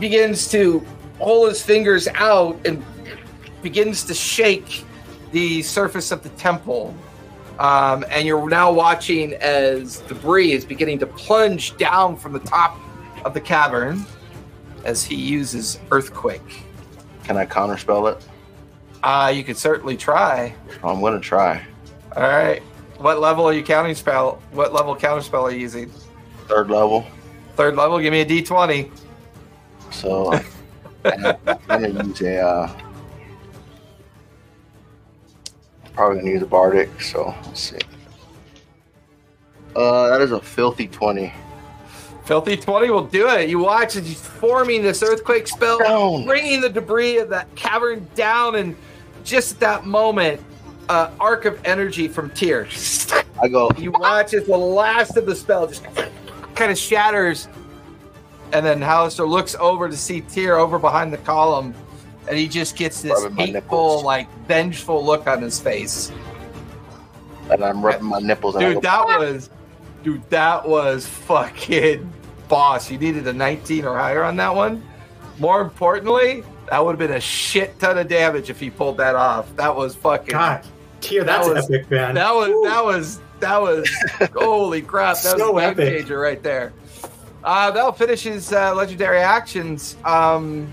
begins to pull his fingers out and begins to shake the surface of the temple. Um, and you're now watching as debris is beginning to plunge down from the top of the cavern as he uses earthquake. Can I counterspell it? Uh, you could certainly try. I'm gonna try. All right. What level are you counting spell? What level counterspell are you using? Third level. Third level, give me a d20. So I'm gonna use a. Uh, probably gonna use a bardic. So let's see. Uh, that is a filthy twenty. Filthy 20 will do it. You watch as he's forming this earthquake spell, Down. bringing the debris of that cavern down, and just at that moment, uh, arc of energy from Tyr. I go. You watch as the last of the spell just kind of shatters, and then Halaster looks over to see Tyr over behind the column, and he just gets this hateful, like vengeful look on his face. And I'm rubbing my nipples. And Dude, go, that was, dude, that was fucking boss. You needed a 19 or higher on that one. More importantly, that would have been a shit ton of damage if he pulled that off. That was fucking. God, Tyr, that's That was- epic, man. That was that was that was holy crap! That So was a game epic. changer right there. Uh, that'll finish his uh, legendary actions. Um,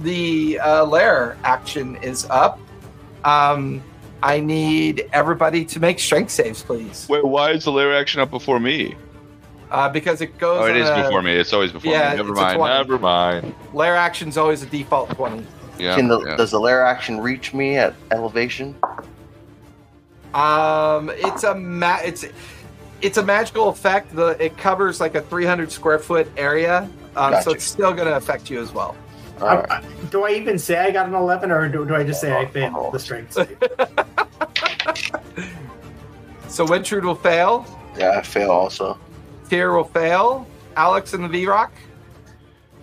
the uh, lair action is up. Um, I need everybody to make strength saves, please, Wait, why is the lair action up before me? uh, because it goes. Oh, it on is a- before me. It's always before Yeah, me. Never mind. 20. Never mind. Lair action's always a default twenty. Yeah. Can the, yeah. Does the lair action reach me at elevation? Um, it's a ma- it's it's a magical effect. The it covers like a 300 square foot area, um, so it's still going to affect you as well. All I- I- do I even say I got an 11 or do, do I just say I failed the strength save? So Wintrude will fail. Yeah, I fail also. Tyr will fail. Alex and the Vrock.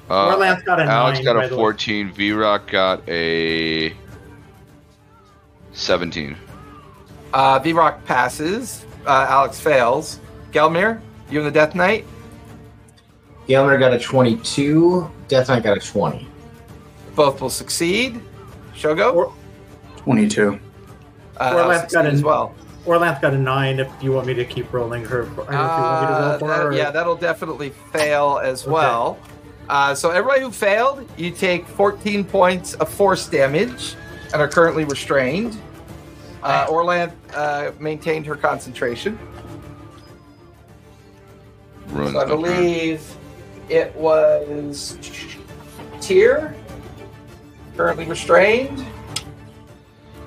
Uh, Orlanth's got a Alex 9. got a 14. Vrock got a 17. Uh, Vrock passes. Uh, Alex fails. Gelmir, you and the Death Knight. Gelmir got a 22. Death Knight got a 20. Both will succeed. Shogo. Or- 22. Uh, Orlanth's will got succeed an- as well. Orlanth got a 9 if you want me to keep rolling her. I don't know if you want me to roll Uh, that- her. yeah, that'll definitely fail as Okay. well. Uh, so everybody who failed, you take 14 points of force damage and are currently restrained. Uh, Orlanth uh, maintained her concentration. Ruins So I my turn. believe it was Tyr, currently restrained.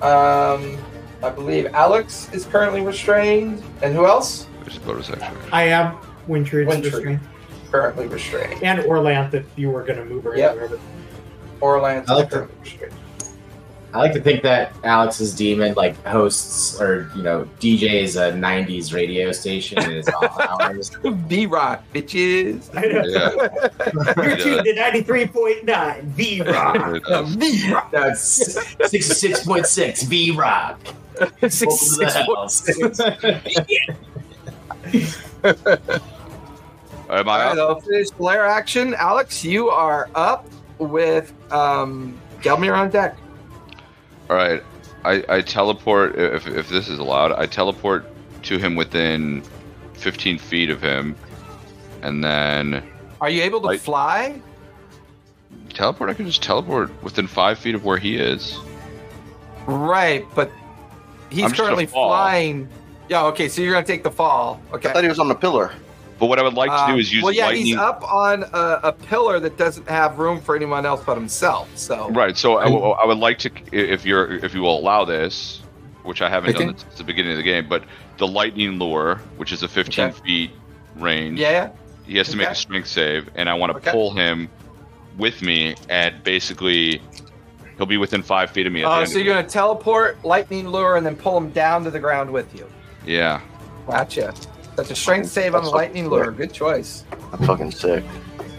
Um, I believe Alex is currently restrained. And who else? There's a bonus. I am Wintrude's Wintrude. restrained. Currently restrained. And Orlanth if you were going to move her Yep. anywhere. But Orlanth like is currently restrained. I like to think that Alex's demon like hosts or you know DJs a '90s radio station in his off hours. V Rock, bitches. I know. Yeah. You're tuned to 93.9 V Rock. It. V Rock. That's sixty-six point six V Rock. Six, six, one, six. Am All I right, up? I'll finish flare action. Alex, you are up with um, Gelmir on deck. All right. I, I teleport, if, if this is allowed, I teleport to him within 15 feet of him. and then Are you able to Like- fly? teleport. I can just teleport within five feet of where he is. Right, but he's I'm currently flying. Yeah, okay, so you're gonna take the fall. Okay. I thought he was on the pillar. But what I would like to do Um, is use well, yeah, lightning. he's up on a, a pillar that doesn't have room for anyone else but himself. So Right. So I, w- I would like to, if you're, if you will allow this, which I haven't Okay. done since the beginning of the game, but the lightning lure, which is a 15 Okay. feet range, yeah, he has to make a strength save, and I want to Okay. pull him with me, and basically, he'll be within five feet of me. Oh, end so you're gonna teleport lightning lure and then pull him down to the ground with you. Yeah. Gotcha. That's a strength save on the lightning lure. Good choice. I'm fucking sick.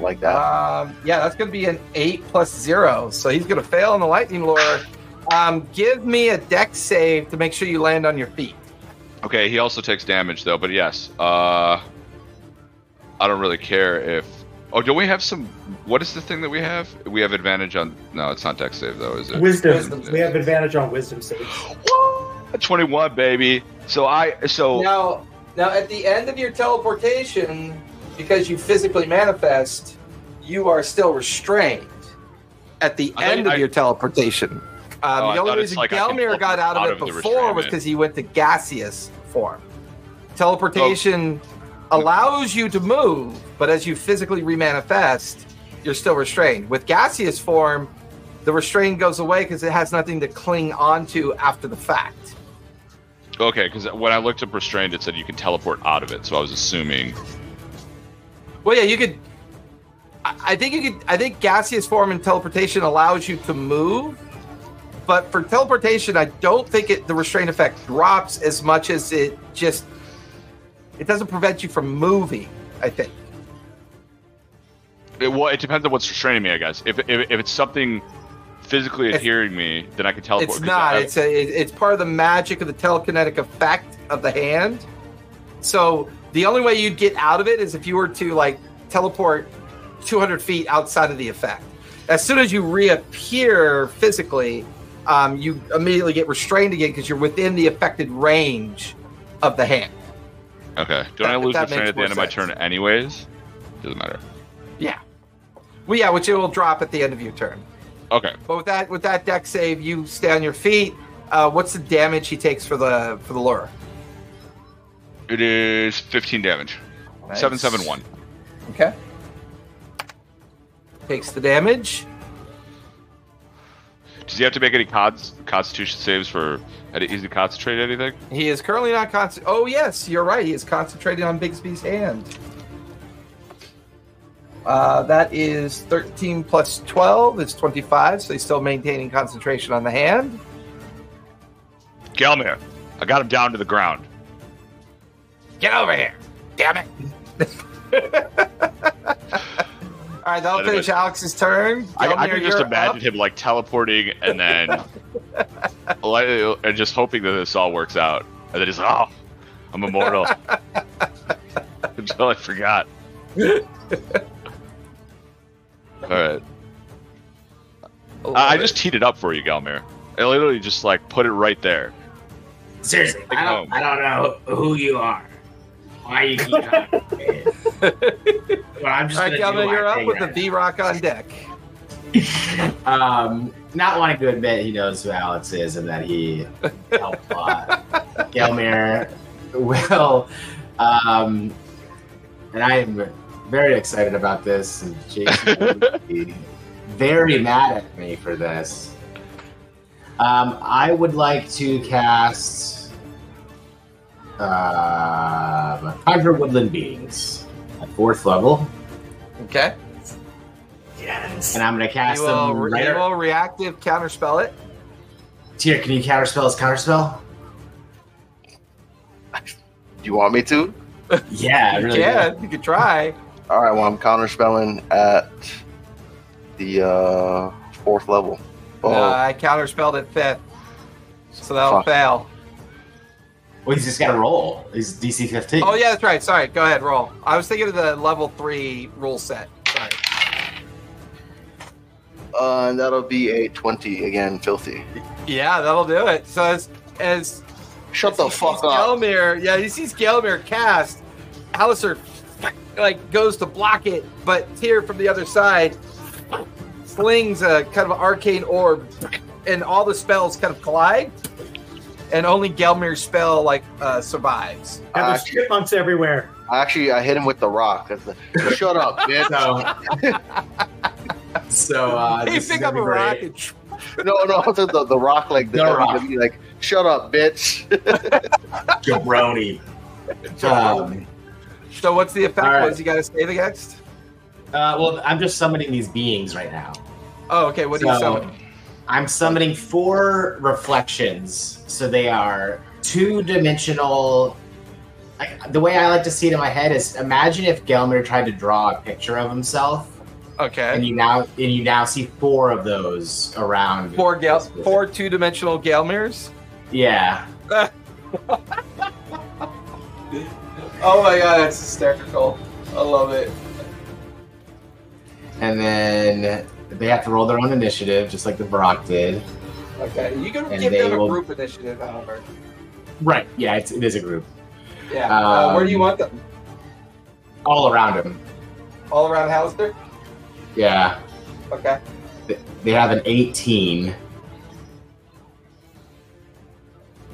Like that. Um, yeah, that's gonna be an eight plus zero. So he's gonna fail on the lightning lure. Um, give me a Dex save to make sure you land on your feet. Okay. He also takes damage though, but yes. Uh, I don't really care if. Oh, do we have some? What is the thing that we have? We have advantage on. No, it's not Dex save though, is it? Wisdom. Wisdom. We have advantage on wisdom saves. What? 21, baby. So I so Now, now at the end of your teleportation, because you physically manifest, you are still restrained. At the I end of I- your teleportation, um, Oh, the only reason like Gelmir got out of out it of before was because he went to gaseous form. Teleportation allows you to move, but as you physically remanifest, you're still restrained. With gaseous form, the restraint goes away because it has nothing to cling onto after the fact. Okay, because when I looked up restrained, it said you can teleport out of it. So I was assuming. Well, yeah, you could. I I think you could. I think gaseous form and teleportation allows you to move, but for teleportation, I don't think it the restraint effect drops as much as it just. It doesn't prevent you from moving. I think. It, well, it depends on what's restraining me, I guess. If, if, if it's something physically It's- adhering me, then I can teleport. It's not. I- It's a. it- It's part of the magic of the telekinetic effect of the hand. So the only way you'd get out of it is if you were to like teleport 200 feet outside of the effect. As soon as you reappear physically, um, you immediately get restrained again because you're within the affected range of the hand. okay. Don't That- I lose that restraint at the end of my turn, anyways? Doesn't matter. Yeah. Well, yeah, which it will drop at the end of your turn. Okay. But with that, with that Dex save, you stay on your feet. Uh, what's the damage he takes for the for the lure? It is 15 damage. Nice. 771. Okay. Takes the damage. Does he have to make any cons- constitution saves for. Is he concentrate anything? He is currently not concent. Oh yes, you're right. He is concentrating on Bigby's hand. Uh, that is 13 plus 12 is 25, so he's still maintaining concentration on the hand. Gelmir, I got him down to the ground. Get over here! Damn it! All right, that'll finish go. Alex's turn. I, I can just imagine up. him like teleporting and then like, and just hoping that this all works out. And then he's like, oh, I'm immortal. Until I forgot. All right. I, I just teed it up for you, Gelmir. I literally just like put it right there. Seriously, Take I don't, I don't know who you are. Why you keep talking. Well, I'm just All right, gonna do you're up with the V Rock on deck. Um, not wanting to admit he knows who Alex is and that he helped a lot. Gelmir will, um, and I am very excited about this. And Jason will be very mad at me for this. Um, I would like to cast uh, Conjure Woodland Beings at fourth level, Okay. Yes. and I'm going to You cast will, them right you will reactive counterspell it. Tyr, can you counterspell his counterspell? Do you want me to? Yeah, I You really do. can. You can try. All right. Well, I'm counterspelling at the uh, fourth level. Oh, Uh, I counterspelled at fifth, so that'll Fuck. fail. Well, he's just got to roll. He's DC 15. Oh yeah, that's right. Sorry. Go ahead, roll. I was thinking of the level three rule set. Sorry. uh, and that'll be a twenty again. Filthy. Yeah, that'll do it. So as as Shut the fuck up. Gelmir, yeah, he sees Gelmir cast. Halaster like goes to block it, but Tyr from the other side slings a kind of arcane orb, and all the spells kind of collide, and only Gelmir's spell like uh, survives. And there's chipmunks everywhere. Actually, I hit him with the rock. The, Shut up, bitch. So, so uh, Hey, pick gonna up be a rock great. and No, no, the, the, the rock like the, The rock. WWE, like shut up, bitch. jabroni. Um, So what's the effect? Right. What does he got to save against? uh, well, I'm just summoning these beings right now. Oh, okay. What do you So- summon? I'm summoning four reflections. So they are two dimensional. Like, the way I like to see it in my head is imagine if Gelmir tried to draw a picture of himself, Okay. and you now and you now see four of those around. Four gal, four two-dimensional Gelmirs. Yeah. Oh my god, that's hysterical. I love it. And then they have to roll their own initiative, just like the Vrock did. Okay, you can And give them a will- group initiative, however. Right. Yeah, it's, it is a group. Yeah. uh, where do you Um, want them? All around him. All around Halaster? Yeah. Okay. They have an 18.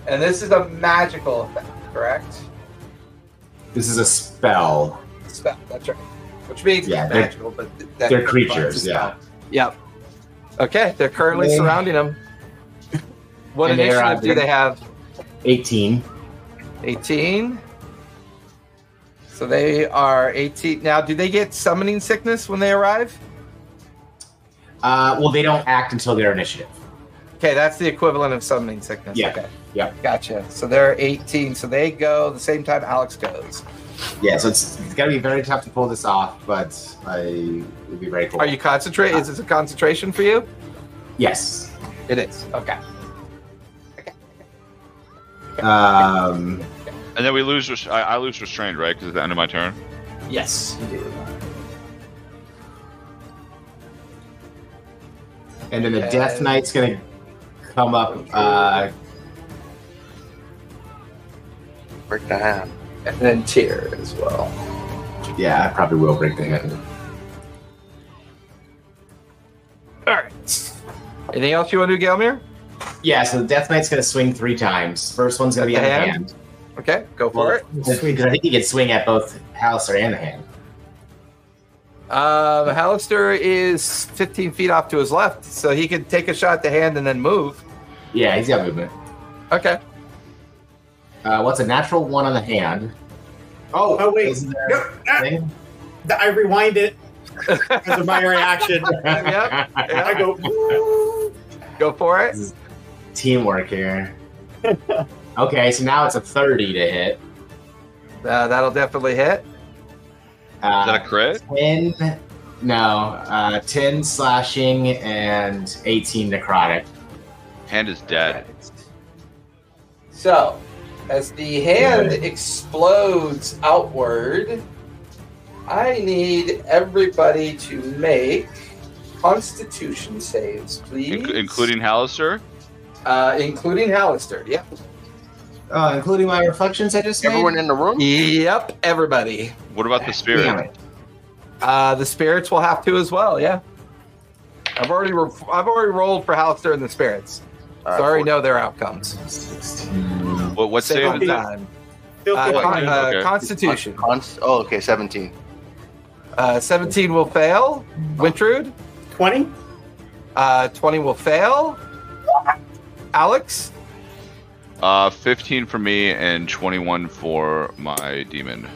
And this is a magical effect, correct? This is a spell. Spell. That's right. Which means Yeah, magical, but that they're creatures, spell. Yep. Okay, they're currently They- surrounding them. What initiative do they have? 18. 18. So they are 18. Now, do they get summoning sickness when they arrive? Uh, well, they don't act until their initiative. Okay, that's the equivalent of summoning sickness. Yeah. Okay. Yeah. Gotcha. So they're 18. So they go the same time Alex goes. Yeah, so it's, it's got to be very tough to pull this off, but I it'd be very cool. Are you concentrate? Is this a concentration for you? Yes. It is. Okay. Um, And then we lose. res- I, I lose restrained, right? Because at the end of my turn. Yes, you do. and then the Death Knight's gonna come up. Uh, Break the hand. And then Tyr as well. yeah, I probably will break the hand. All right. Anything else you want to do, Gelmir? Yeah, so the Death Knight's gonna swing three times. First one's gonna be The on the hand? hand. Okay, go for Well, it. I think he can swing at both Halaster and the hand. Um, Halaster is 15 feet off to his left, so he can take a shot at the hand and then move. Yeah, he's got movement. Okay. Uh, what's a natural one on the hand? Oh, Oh, wait. isn't there No, a ah. I rewind it because of my reaction. Yep. I go. "Woo." Go for it. Teamwork here. okay, so now it's a 30 to hit. Uh, that'll definitely hit. Uh, Is that a crit? 10, no, uh, 10 slashing and 18 necrotic. Hand is dead. So, as the hand explodes outward, I need everybody to make Constitution saves, please. Inc- including Halaster. uh, including Halaster. Yep. Uh, including my reflections I just made? Everyone in the room? Yep. Everybody. What about the Damn spirit? it. Uh, the spirits will have to as well. Yeah. I've already ro- I've already rolled for Halaster and the spirits, All so I already know their outcomes. 16. What what Save save is it? time. Uh, con- uh, Okay. Constitution. Cons- oh, okay, 17. Uh, 17 will fail. Wintrude. 20? Uh, 20 will fail. Alex. Uh, 15 for me and 21 for my demon.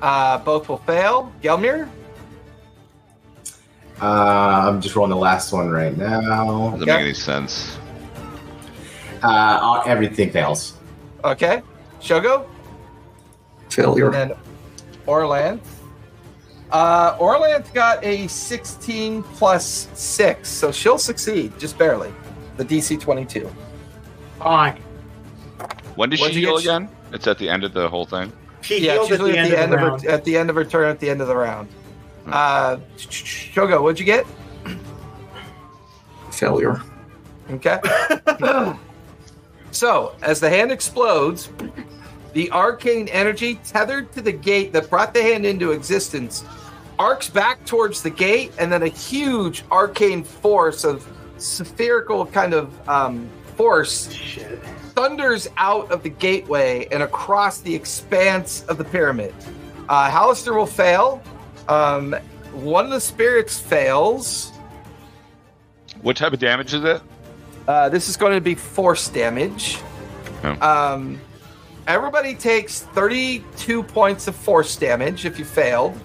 Uh, both will fail. Gelmir. Uh, I'm just rolling the last one right now. Doesn't Okay. make any sense. Uh, everything fails. Okay. Shogo. Failure. And then Orlanth. Uh, Orlanth got a 16 plus 6, so she'll succeed, just barely. The DC 22. Fine. When does What'd she you heal get? again? It's at the end of the whole thing. She yeah, healed she's at the end, of the round. her at the end of her turn at the end of the round. Uh, Shogo, what'd you get? Failure. Okay. so, as the hand explodes, the arcane energy tethered to the gate that brought the hand into existence arcs back towards the gate, and then a huge arcane force of spherical kind of um, force Shit. Thunders out of the gateway and across the expanse of the pyramid. Uh, Halaster will fail. Um, one of the spirits fails. What type of damage is it? Uh, this is going to be force damage. Oh. Um, everybody takes 32 points of force damage if you failed.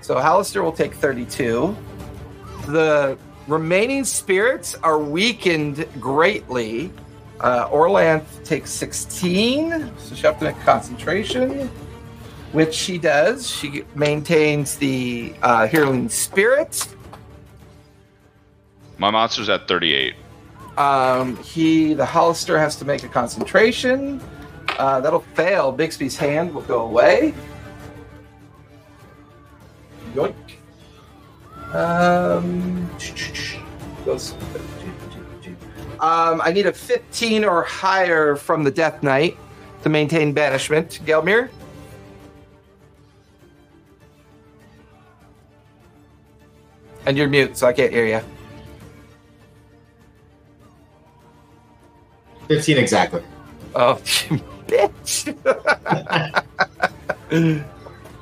So Halaster will take 32. The remaining spirits are weakened greatly. Uh, Orlanth takes 16, so she has to make concentration, which she does. She maintains the uh, healing spirit. My monster's at 38. Um, he, the Halaster, has to make a concentration. Uh, that'll fail. Bigby's hand will go away. Yoink. Um, goes. Um, I need a 15 or higher from the Death Knight to maintain banishment. Gelmir? And you're mute, so I can't hear you. 15 exactly. Oh, bitch.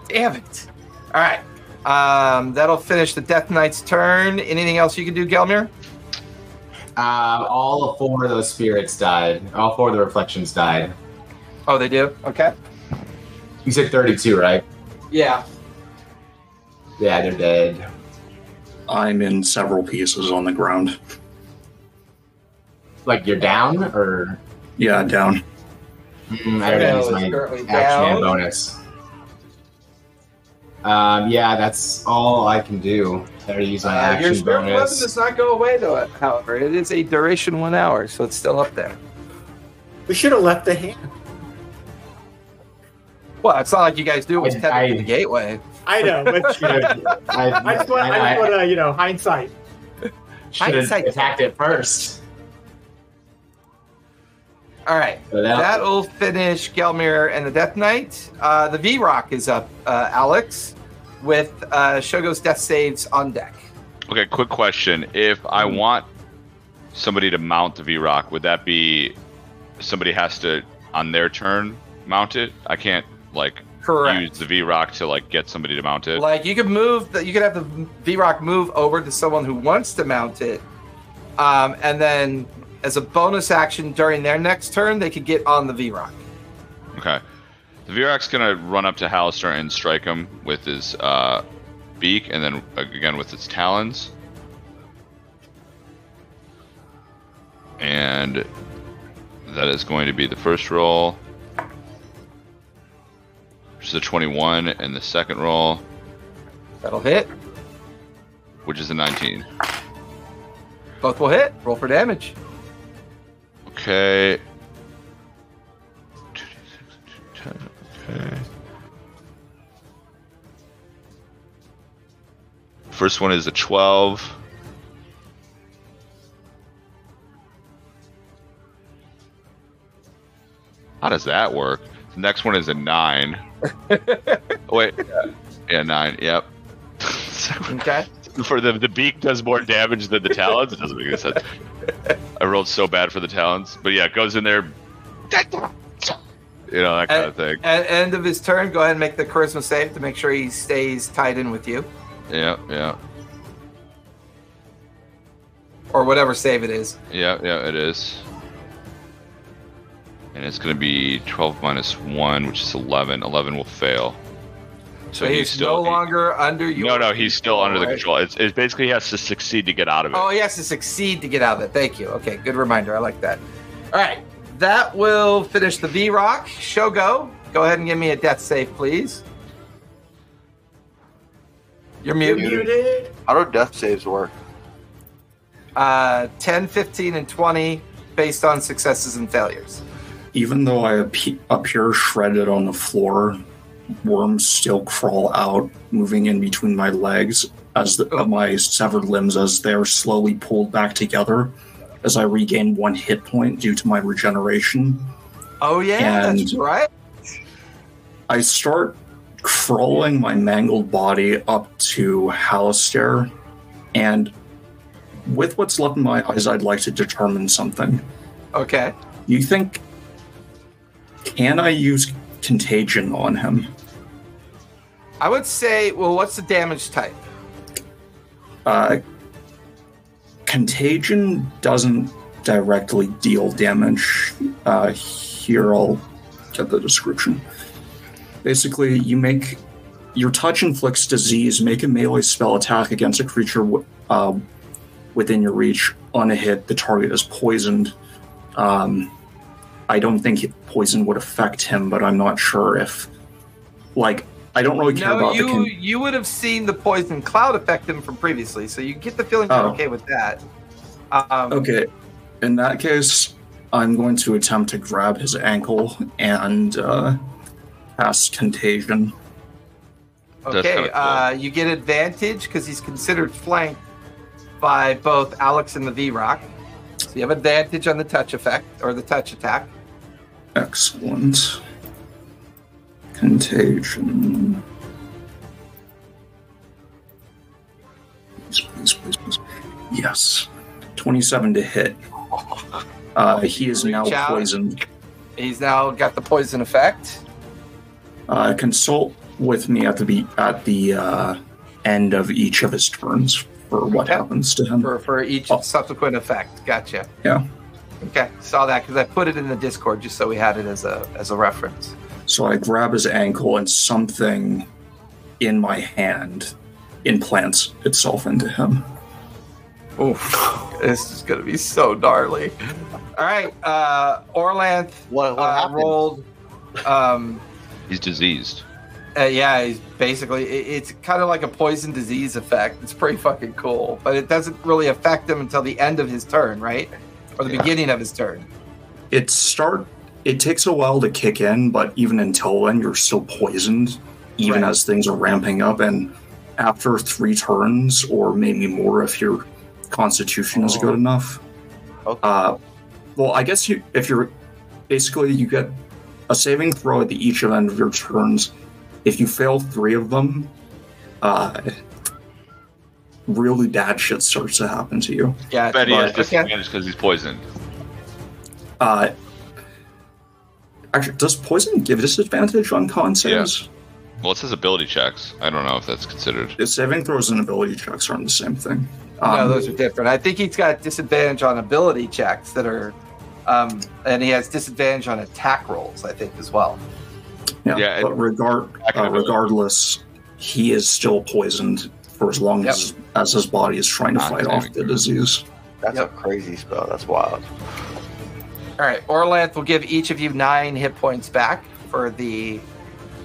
Damn it. All right. Um, that'll finish the Death Knight's turn. Anything else you can do, Gelmir? Uh, all four of those spirits died. All four of the reflections died. Oh, they do? Okay. You said 32, right? Yeah. Yeah, they're dead. I'm in several pieces on the ground. Like you're down, or Yeah, down. Mm, I don't know. Use my action down. and bonus. Um, yeah, that's all I can do. I already use my Uh, your action spirit weapon does not go away, though. However, it is a duration one hour, so it's still up there. We should have left the hand. Well, it's not like you guys do what's I- to the gateway. I know, but Should've- I, I just want, I I- just want to, you know, hindsight. should've Hindsight. attacked it first. All right. So that, That'll finish Gelmir and the Death Knight. Uh, the Vrock is up, uh, Alex, with uh, Shogo's death saves on deck. Okay, quick question. If I Hmm. want somebody to mount the Vrock, would that be somebody has to, on their turn, mount it? I can't, like, Correct. use the Vrock to, like, get somebody to mount it. Like you could move, the, you could have the Vrock move over to someone who wants to mount it, um, and then as a bonus action during their next turn, they could get on the Vrock. Okay. The Vrock's going to run up to Halaster and strike him with his uh, beak and then again with its talons. And that is going to be the first roll. Which is a 21, and the second roll, That'll hit. which is a 19. Both will hit. Roll for damage. Okay. Okay. First one is a 12. How does that work? The next one is a 9. Wait. Yeah, 9. Yep. Okay. for the the beak does more damage than the talons. It doesn't make any sense. I rolled so bad for the talons, but yeah, it goes in there. You know that kind of thing. At end of his turn, go ahead and make the charisma save to make sure he stays tied in with you, Yeah, yeah, or whatever save it is. yeah, yeah. It is, and it's going to be twelve minus one, which is eleven. Eleven will fail. So he's, no longer under your. No, no, he's still under the control. It's, it's basically he has to succeed to get out of it. Oh, he has to succeed to get out of it. Thank you. Okay, good reminder. I like that. All right, that will finish the Vrock. Shogo, go ahead and give me a death save, please. You're You're muted. muted. How do death saves work? Uh, 10, 15, and 20 based on successes and failures. Even though I appear shredded on the floor, worms still crawl out, moving in between my legs as the, of my severed limbs as they're slowly pulled back together. As I regain one hit point due to my regeneration, Oh, yeah, And- that's right. I start crawling my mangled body up to Halaster, and with what's left in my eyes, I'd like to determine something. Okay. You think can I use contagion on him? I would say, well, what's the damage type? Uh, contagion doesn't directly deal damage. Uh, here, I'll get the description. Basically, you make your touch inflicts disease. Make a melee spell attack against a creature uh, within your reach. On a hit, the target is poisoned. Um, I don't think poison would affect him, but I'm not sure if, like, I don't really care No, about the. you Con- you would have seen the poison cloud affect him from previously, so you get the feeling you're Oh. okay with that. Um, Okay, in that case, I'm going to attempt to grab his ankle and uh, cast contagion. Okay, cool. uh, you get advantage because he's considered flanked by both Alex and the Vrock. So you have advantage on the touch effect or the touch attack. Excellent. Contagion. Please, please, please, please. Yes. 27 to hit. Uh, he is now out. poisoned. He's now got the poison effect. Uh, consult with me at the be- at the uh, end of each of his turns for what happens to him. for, for each Oh. subsequent effect. Gotcha. Yeah. Okay, saw that because I put it in the Discord just so we had it as a as a reference. So I grab his ankle and something in my hand implants itself into him. Oh, this is gonna be so gnarly. All right, uh, Orlanth What, what uh, happened? rolled. Um, He's diseased. uh, yeah, he's basically it, it's kind of like a poison disease effect. It's pretty fucking cool, but it doesn't really affect him until the end of his turn, right? Or the Yeah. beginning of his turn. It start it takes a while to kick in, but even until then you're still poisoned, even Right. as things are ramping up and after three turns or maybe more if your constitution is Oh. good enough. Okay. Uh, well, I guess you if you're basically you get a saving throw at the each end of your turns. If you fail three of them, uh, really bad shit starts to happen to you. Yeah, Bet he has okay. disadvantage because he's poisoned. Uh, actually, does poison give disadvantage on con saves? Well, it says ability checks. I don't know if that's considered. The saving throws and ability checks aren't the same thing. no, Um, those are different. I think he's got disadvantage on ability checks that are, um, and he has disadvantage on attack rolls. I think as well. yeah, Yeah, but regard uh, regardless, he is still poisoned for as long Yep. as as his body is trying to Not fight off the disease. That's Yep. a crazy spell. That's wild. All right, Orlanth will give each of you nine hit points back for the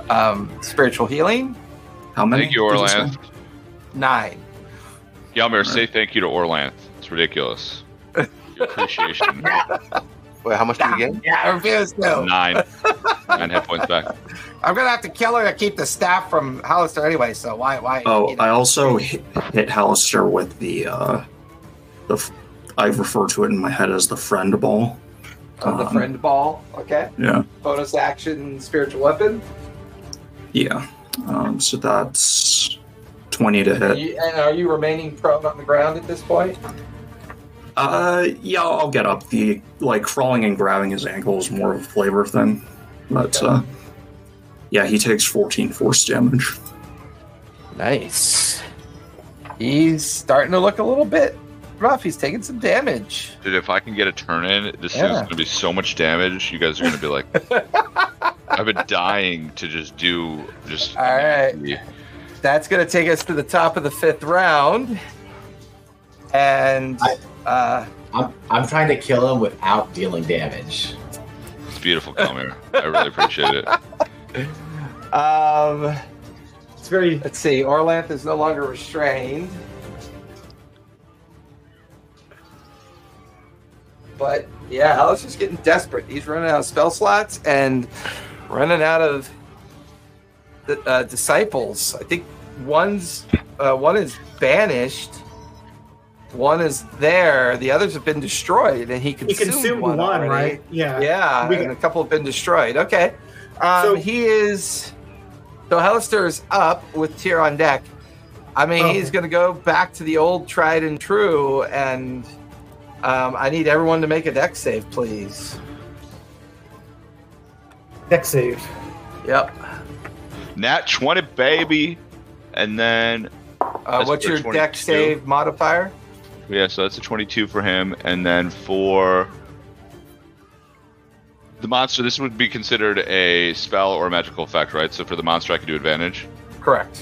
um, spiritual healing. How many? Thank you, did say? Orlanth. Nine. Gelmir, say thank you to Orlanth. It's ridiculous. Your appreciation. Wait, how much do you get? Yeah, I refuse to. Nine. Nine hit points back. I'm gonna have to kill her to keep the staff from Halaster anyway. So why? Why? Oh, you know. I also hit, hit Halaster with the uh, the f- I refer to it in my head as the friend ball. Oh, the um, friend ball. Okay. Yeah, Bonus action, spiritual weapon. yeah. Um, so that's twenty to hit. You, and are you remaining prone on the ground at this point? Uh, yeah, I'll get up. The like crawling and grabbing his ankle is more of a flavor thing, but uh, yeah, he takes fourteen force damage. Nice. He's starting to look a little bit rough. He's taking some damage. Dude, if I can get a turn in, this Yeah. thing's gonna be so much damage. You guys are gonna be like, I've been dying to just do just. All right. That's going to take us to the top of the fifth round. And uh, I'm, I'm trying to kill him without dealing damage. It's beautiful, Gelmir. I really appreciate it. um, It's very let's see. Orlanth is no longer restrained. But yeah, Alice is getting desperate. He's running out of spell slots and running out of the uh, disciples. I think one's uh, one is banished. One is there. The others have been destroyed, and he he consumed, consumed one, one, right? Yeah. Yeah, We and a couple have been destroyed. Okay. Um, So- he is. So Halaster is up with Tyr on deck. I mean, Oh. he's going to go back to the old tried and true, and um, I need everyone to make a Dex save, please. Dex save. Yep. Nat 20, baby. And then, Uh, what's for your Dex save modifier? yeah, so that's a 22 for him. And then for the monster, this would be considered a spell or a magical effect, right? So for the monster, I can do advantage. Correct.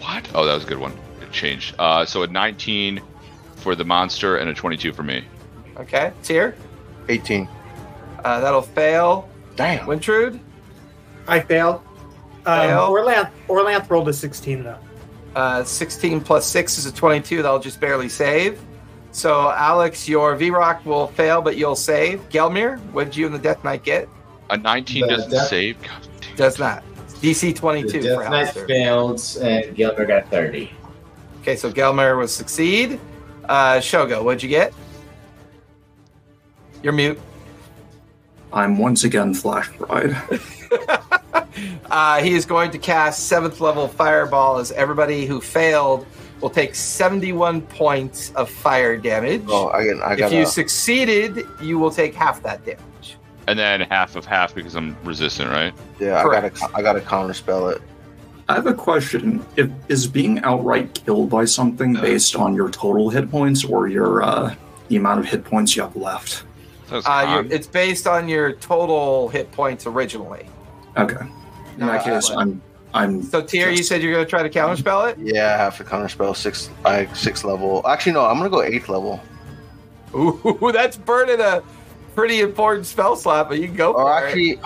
What? Oh, that was a good one. It changed. Uh, so a 19 for the monster and a 22 for me. Okay. Tyr, 18. uh, that'll fail. Damn. Wintrude, I failed. Um, Fail. Orlanth, Orlanth rolled a 16 though. uh, 16 plus 6 is a 22. That'll just barely save. So, Alex, your Vrock will fail, but you'll save. Gelmir, what did you and the Death Knight get? A 19 The doesn't death- save. God. Does not. DC 22 The for Death Knight failed, and Gilbert got 30. Okay, so Gelmir will succeed. Uh, Shogo, what'd you get? You're mute. I'm once again flash fried. Uh, he is going to cast seventh level fireball as everybody who failed will take 71 points of fire damage. Oh, I, I if you succeeded, you will take half that damage. And then half of half because I'm resistant, right? yeah. I got to I got to counter spell it. I have a question. If is being outright killed by something based on your total hit points or your uh, the amount of hit points you have left? That Uh, you're, it's based on your total hit points originally. Okay. In that case, I'm I'm So, Tyr, you said you're going to try to counterspell it? Yeah, I have to counter spell six like six level. Actually, no. I'm gonna go eighth level. Ooh, that's burning a pretty important spell slot, but you can go Or for it.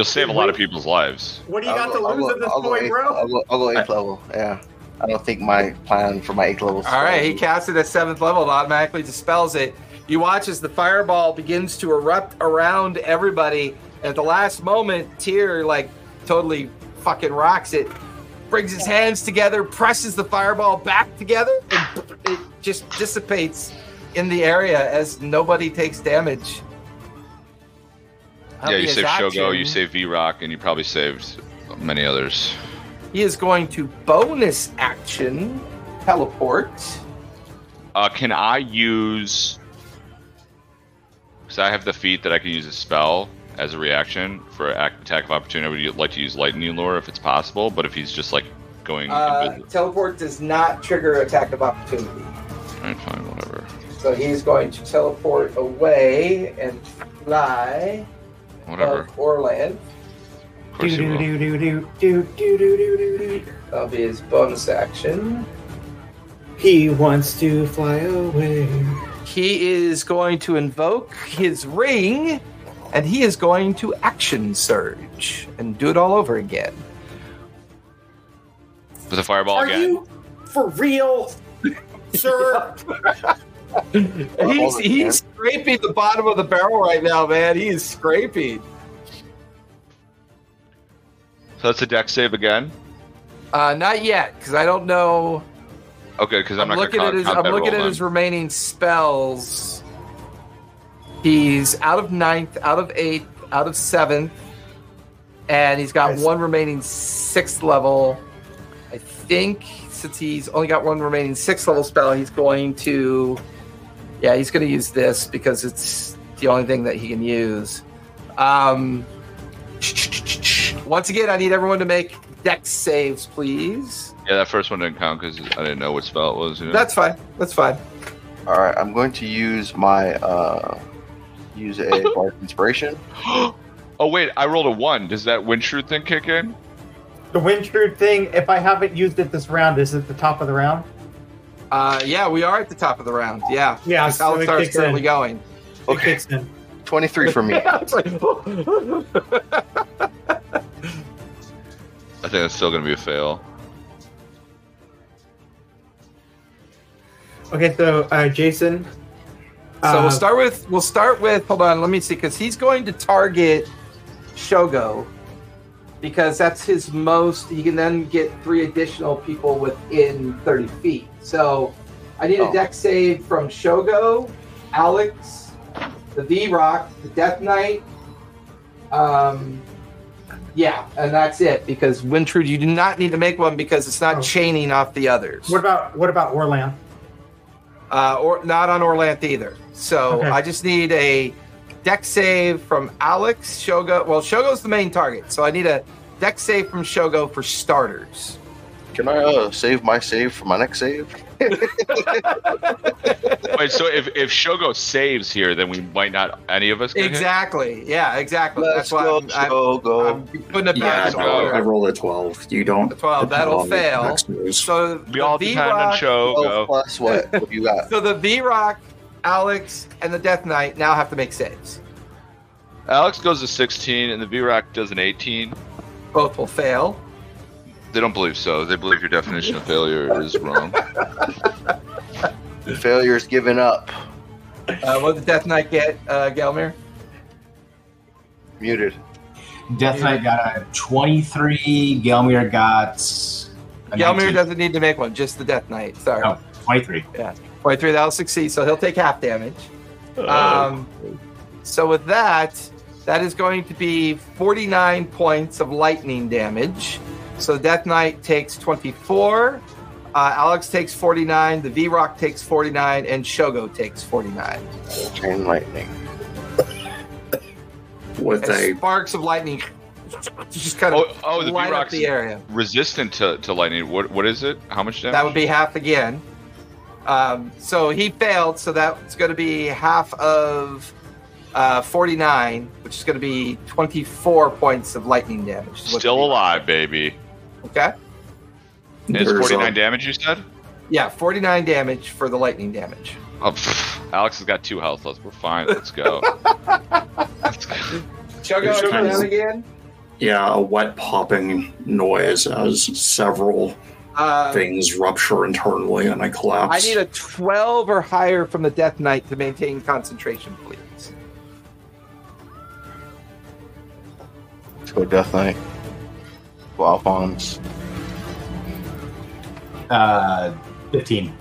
Actually, You'll save a lot of people's lives. What do you I'll got to go- I'll lose go- at this I'll point, eighth- bro? I'll go, I'll go eighth level. Yeah. I don't think my plan for my eighth level. All right, he casts it at seventh level. It automatically dispels it. You watch as the fireball begins to erupt around everybody. At the last moment, Tyr like totally fucking rocks it, brings his hands together, presses the fireball back together, and it just dissipates in the area as nobody takes damage. Yeah, you saved Shogo, action. you saved Vrock, and you probably saved many others. He is going to bonus action teleport. Uh, can I use? Because I have the feat that I can use a spell as a reaction for attack of opportunity. I would like to use lightning lure if it's possible, but if he's just like going, Uh, teleport does not trigger attack of opportunity. Alright, fine, whatever, So he's going to teleport away and fly whatever. of Orlanth. Of course will. do do do do do do do do do. That'll be his bonus action. He wants to fly away. He is going to invoke his ring, and he is going to action surge and do it all over again. With a fireball Are again. you for real, sir? He's, he's scraping the bottom of the barrel right now, man. He is scraping. So that's a Dex save again. Uh, not yet, because I don't know. Okay, because I'm, I'm, not looking gonna at his. I'm looking at then. his remaining spells. He's out of ninth, out of eighth, out of seventh, and he's got Nice. one remaining sixth level. I think since he's only got one remaining sixth level spell, he's going to. Yeah, he's going to use this because it's the only thing that he can use. Um, once again, I need everyone to make dex saves, please. Yeah, that first one didn't count because I didn't know what spell it was. You know? That's fine. That's fine. All right, I'm going to use my uh use a bardic inspiration. oh wait, I rolled a one. Does that Windshrew thing kick in? The Windshrew thing, if I haven't used it this round, is it the top of the round? Uh, yeah, we are at the top of the round. Yeah, Yeah, That's so how it it's currently in. going. It kicks in. Twenty three for me. I think it's still gonna be a fail. Okay, so uh, Jason. so uh, we'll start with we'll start with hold on. Let me see because he's going to target Shogo because that's his most. He can then get three additional people within thirty feet. So I need a Oh. Dex save from Shogo, Alex, the Vrock, the Death Knight. Um, yeah, and that's it because Wintrude, you do not need to make one because it's not Oh. chaining off the others. What about what about Orlanth? uh, or not on Orlanth either. So Okay. I just need a Dex save from Alex Shogo. Well, Shogo's the main target, so I need a Dex save from Shogo for starters. Can I uh, save my save for my next save? Wait, so if, if Shogo saves here, then we might not any of us get hit? Exactly. Yeah, exactly. Let's That's why go, I'm, I'm, go, go. I'm putting it Yeah, back in. I order. rolled a 12. You don't. The 12, that'll fail. So We all depend on Vrock- Twelve Shogo. plus what? What you got? So the Vrock, Alex, and the Death Knight now have to make saves. Alex goes to 16, and the Vrock does an 18. Both will fail. They don't believe so. They believe your definition of failure is wrong. failure is given up. Uh, what did the Death Knight get, uh, Gelmir? Muted. Death Knight got a 23. Gelmir got a Gelmir 19. doesn't need to make one, just the Death Knight. Sorry. Oh. 23. 23, that'll succeed, so he'll take half damage. Um, so with that, that is going to be 49 points of lightning damage. So Death Knight takes 24, uh, Alex takes 49, the Vrock takes 49, and Shogo takes 49. Chain lightning. With And a sparks of lightning just kind of Oh, oh the light up Vrock's the area. resistant to, to lightning. What What is it? How much damage? That would be half again. Um, so he failed, so that's going to be half of uh, 49, which is going to be 24 points of lightning damage. Still alive, baby. Okay. And it's there's 49 damage, you said? Yeah, 49 damage for the lightning damage. Oh, pff, Alex has got two health left. We're fine. Let's go. Let's go. Shogo It's come kind of- down again. yeah, a wet popping noise as several Uh, things rupture internally and I collapse. I need a 12 or higher from the Death Knight to maintain concentration, please. Let's go Death Knight. Go Alphonse. Uh, 15.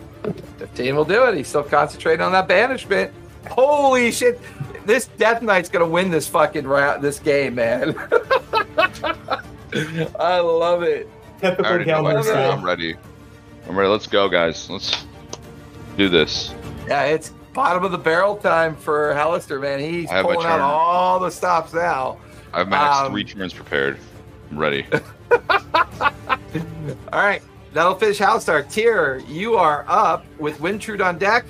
15 will do it. He's still concentrating on that banishment. Holy shit. This Death Knight's going to win this fucking round, this game, man. I love it. I Typical already know what Gelmir I'm style. I'm ready. I'm ready. Let's go, guys. Let's do this. Yeah, it's bottom of the barrel time for Halaster, man. He's I have my pulling out all the stops now. I have my next Um, three turns prepared. I'm ready. All right, that'll finish Halaster. Tyr, you are up with Wintrude on deck.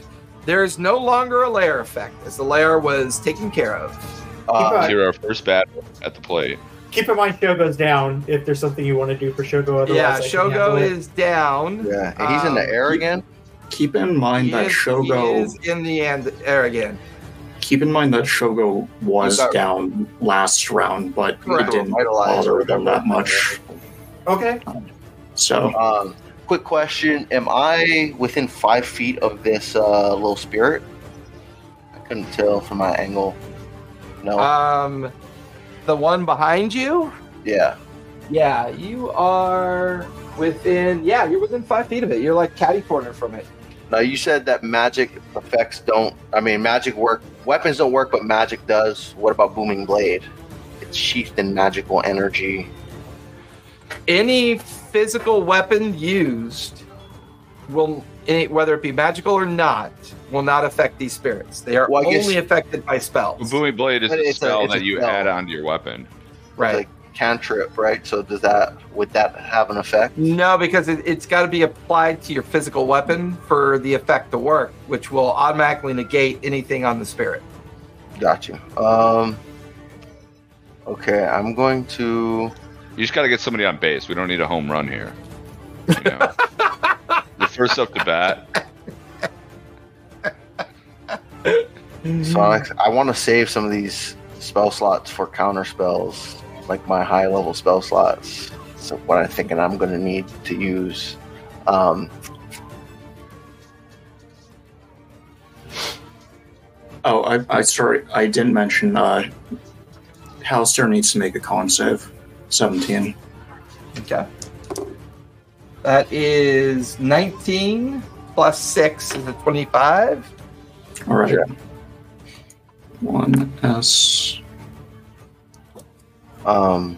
There is no longer a lair effect, as the lair was taken care of. Uh, our first battle at the plate. Keep in mind Shogo's down if there's something you want to do for Shogo. Otherwise yeah, I Shogo is down. yeah, and he's in the Um, air again. keep in mind He that is, Shogo he is in the end air again. keep in mind that Shogo was Sorry. down last round, but it didn't bother them that much. Okay. So Um, quick question: Am I within five feet of this uh, little spirit? I couldn't tell from my angle. No. Um, the one behind you. yeah. Yeah, you are within. Yeah, you're within five feet of it. You're like catty corner from it. Now you said that magic effects don't. I mean, magic work. Weapons don't work, but magic does. What about booming blade? It's sheathed in magical energy. Any physical weapon used will, any, whether it be magical or not, will not affect these spirits. They are Well, only affected by spells. Booming blade is But a it's a- spell a that you spell. add onto your weapon. Right. Like cantrip, right? So does that would that have an effect? No, because it, it's got to be applied to your physical weapon for the effect to work, which will automatically negate anything on the spirit. Gotcha. Um. Okay, I'm going to. You just got to get somebody on base. We don't need a home run here. You know? the first up to bat. Sonic, I want to save some of these spell slots for counter spells, like my high level spell slots. So what I'm thinking I'm going to need to use. Um, oh I, I sorry I didn't mention uh Halaster needs to make a con save. Seventeen. Okay. That is 19 plus 6 is a 25. Alright. One S. Um,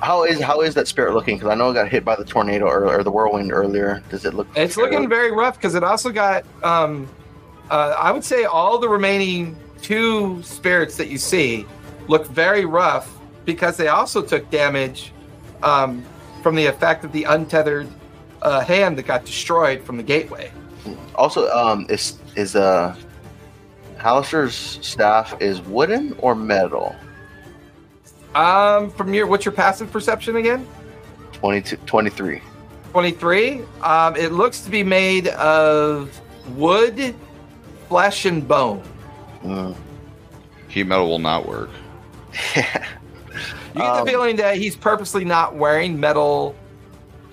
how is how is that spirit looking? Because I know it got hit by the tornado or, or the whirlwind earlier. Does it look? It's looking very rough because it also got, um, uh, I would say, all the remaining two spirits that you see look very rough because they also took damage um, from the effect of the untethered uh, hand that got destroyed from the gateway. Also, um, is is uh, Halaster's staff is wooden or metal? Um, from your what's your passive perception again? 22, 23. 23. Um, it looks to be made of wood, flesh, and bone. Mm. Heat metal will not work. Yeah. You get Um, the feeling that he's purposely not wearing metal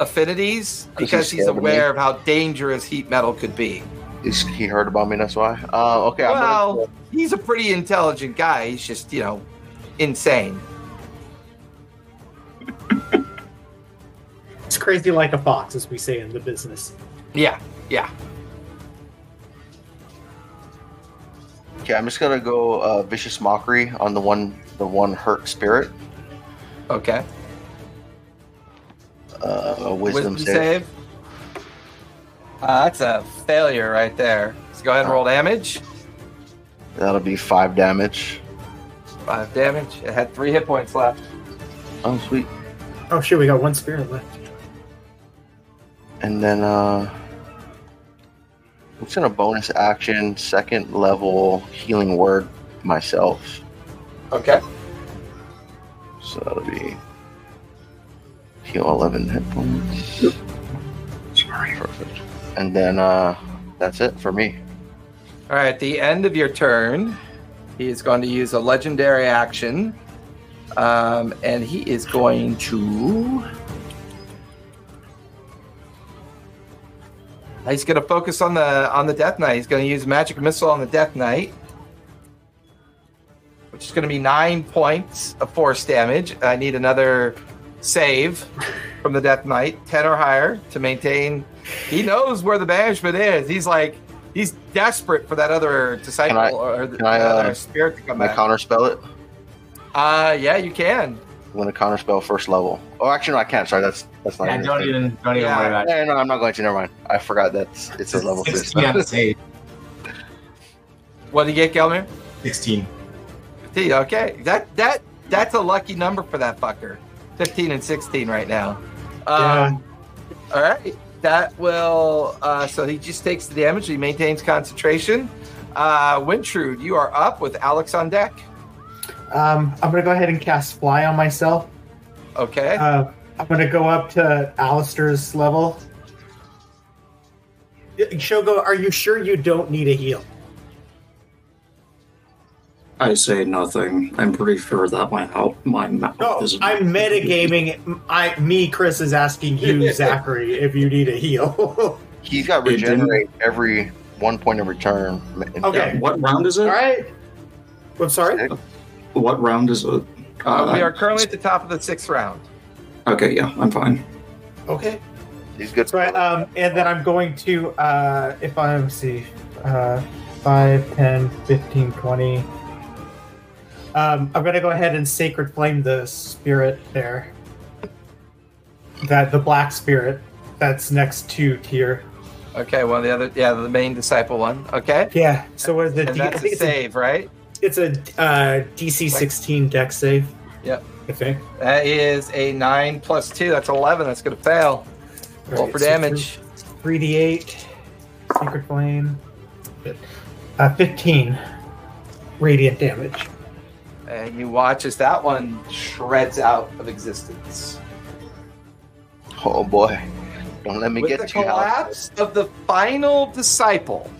affinities because he's he's scared of aware of how dangerous heat metal could be. He's, he heard about me. That's why. Uh, okay. I'm well, gonna, he's a pretty intelligent guy. He's just, you know, insane. It's crazy like a fox, as we say in the business. Yeah, yeah. okay, I'm just gonna go uh, vicious mockery on the one the one hurt spirit. Okay. Uh, wisdom, save. save. Uh, that's a failure right there. So go ahead and roll damage. That'll be five damage. Five damage. It had three hit points left. Oh, sweet. Oh shit, we got one spirit left. And then uh it's in a bonus action, second level healing word myself. Okay. So that'll be heal eleven hit points. Perfect. And then uh that's it for me. All right. At the end of your turn, he is going to use a legendary action, um, and he is going to. He's going to focus on the on the Death Knight. He's going to use magic missile on the Death Knight, which is going to be nine points of force damage. I need another save from the Death Knight, ten or higher, to maintain. He knows where the banishment is. He's like he's desperate for that other disciple Can I- or the, can I, uh, other spirit to come back. Can I back. counter spell it? Uh, yeah, you can. I'm gonna counter first level. Oh actually no I can't, sorry, that's that's not Yeah, don't thing. even don't even Yeah. worry about it. Yeah, no, I'm not going to, never mind. I forgot that's it's a level three. 16 on the save. What do you get, Gelmir? 16. 15. Okay, that that that's a lucky number for that fucker. 15 and 16 right now. Um, All right, that will. Uh, so he just takes the damage. He maintains concentration. Uh, Wintrude, you are up with Alex on deck. Um, I'm gonna go ahead and cast fly on myself. Okay. Uh, I'm gonna go up to Halaster's level. Shogo, are you sure you don't need a heal? I say nothing. I'm pretty sure that my out my mouth No, is. I'm metagaming. I, me, Chris is asking you, Zachary, if you need a heal. He's got regenerate every one point of return. Okay. What round is it? All right. I'm sorry. What round is it? Uh, we are currently at the top of the sixth round. Okay, yeah, I'm fine. Okay. He's good. Right. um, and then I'm going to, uh, if I let's see, uh, 5, 10, 15, 20. Um, I'm going to go ahead and sacred flame the spirit there. That the black spirit that's next to Tyr. Okay, one of the other, yeah, the main disciple one. Okay. Yeah. So what is the? And D- that's a it's a, save, right? it's a uh, DC 16 Dex save. Yep. I think. That is a nine plus two. That's eleven. That's gonna fail. Roll Alright, for so damage. 3d8, Sacred Flame, uh, 15 radiant damage. And you watch as that one shreds out of existence. Oh boy. Don't let me With get the you. Collapse of the final disciple,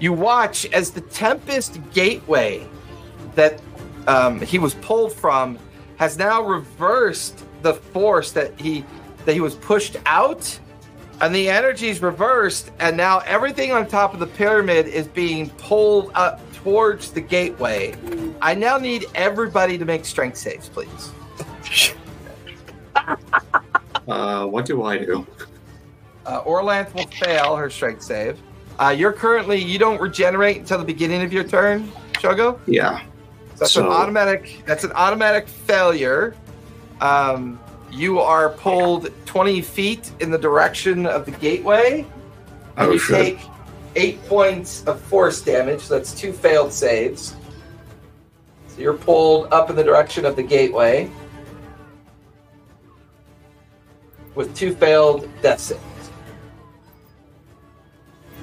you watch as the Tempest Gateway that um, he was pulled from has now reversed the force that he that he was pushed out, and the energy is reversed, and now everything on top of the pyramid is being pulled up towards the gateway. I now need everybody to make strength saves, please. Uh, what do I do? Uh, Orlanth will fail her strength save. Uh, you're currently you don't regenerate until the beginning of your turn, Shogo. Yeah. So that's an automatic. That's an automatic failure. Um, you are pulled 20 feet in the direction of the gateway, and Oh you shit. take eight points of force damage. So that's two failed saves. So you're pulled up in the direction of the gateway with two failed death saves.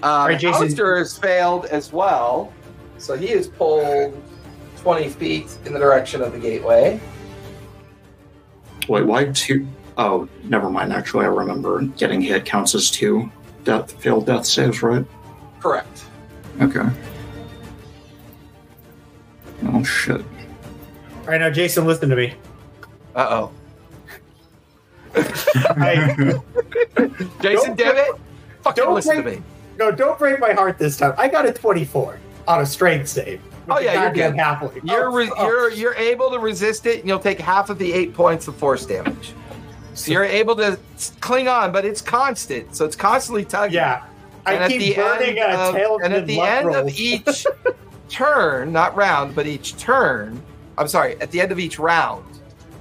Um, right, Jason. Halaster has failed as well, so he is pulled 20 feet in the direction of the gateway. Wait, why two? Oh, never mind. Actually, I remember getting hit counts as two death failed death saves, right? Correct. Okay. Oh shit. All right, now Jason, listen to me. Uh oh. I, Jason Don't- Devitt, fucking don't listen to me. no, don't break my heart this time. I got a 24 on a strength save. Oh, yeah, you're goddamn good. halfling. You're Oh, re- oh. you're you're able to resist it, and you'll take half of the eight points of force damage. So you're able to cling on, but it's constant, so it's constantly tugging. Yeah. I and at keep the burning end a of, tail and at the end of each turn, not round, but each turn. I'm sorry. At the end of each round,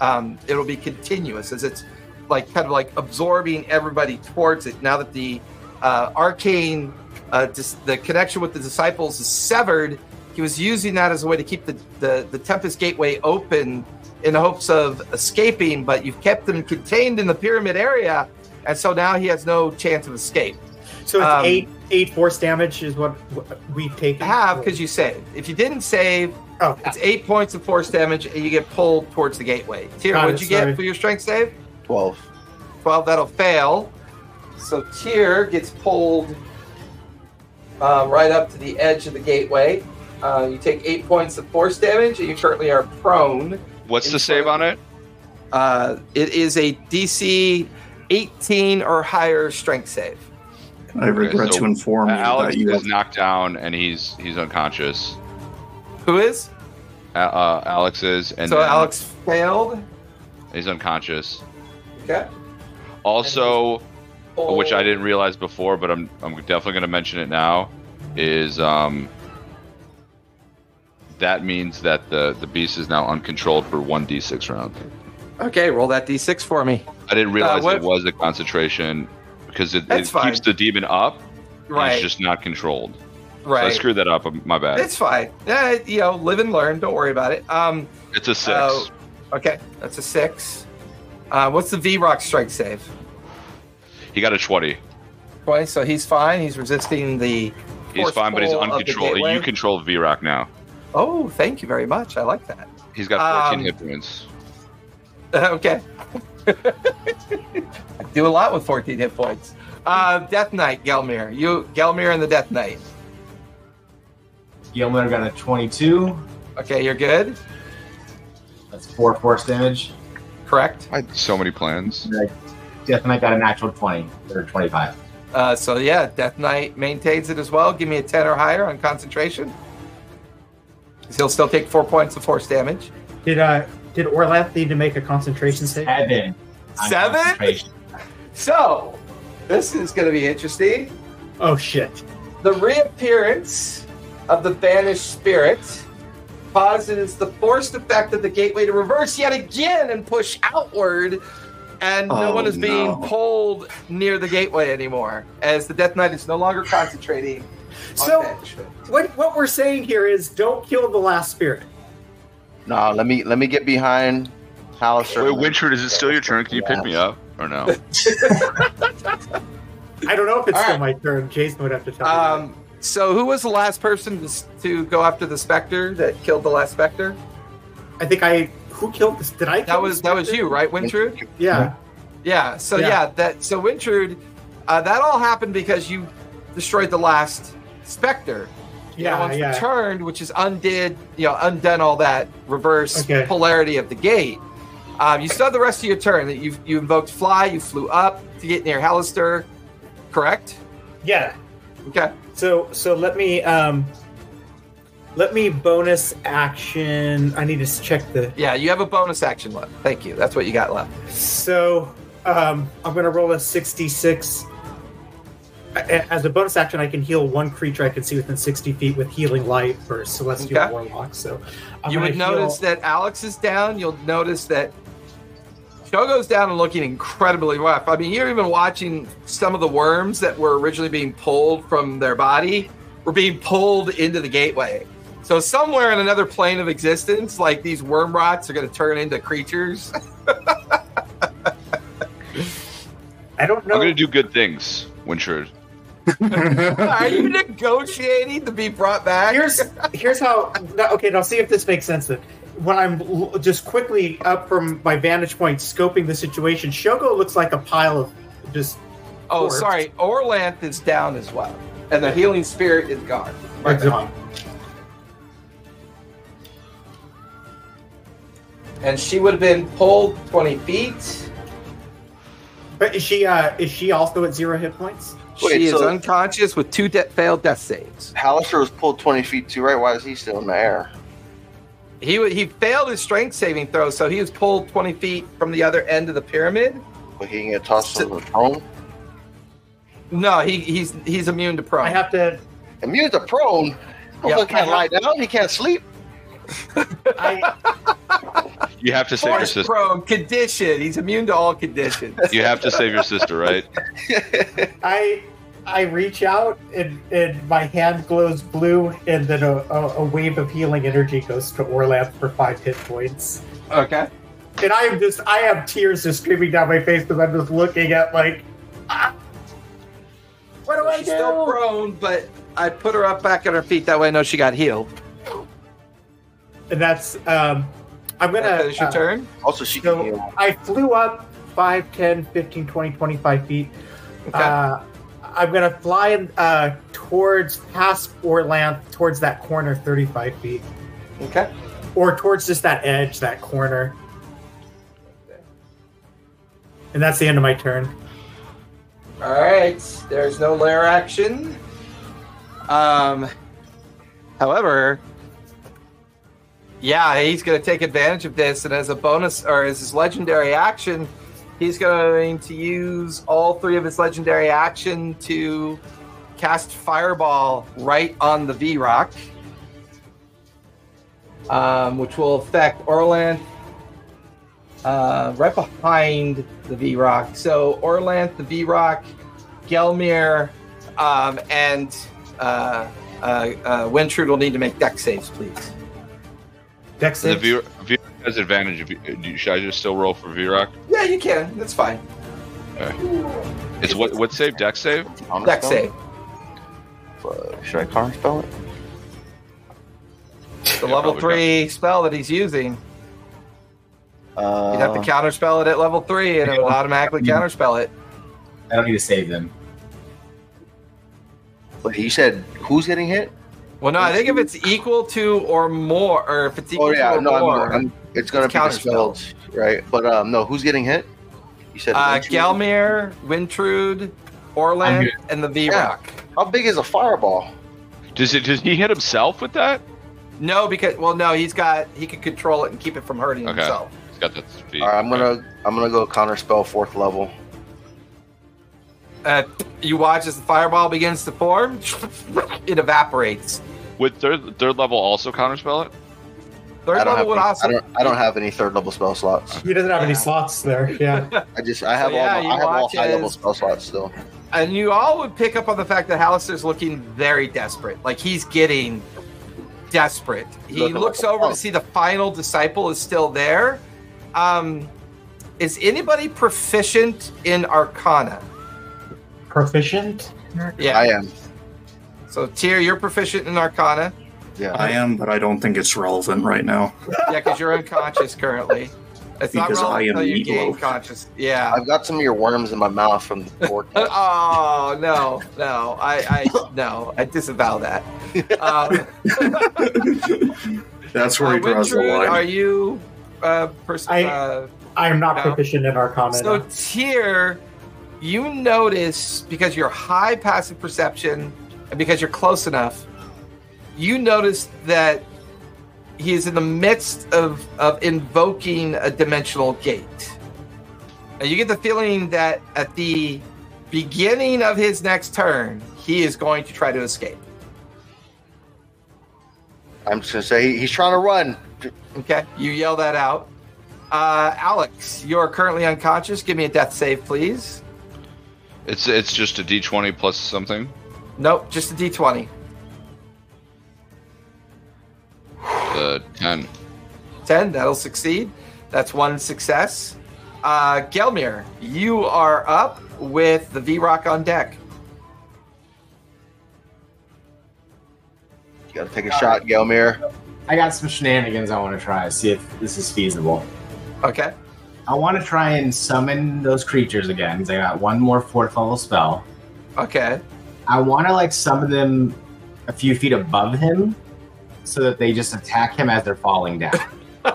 um, it'll be continuous as it's like kind of like absorbing everybody towards it. Now that the uh, arcane, uh, dis- the connection with the disciples is severed, he was using that as a way to keep the, the, the Tempest Gateway open in the hopes of escaping, but you've kept them contained in the pyramid area, and so now he has no chance of escape. So it's um, eight eight force damage is what what we've taken. Have because you saved. If you didn't save, oh it's eight points of force damage, and you get pulled towards the gateway. Tyr, Got what'd it, you get for your strength save? 12. 12, that'll fail. So Tyr gets pulled uh, right up to the edge of the gateway. Uh, you take eight points of force damage, and you currently are prone. What's the save on it? Uh, it is a DC 18 or higher strength save. I regret so to inform you Alex that you is have knocked down and he's he's unconscious. Who is? Uh, uh, Alex is, and so then Alex failed. he's unconscious. Okay. Also, Oh. which I didn't realize before, but I'm I'm definitely going to mention it now, is um that means that the the beast is now uncontrolled for one d6 round. Okay, roll that d6 for me. I didn't realize Uh, what- it was a concentration because it, it keeps the demon up. Right. It's just not controlled. So I right. screwed that up. My bad. It's fine. Yeah, you know, live and learn. Don't worry about it. Um, It's a six. Oh. okay, that's a six. Uh, what's the Vrock strike save? he got a 20. Twenty. So he's fine. He's resisting the. He's fine, but he's pull of the uncontrolled. You control Vrock now. Oh, thank you very much. I like that. He's got 14 Um, hit points. okay. I do a lot with 14 hit points. Uh, Death Knight, Gelmir. You, Gelmir, and the Death Knight. Gelmir got a 22. Okay, you're good. That's four force damage. Correct. I had so many plans. Death Knight got a natural 20 or 25. Uh, so yeah, Death Knight maintains it as well. Give me a 10 or higher on concentration. He'll still take four points of force damage. Did uh did Orlanth need to make a concentration save? Seven. on Seven? concentration. So this is going to be interesting. Oh shit. The reappearance of the banished spirit causes the forced effect of the gateway to reverse yet again and push outward, and no Oh, one is being no. pulled near the gateway anymore, as the Death Knight is no longer concentrating. on So what what we're saying here is don't kill the last spirit. No, let me let me get behind Halaster. Wait, Wintrude, is it still your turn? Can you pick me up or no? I don't know if it's All still right. my turn. Jason would have to tell me. Um, so who was the last person to, to go after the specter that killed the last specter? I think I who killed this? Did I? That was this that was you, right, Wintrude? Yeah. Yeah. So Yeah. yeah, that so Wintrude, uh, that all happened because you destroyed the last specter. You know, Yeah. once Yeah. returned, which is undid, you know, undone all that reverse Okay. polarity of the gate. Um, you still have the rest of your turn. That you you invoked fly, you flew up to get near Halaster, correct? Yeah. Okay. So so let me um let me bonus action. I need to check the Yeah, you have a bonus action left. Thank you. That's what you got left. So um I'm gonna roll a sixty-six a- as a bonus action, I can heal one creature I can see within 60 feet with healing light for Celestial Okay. Warlock. So I'm you gonna would notice that Alex is down. You'll notice that Shogo's down and looking incredibly rough. I mean, you're even watching some of the worms that were originally being pulled from their body were being pulled into the gateway. So somewhere in another plane of existence, like these worm rots are going to turn into creatures. I don't know. I'm gonna do good things, Wintrude. Are you negotiating to be brought back? here's here's how okay now see if this makes sense then when i'm just quickly up from my vantage point scoping the situation shogo looks like a pile of just oh, corpse. sorry. Orlanth is down as well, and the healing spirit is gone. Right now. And she would have been pulled 20 feet. but is she uh is she also at zero hit points Wait, she is so- unconscious with two de- failed death saves. Halaster was pulled 20 feet too, right? Why is he still in the air? He wa- he failed his strength saving throw, so he was pulled 20 feet from the other end of the pyramid. But he can get tossed from the throne. No, he he's he's immune to prone. i have to Immune to prone. Yeah, Motherfucker can't lie down. He can't sleep. i You have to save your sister. prone condition. He's immune to all conditions. You have to save your sister, right? i i reach out and and my hand glows blue and then a, a, a wave of healing energy goes to orlanth for five hit points okay. and i am just i have tears just streaming down my face because i'm just looking at like ah, what do i She's do still prone, but I put her up back on her feet. That way, I know she got healed. and that's um i'm gonna finish your uh, turn. Also, she can so heal. i flew up 5 10 15 20 25 feet Okay. uh i'm gonna fly uh towards past orlanth towards that corner 35 feet okay. or towards just that edge that corner and that's the end of my turn All right. There's no lair action. Um. However, yeah, he's going to take advantage of this, and as a bonus or as his legendary action, he's going to use all three of his legendary action to cast Fireball right on the Vrock, um, which will affect Orlanth uh, right behind the Vrock. So Orlanth, the Vrock, Gelmir, um, and uh, uh, uh, Wintrude will need to make Dex saves, please. dex The saves? viewer, viewer has advantage. If should I just still roll for Vrock? Yeah, you can. That's fine. It's what what save? Dex save? Counter Deck spell? save. Fuck, Should I counter spell it? The Yeah, level probably three spell that he's using. Uh, You'd have to counterspell it at level three, and it will automatically counterspell it. I don't need to save them. But you said who's getting hit? Well, no, I think if it's equal to or more, or if it's equal Oh yeah, to or no, more, I'm, I'm, it's gonna it's be counterspelled. dispelled, right? But um, no, who's getting hit? You said uh, Wintrude? Gelmir, Wintrude, Orlanth, and the Vrock. How big is a fireball? Does it? Does he hit himself with that? No, because well, no, he's got he can control it and keep it from hurting Okay. himself. He's got that speed. All right, I'm gonna I'm gonna go counter spell fourth level. Uh, you watch as the fireball begins to form, it evaporates. Would third third level also counterspell it? Third I don't, level would any, also. I don't I don't have any third level spell slots. he doesn't have any slots there yeah I just I have So, yeah, all my, I have all watch high level spell slots still. and you all would pick up on the fact that Halaster's looking very desperate. Like he's getting desperate. He Looking looks like over to see the final disciple is still there. Um, is anybody proficient in Arcana? proficient Yeah. I am. So Tyr, you're proficient in Arcana. Yeah. I am, but I don't think it's relevant right now. Yeah, because you're unconscious currently. It's not Because I am until you gain meatloaf. conscious. Yeah. I've got some of your worms in my mouth from the pork. Oh no, no, I, I no, I disavow that. Um, That's where uh, he draws the line. are you uh, person? I- uh, i am not No. proficient in arcana so no. Tyr, you notice because you're high passive perception and because you're close enough, you notice that he is in the midst of of invoking a dimensional gate. And you get the feeling that at the beginning of his next turn, he is going to try to escape. I'm just gonna say he's trying to run. Okay, you yell that out. Uh, Alex, you are currently unconscious. Give me a death save, please. It's it's just a d20 plus something. Nope, just a d20. Uh, 10. 10, that'll succeed. That's one success. Uh, Gelmir, you are up with the Vrock on deck. You gotta take a shot, Gelmir. I got some shenanigans I want to try. See if this is feasible. Okay. I want to try and summon those creatures again. 'cause I got one more fourth level spell. Okay. I want to like summon them a few feet above him, so that they just attack him as they're falling down.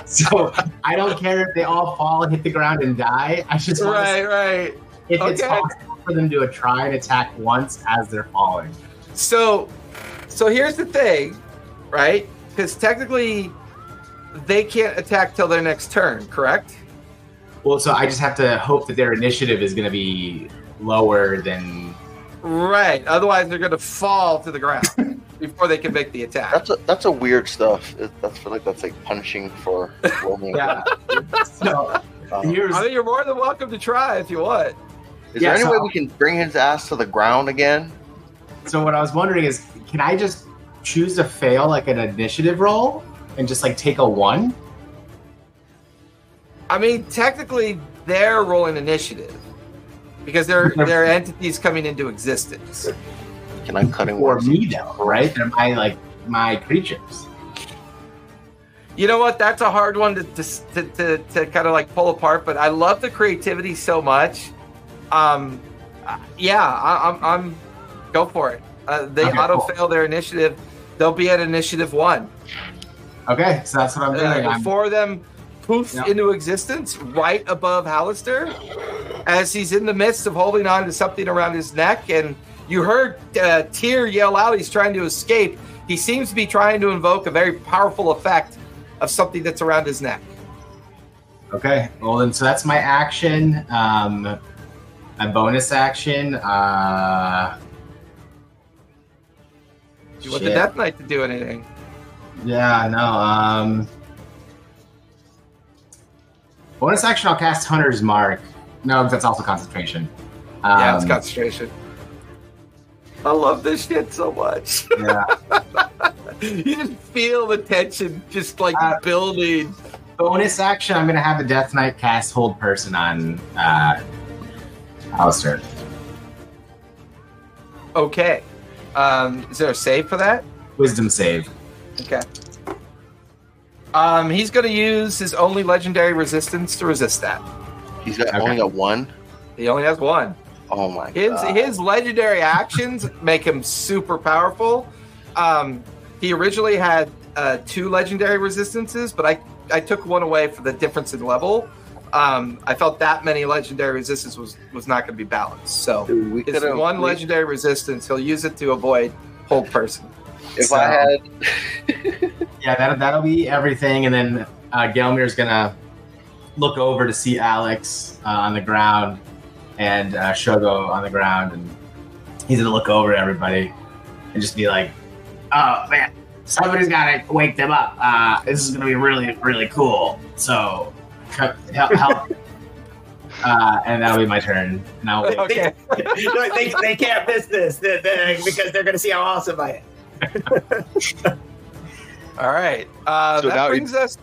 so I don't care if they all fall and hit the ground and die. I just want Right, to right. if it's possible for them to try and attack once as they're falling. So, so here's the thing, right? Because technically, they can't attack till their next turn, correct? Well, so I just have to hope that their initiative is going to be lower than. Right. Otherwise, they're going to fall to the ground before they can make the attack. That's a that's a weird stuff. It, that's feel like that's like punishing for rolling. Yeah. so Um, here's I mean, you're more than welcome to try if you want. is yeah, there any so- way we can bring his ass to the ground again? so what I was wondering is, can I just choose to fail like an initiative roll and just like take a one? I mean, technically, they're rolling initiative because they're they're entities coming into existence. Can I cut him? For me though, right? They're my like my creatures. You know what? That's a hard one to to, to, to, to kind of like pull apart. But I love the creativity so much. Um, uh, yeah, I, I'm I'm go for it. Uh, they Okay, auto cool. fail their initiative. They'll be at initiative one. Okay, so that's what I'm doing. Uh, I'm, before them poofs Yeah. into existence right above Halaster as he's in the midst of holding on to something around his neck. And you heard uh, Tyr yell out he's trying to escape. He seems to be trying to invoke a very powerful effect of something that's around his neck. okay, well then, so that's my action. Um, my bonus action. Uh, Do you want the. Death Knight to do anything? Yeah, no. Um, bonus action. I'll cast Hunter's Mark. No, that's also concentration. Um, yeah, it's concentration. I love this shit so much. yeah. you just feel the tension just like Uh, building. Bonus action. I'm gonna have the Death Knight cast Hold Person on uh, Halaster. Okay. Um, is there a save for that? Wisdom save. Okay. Um, he's going to use his only legendary resistance to resist that. He's got Okay. only got one. He only has one. Oh my His god! his legendary actions make him super powerful. Um, he originally had uh, two legendary resistances, but I I took one away for the difference in level. Um, I felt that many legendary resistance was was not going to be balanced. So Dude, we his one we- legendary resistance, he'll use it to avoid hold person. If So- I had, Yeah, that that'll be everything, and then uh, Gelmir's gonna look over to see Alex uh, on the ground and uh, Shogo on the ground, and he's gonna look over at everybody and just be like, "Oh man, somebody's gotta wake them up. Uh, this is gonna be really really cool. So help." help. Uh, and that'll be my turn. Now, Okay. No, they, they can't miss this they- they- because they're going to see how awesome I am. All right. Uh, So that now brings us.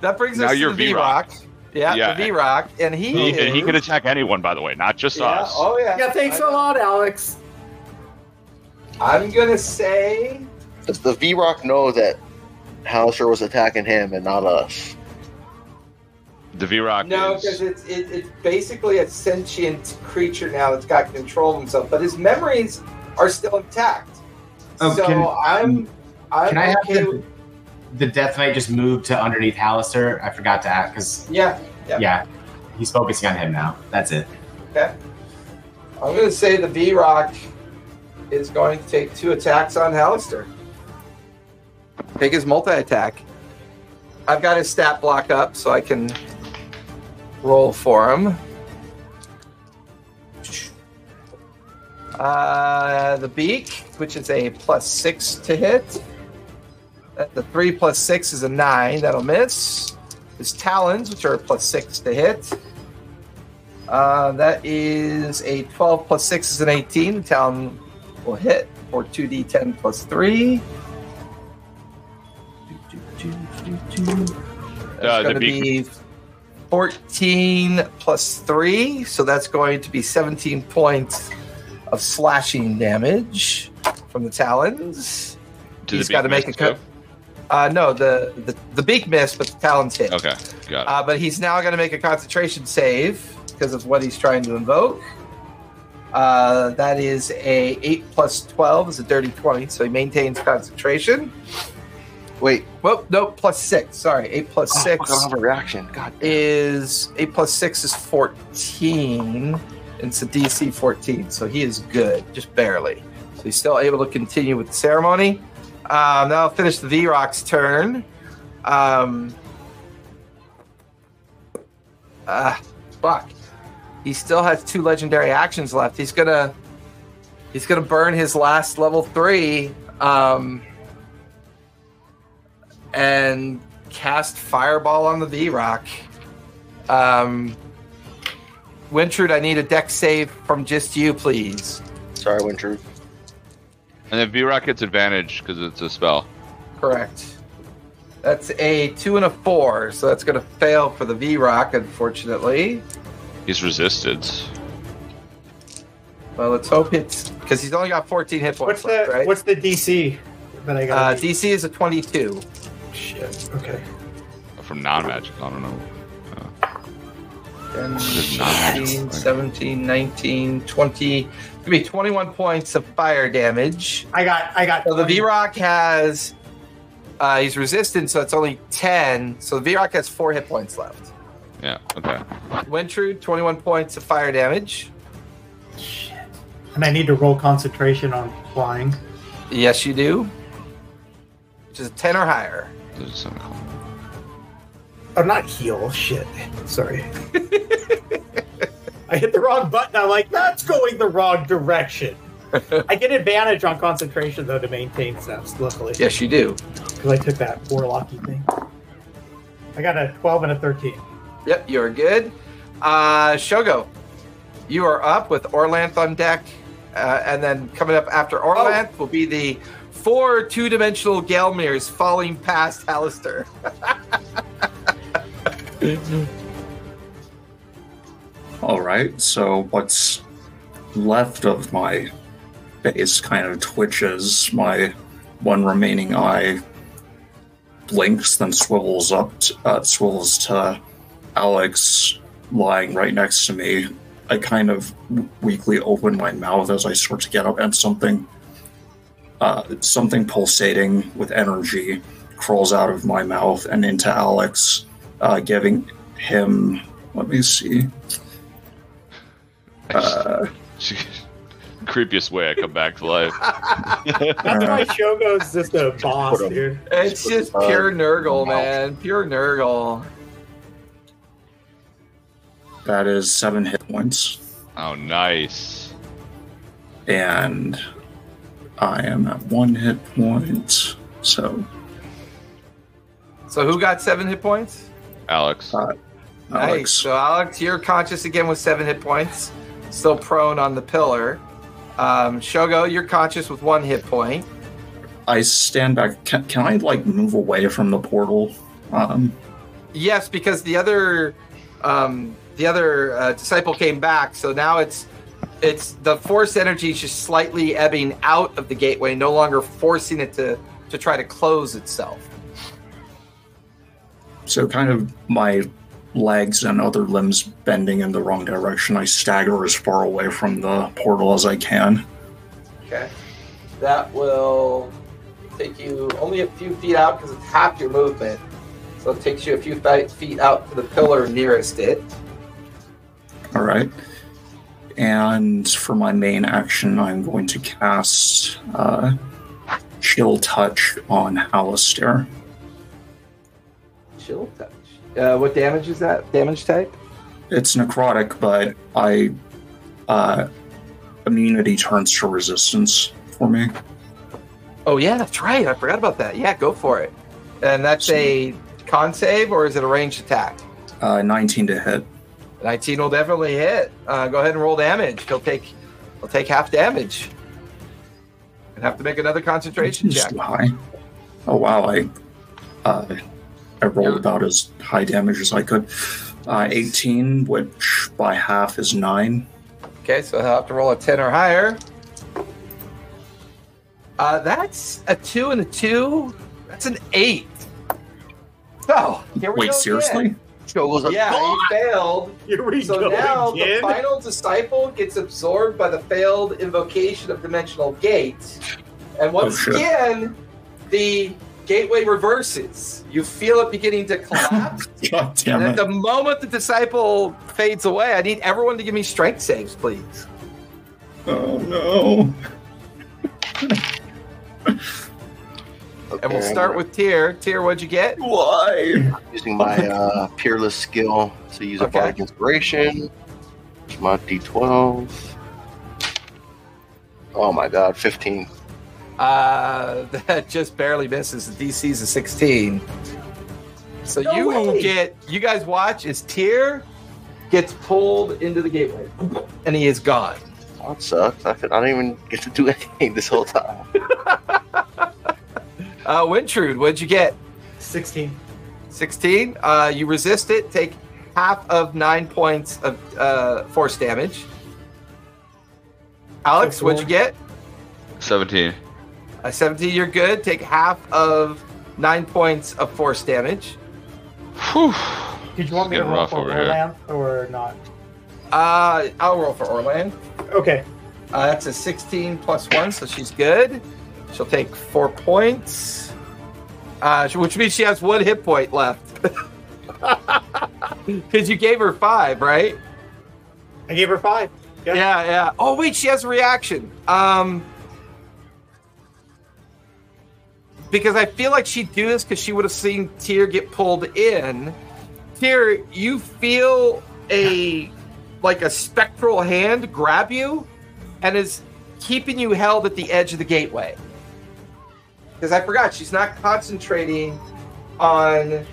That brings now us to you're the Vrock. Yeah, Yeah. the Vrock, and he He, is, and he can attack anyone, by the way, not just yeah, us. Oh yeah. Yeah, thanks I a lot, Alex. I'm gonna say does the Vrock know that Hauser was attacking him and not us? The Vrock no, is. because it's it, it's basically a sentient creature now that's got control of himself, but his memories are still intact. Oh, so can- I'm I'm can I have okay the, the Death Knight just move to underneath Halaster? I forgot to ask because yeah. Yeah. yeah, he's focusing on him now. That's it. Okay. I'm gonna say the Vrock is going to take two attacks on Halaster. Take his multi attack. I've got his stat block up so I can roll for him. Uh, the beak, which is a plus six to hit. Uh, The three plus six is a nine. That'll miss. His talons, which are plus six to hit. Uh, that is a 12 plus 6 is an 18. The talon will hit for 2d10 plus 3. That's Uh, the going to beak- be 14 plus 3. So that's going to be 17 points of slashing damage from the talons. Did He's the got to make a cut. Uh, no, the, the, the beak missed, but the talons hit. Okay, got it. Uh, but he's now going to make a concentration save because of what he's trying to invoke. Uh, that is a 8 plus 12 is a dirty 20, so he maintains concentration. Wait, Well, no, plus 6. Sorry, 8 plus oh, 6 fuck, I don't have a reaction. God. is 8 plus 6 is 14. It's a DC 14, so he is good, just barely. So he's still able to continue with the ceremony. Um, now I'll finish the Vrock's turn. Um, ah, fuck. He still has two legendary actions left. He's gonna he's gonna burn his last level three. Um, and cast Fireball on the Vrock. Um, Wintrude, I need a Dex save from just you, please. Sorry, Winter. And then Vrock gets advantage because it's a spell. Correct. That's a two and a four, so that's going to fail for the Vrock, unfortunately. He's resisted. Well, let's hope it's because he's only got 14 hit What's points the left, right? what's the DC that I got? uh. DC is a 22. Shit. Okay. From non-magic, I don't know. 10, 16, 17, 19, 20. Give me 21 points of fire damage. I got I got So the 20. Vrock has. Uh, he's resistant, so it's only 10. So the Vrock has four hit points left. Yeah, okay. Wintrude, 21 points of fire damage. Shit. And I need to roll concentration on flying. Yes, you do. Which is a 10 or higher. There's something called- Oh, not heal. Shit. Sorry. I hit the wrong button. I'm like, that's going the wrong direction. I get advantage on concentration though to maintain steps. Luckily, Yes, you do. because I took that warlocky thing. I got a 12 and a 13. Yep, you're good. Uh, Shogo, you are up with Orlanth on deck. Uh, and then coming up after Orlanth will be the four two dimensional Gelmirs falling past Alistair. All right, so what's left of my base kind of twitches. My one remaining eye blinks, then swivels up, uh, swivels to Alex lying right next to me. I kind of weakly open my mouth as I start to get up, and something, uh, something pulsating with energy crawls out of my mouth and into Alex, uh, giving him. Let me see. Uh, Creepiest way I come back to life. That's why Shogo's just a boss, dude. It's just pure Nurgle, man. Pure Nurgle. that is seven hit points. Oh, nice. and I am at one hit point. So So who got seven hit points? Alex. Uh, Nice. Alex, So Alex, you're conscious again with seven hit points, still prone on the pillar. Um, Shogo, you're conscious with one hit point. I stand back. Can, can I like move away from the portal? Um, Yes, because the other um, the other uh, disciple came back, so now it's it's the force energy is just slightly ebbing out of the gateway, no longer forcing it to to try to close itself. So kind of my legs and other limbs bending in the wrong direction. I stagger as far away from the portal as I can. Okay, that will take you only a few feet out because it's half your movement. So it takes you a few feet out to the pillar nearest it. All right. And for my main action, I'm going to cast uh, Chill Touch on Alistair. Chill touch. Uh, what damage is that? Damage type? it's necrotic, but I uh, immunity turns to resistance for me. Oh yeah, that's right. I forgot about that. Yeah, go for it. And that's a con save or is it a ranged attack? Uh, 19 to hit. 19 will definitely hit. Uh, go ahead and roll damage. He'll take he'll take half damage. And have to make another concentration check. too high. Oh wow, I uh, I rolled Yeah. about as high damage as I could. Uh, 18, which by half is nine. Okay, so he'll have to roll a 10 or higher. Uh, that's a two and a two. That's an eight. So here we Wait, go seriously? again. Shogo's like, Yeah, he failed. Here we So go now the final disciple gets absorbed by the failed invocation of dimensional gate, and once Oh, again, the gateway reverses. You feel it beginning to collapse, God damn and at it. the moment the disciple fades away, I need everyone to give me strength saves, please. Oh no. And we'll start with Tyr. Tyr, what'd you get? Why? using my uh, peerless skill to use a Okay. bardic inspiration. My d12. Oh my god, 15. Uh, that just barely misses. The DC's a 16. So No you way. get, you guys watch as Tyr gets pulled into the gateway, and he is gone. That sucks. I, could, I didn't even get to do anything this whole time. Uh, Wintrude, what'd you get? 16. 16. Uh, you resist it. Take half of nine points of uh, force damage. Alex, what'd you get? 17. Uh, 17. You're good. Take half of nine points of force damage. Whew. Did you want me to roll for over here. Orlan or not? Uh, I'll roll for Orlan. Okay. Uh, that's a 16 plus one, so she's good. She'll take four points, uh, which means she has one hit point left. Because you gave her five, right? I gave her five. Yeah. Yeah, yeah. Oh wait, she has a reaction. Um, because I feel like she'd do this because she would have seen Tyr get pulled in. Tyr, you feel a like a spectral hand grab you, and is keeping you held at the edge of the gateway. Because I forgot, she's not concentrating on.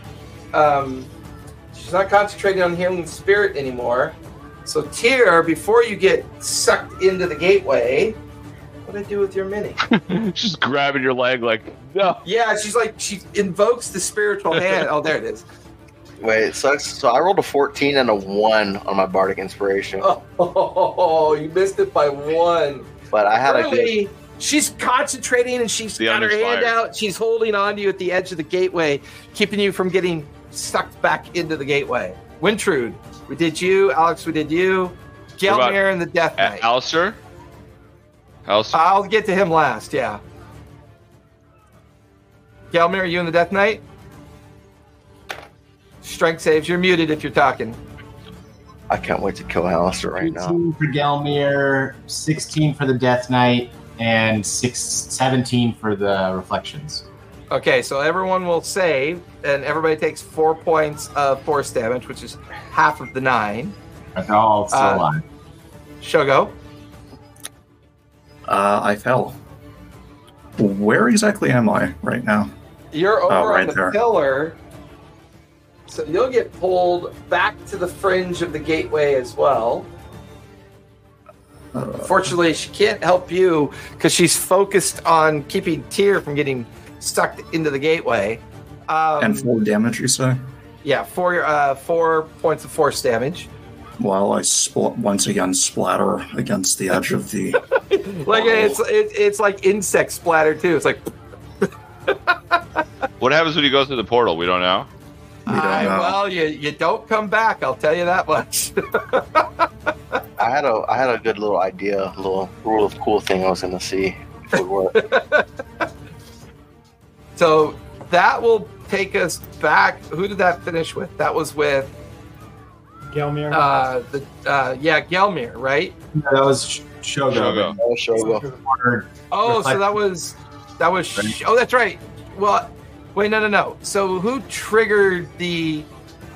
Um, she's not concentrating on healing spirit anymore. So Tyr, before you get sucked into the gateway, what do I do with your mini? Just grabbing your leg like, no. yeah, she's like she invokes the spiritual hand. Oh, there it is. Wait, it sucks. So I rolled a 14 and a 1 on my bardic inspiration. Oh, you missed it by one. But I had a good. She's concentrating and she's The got her hand out. She's holding on to you at the edge of the gateway, keeping you from getting sucked back into the gateway. Wintrude, we did you. Alex, we did you. What about Gelmir and the Death Knight. Alistair? Alistair? I'll get to him last, yeah. Gelmir, are you in the Death Knight? Strength saves. You're muted if you're talking. I can't wait to kill Alistair right now. 18 for Gelmir, 16 for the Death Knight, and six, 17 for the Reflections. Okay, so everyone will save, and everybody takes four points of force damage, which is half of the nine. But they're all still Uh, alive. Shogo. Uh, I fell. Where exactly am I right now? You're over Oh, right on the there. pillar, so you'll get pulled back to the fringe of the gateway as well. Uh, Fortunately, she can't help you because she's focused on keeping Tyr from getting sucked into the gateway. Um, and four damage, you say? yeah, four uh, four points of force damage. While I spl- once again splatter against the edge of the. Like it's it, it's like insect splatter too. It's like What happens when he goes through the portal? We don't know. We don't I- know. well, you you don't come back. I'll tell you that much. I had a I had a good little idea, a little rule of cool thing I was gonna see if it would work. so that will take us back. Who did that finish with? That was with Gelmir. uh the uh yeah Gelmir, right? That was Shogo. Shogo. Oh, Shogo. Oh, so that was that was sh- oh that's right. Well, wait, no, no, no. So who triggered the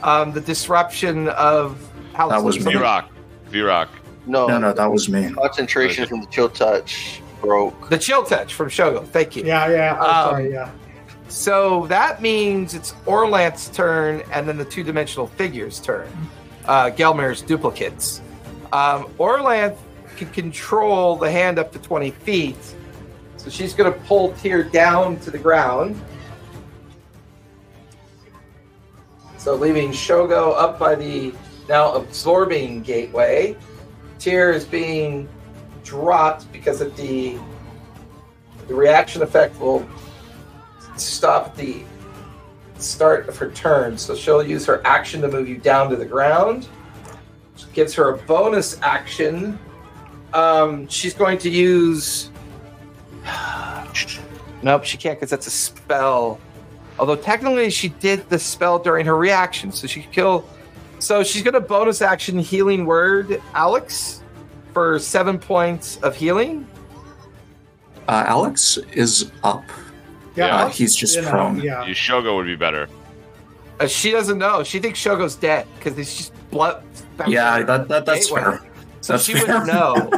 um the disruption of How That was me. Vrock. V Rock. No, No, no, that was me. concentration from the chill touch broke. The chill touch from Shogo. Thank you. Yeah, yeah. I'm Um, sorry. Yeah. So that means it's Orlanth's turn and then the two dimensional figure's turn. Uh, Gelmir's duplicates. Um, Orlanth can control the hand up to 20 feet. So she's going to pull Tyr down to the ground. So leaving Shogo up by the now absorbing gateway. Tyr is being dropped because of the the reaction effect will stop the start of her turn. So she'll use her action to move you down to the ground. Which gives her a bonus action. Um, she's going to use. Nope, she can't because that's a spell. Although technically she did the spell during her reaction, so she could kill. So she's going to bonus action healing word Alex for seven points of healing. Uh, Alex is up. Yeah, Uh, he's just You know, prone. Yeah. You Shogo would be better. Uh, she doesn't know. She thinks Shogo's dead because he's just blood. Yeah, that, that that's Gateway. fair. So That's she fair. wouldn't know.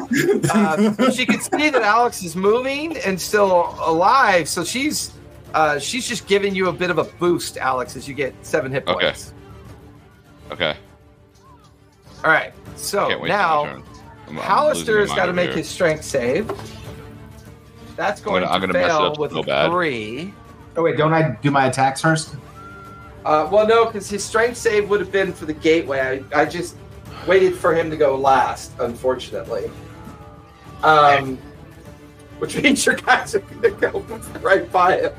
uh, she could see that Alex is moving and still alive. So she's uh, she's just giving you a bit of a boost, Alex, as you get seven hit Okay. points. Okay. Okay. All right. So Can't wait for my now turn. I'm- I'm Halaster has got to make over his strength save. That's going gonna- I'm gonna mess it fail up with so a bad. three. Oh wait, don't I do my attacks first? Uh, well, no, because his strength save would have been for the gateway. I, I just waited for him to go last, unfortunately. Um, which means your guys are going to go right by him.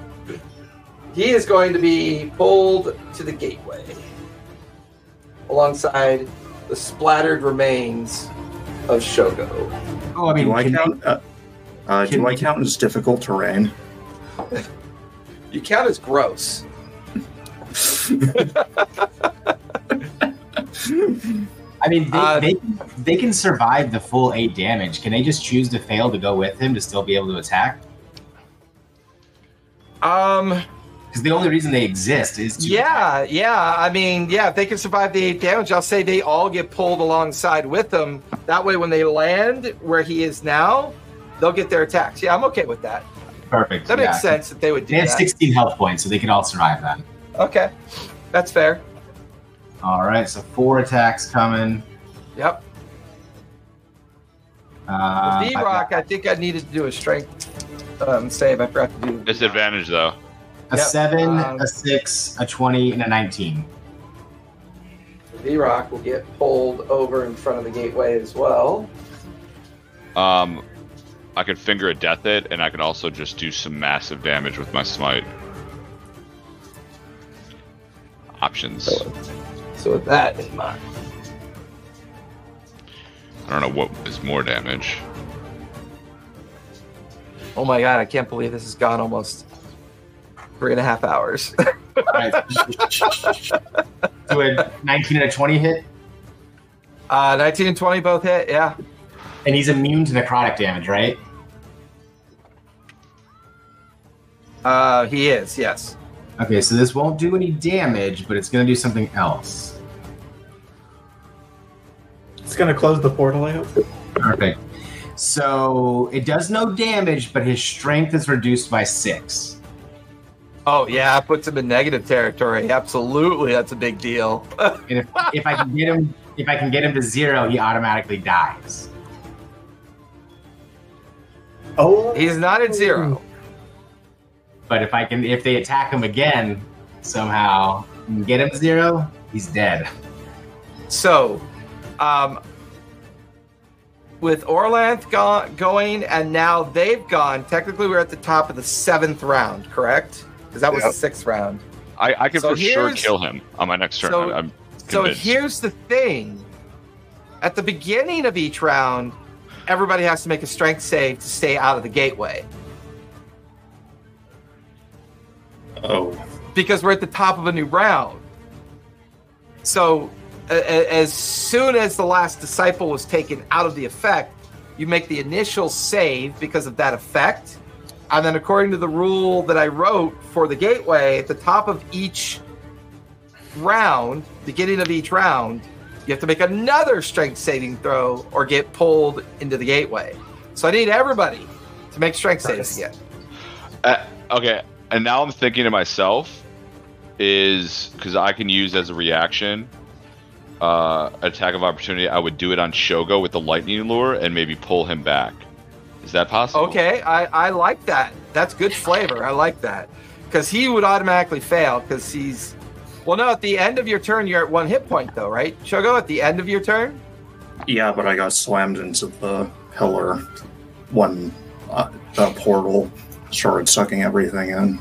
He is going to be pulled to the gateway alongside the splattered remains of Shogo. Oh, I mean, do I count? Uh, uh, do I count as difficult terrain? You count as gross. I mean, they, Uh, they they can survive the full eight damage. Can they just choose to fail to go with him to still be able to attack? Um, Because the only reason they exist is to Yeah, yeah. I mean, yeah, if they can survive the eight damage, I'll say they all get pulled alongside with them. That way, when they land where he is now, they'll get their attacks. Yeah, I'm okay with that. perfect. That yeah. makes sense that they would do They have that. 16 health points, so they can all survive that. Okay, that's fair. All right, so four attacks coming. Yep. Uh, Vrock, I think I needed to do a strength um, save. I forgot to do. Disadvantage though. a Yep, seven, um, a six, a 20, and a 19. Vrock will get pulled over in front of the gateway as well. Um, I could finger a death hit, and I could also just do some massive damage with my smite. Options. So, so with that in mind, I don't know what is more damage. oh my god, I can't believe this has gone almost three and a half hours. All right. Do a 19 and a 20 hit, uh, 19 and 20 both hit. Yeah. and he's immune to necrotic damage, right? Uh, he is. Yes. Okay, so this won't do any damage, but it's going to do something else. It's gonna close the portal. I hope. Perfect. So it does no damage, but his strength is reduced by six. Oh yeah, it puts him in negative territory. Absolutely, that's a big deal. And if, if I can get him, if I can get him to zero, he automatically dies. Oh, He's not at zero. But if I can, if they attack him again somehow, and get him to zero, he's dead. So, um, with Orlanth go- going and now they've gone. Technically, we're at the top of the seventh round, correct? Because that was Yep. the sixth round. I, I can So for sure kill him on my next turn. So- I'm So here's the thing: at the beginning of each round, everybody has to make a strength save to stay out of the gateway. Oh, because we're at the top of a new round. So, a- a- as soon as the last disciple was taken out of the effect, you make the initial save because of that effect. And then, according to the rule that I wrote for the gateway, at the top of each round, beginning of each round, you have to make another strength saving throw or get pulled into the gateway. So I need everybody to make strength saves again. Uh, okay, and now I'm thinking to myself, is because I can use as a reaction, uh, attack of opportunity. I would do it on Shogo with the lightning lure and maybe pull him back. Is that possible? Okay, I, I like that. That's good flavor. I like that. Because he would automatically fail because he's. Well, no, at the end of your turn, you're at one hit point, though, right? Shogo, at the end of your turn? Yeah, but I got slammed into the pillar when uh, the portal started sucking everything in.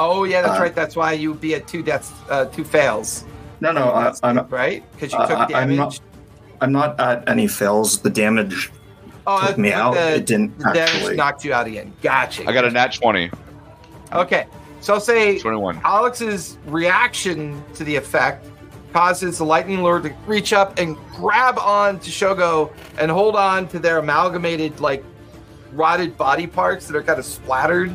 Oh, yeah, that's Uh, right. That's why you'd be at two deaths, uh, two fails, No, no, I, I'm right? Because you Uh, took I- I'm damage. not- I'm not at any fails. The damage oh, took me out. The, it didn't the damage actually. knocked you out again. Gotcha. I got a nat 20. Okay, so I'll say 21. Alex's reaction to the effect causes the lightning lure to reach up and grab on to Shogo and hold on to their amalgamated, like rotted body parts that are kind of splattered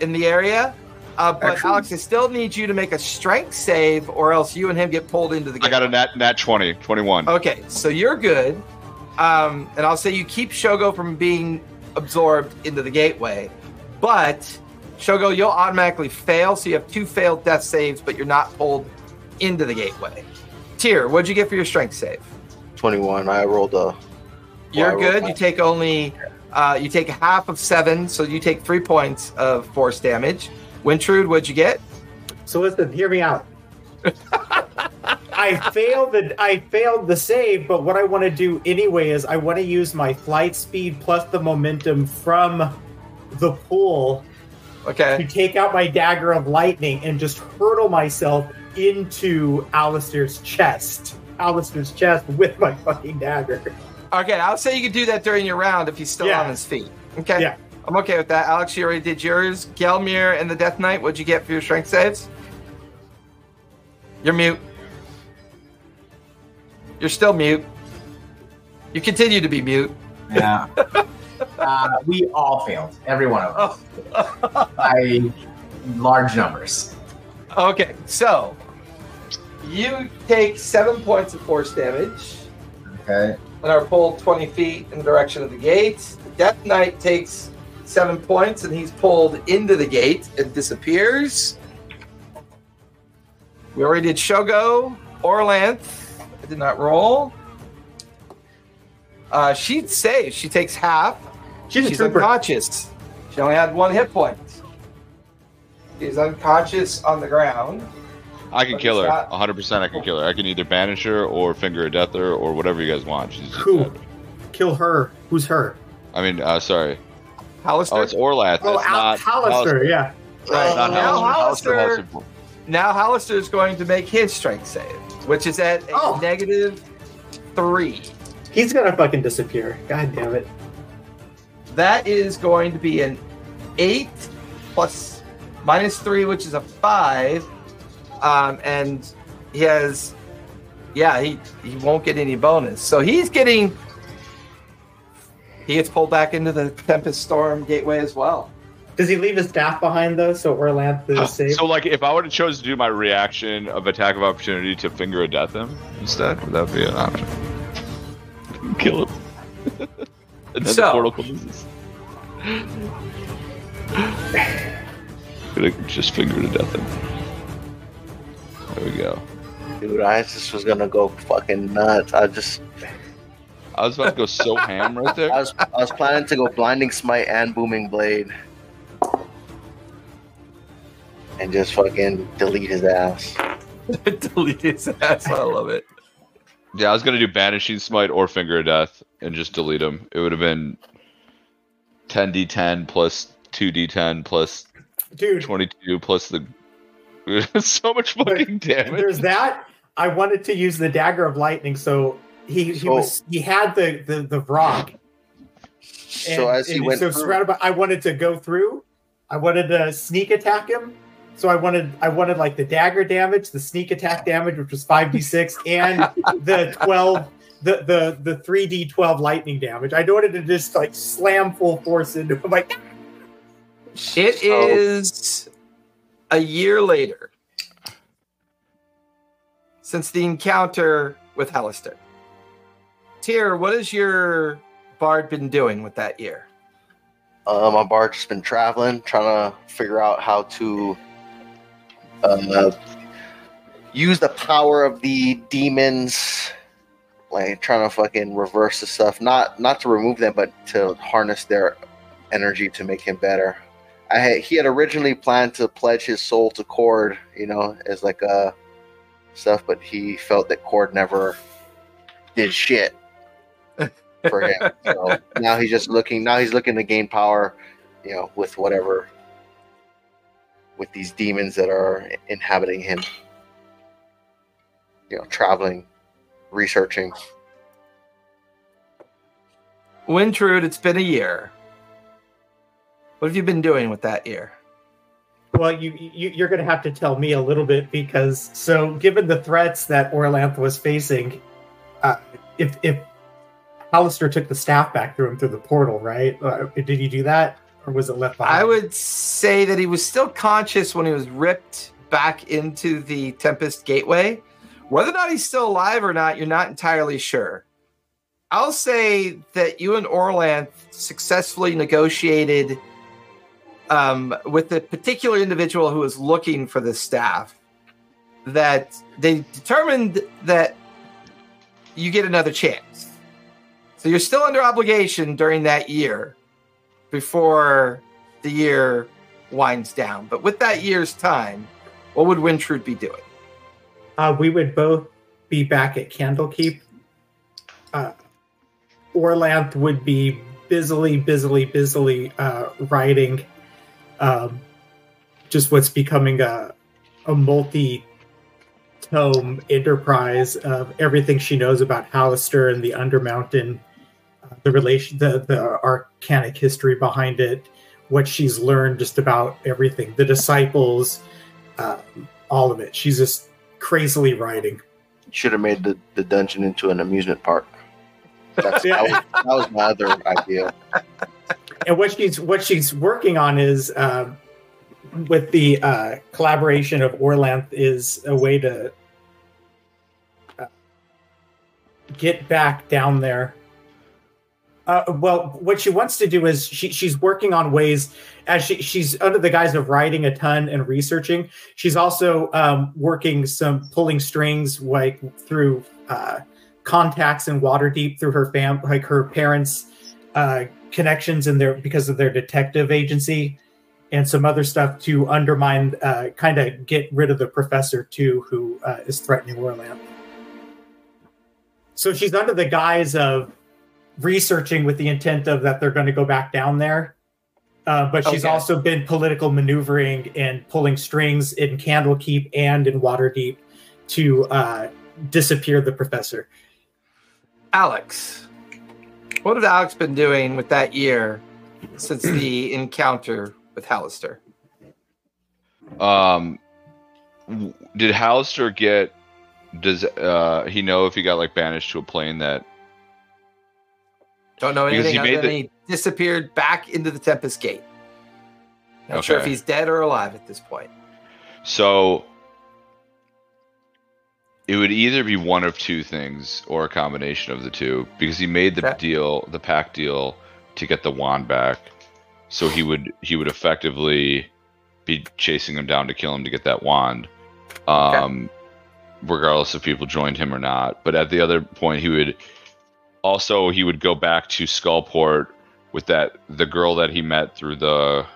in the area. Uh, but Actually- Alex, I still need you to make a strength save, or else you and him get pulled into the. Gate. I got a nat nat 20, 21. Okay, so you're good. Um, and I'll say you keep Shogo from being absorbed into the gateway. But Shogo, you'll automatically fail, so you have two failed death saves, but you're not pulled into the gateway. Tyr, what'd you get for your strength save? 21. I rolled a. You're rolled good. five. You take only uh, you take half of seven, so you take three points of force damage. Wintrude, what'd you get? So listen, hear me out. I failed the I failed the save, but what I want to do anyway is I want to use my flight speed plus the momentum from the pool to Okay. take out my dagger of lightning and just hurtle myself into Alistair's chest. Alistair's chest with my fucking dagger. Okay, I'll say you can do that during your round if he's still Yeah. on his feet. Okay. Yeah. I'm okay with that. Alex, you already did yours. Gelmir and the Death Knight, what'd you get for your strength saves? You're mute. You're still mute. You continue to be mute. Yeah. uh, we all failed. Every one of us. Oh. By large numbers. Okay, so you take seven points of force damage Okay. and are pulled 20 feet in the direction of the gate. The Death Knight takes seven points and he's pulled into the gate and disappears. We already did Shogo. Orlanth, I did not roll. Uh, she saves. She takes half. She's She's unconscious. She only had one hit point. She's unconscious on the ground. I can kill her. not- 100% I can kill her. I can either banish her or finger a death her or whatever you guys want. She's just Who? dead. Kill her. Who's her? I mean, uh, sorry. Halaster. Oh, it's Orlath. Oh, It's Al- not Halaster, yeah. Right. It's not now Halaster. Halaster, Halaster. now Halaster is going to make his strength save, which is at a Oh. negative three. He's gonna fucking disappear. God damn it. That is going to be an eight plus minus three, which is a five. Um, and he has, yeah, he he won't get any bonus. So he's getting. He gets pulled back into the Tempest Storm Gateway as well. Does he leave his staff behind though? So Orlanth is safe. So, like, if I would have chose to do my reaction of attack of opportunity to finger a death him instead, would that be an option? Kill him. and then So- the portal closes. Could have just finger to death him. There we go. Dude, I just was gonna go fucking nuts. I just, I was about to go so ham right I there. was, I was planning to go blinding smite and booming blade, and just fucking delete his ass. Delete his ass. I love it. Yeah, I was gonna do banishing smite or finger of death and just delete him. It would have been 10d10 plus 2d10 plus Dude, 22 plus the so much fucking damage. there's that. I wanted to use the dagger of lightning, so he he So- was he had the the the rock. So as he and went so through, surrounded by, I wanted to go through. I wanted to sneak attack him. So I wanted I wanted like the dagger damage, the sneak attack damage, which was five d six, and the twelve the the the three d twelve lightning damage. I wanted to just like slam full force into him. Like ah! It So- is a year later since the encounter with Halaster. Tyr, what has your bard been doing with that year? Uh, my bard just been traveling, trying to figure out how to uh, use the power of the demons, like trying to fucking reverse the stuff. Not not to remove them, but to harness their energy to make him better. I had, he had originally planned to pledge his soul to Kord, you know, as like a stuff, but he felt that Kord never did shit for him. so now he's just looking. Now he's looking to gain power, you know, with whatever, with these demons that are inhabiting him. You know, traveling, researching. Wintrude, it's been a year. What have you been doing with that year? Well, you, you you're going to have to tell me a little bit because so given the threats that Orlanth was facing, uh, if if Halaster took the staff back through him through the portal, right? Uh, did he do that, or was it left behind? I would say that he was still conscious when he was ripped back into the Tempest Gateway. Whether or not he's still alive or not, you're not entirely sure. I'll say that you and Orlanth successfully negotiated um, with the particular individual who was looking for the staff that they determined that you get another chance. So you're still under obligation during that year before the year winds down. But with that year's time, what would Wintrude be doing? Uh, we would both be back at Candlekeep. Uh, Orlanth would be busily, busily, busily uh, writing um, just what's becoming a, a multi tome enterprise of everything she knows about Halaster and the Undermountain, the relation, the, the arcanic history behind it, what she's learned just about everything, the disciples, um, all of it. She's just crazily writing. Should have made the, the dungeon into an amusement park. That's, Yeah. that, was, that was my other idea. and what she's what she's working on is uh, with the uh, collaboration of Orlanth is a way to uh, get back down there. Uh, well, what she wants to do is she, she's working on ways as she, she's under the guise of writing a ton and researching. She's also um, working some pulling strings like through uh, contacts in Waterdeep through her fam like her parents' uh, connections in their because of their detective agency and some other stuff to undermine, uh, kind of get rid of the professor too, who uh, is threatening Orland. So she's under the guise of researching with the intent of that they're going to go back down there. Uh, but she's Okay. also been political maneuvering and pulling strings in Candlekeep and in Waterdeep to uh, disappear the professor. Alex. What have Alex been doing with that year since the encounter with Halaster? Um, did Halaster get? Does uh he know if he got like banished to a plane that? Don't know anything he made the- he disappeared back into the Tempest Gate. Not sure if he's dead or alive at this point. So it would either be one of two things or a combination of the two because he made the Okay. deal, the pack deal to get the wand back. So he would he would effectively be chasing him down to kill him to get that wand. Um regardless if people joined him or not. But at the other point he would also he would go back to Skullport with that the girl that he met through the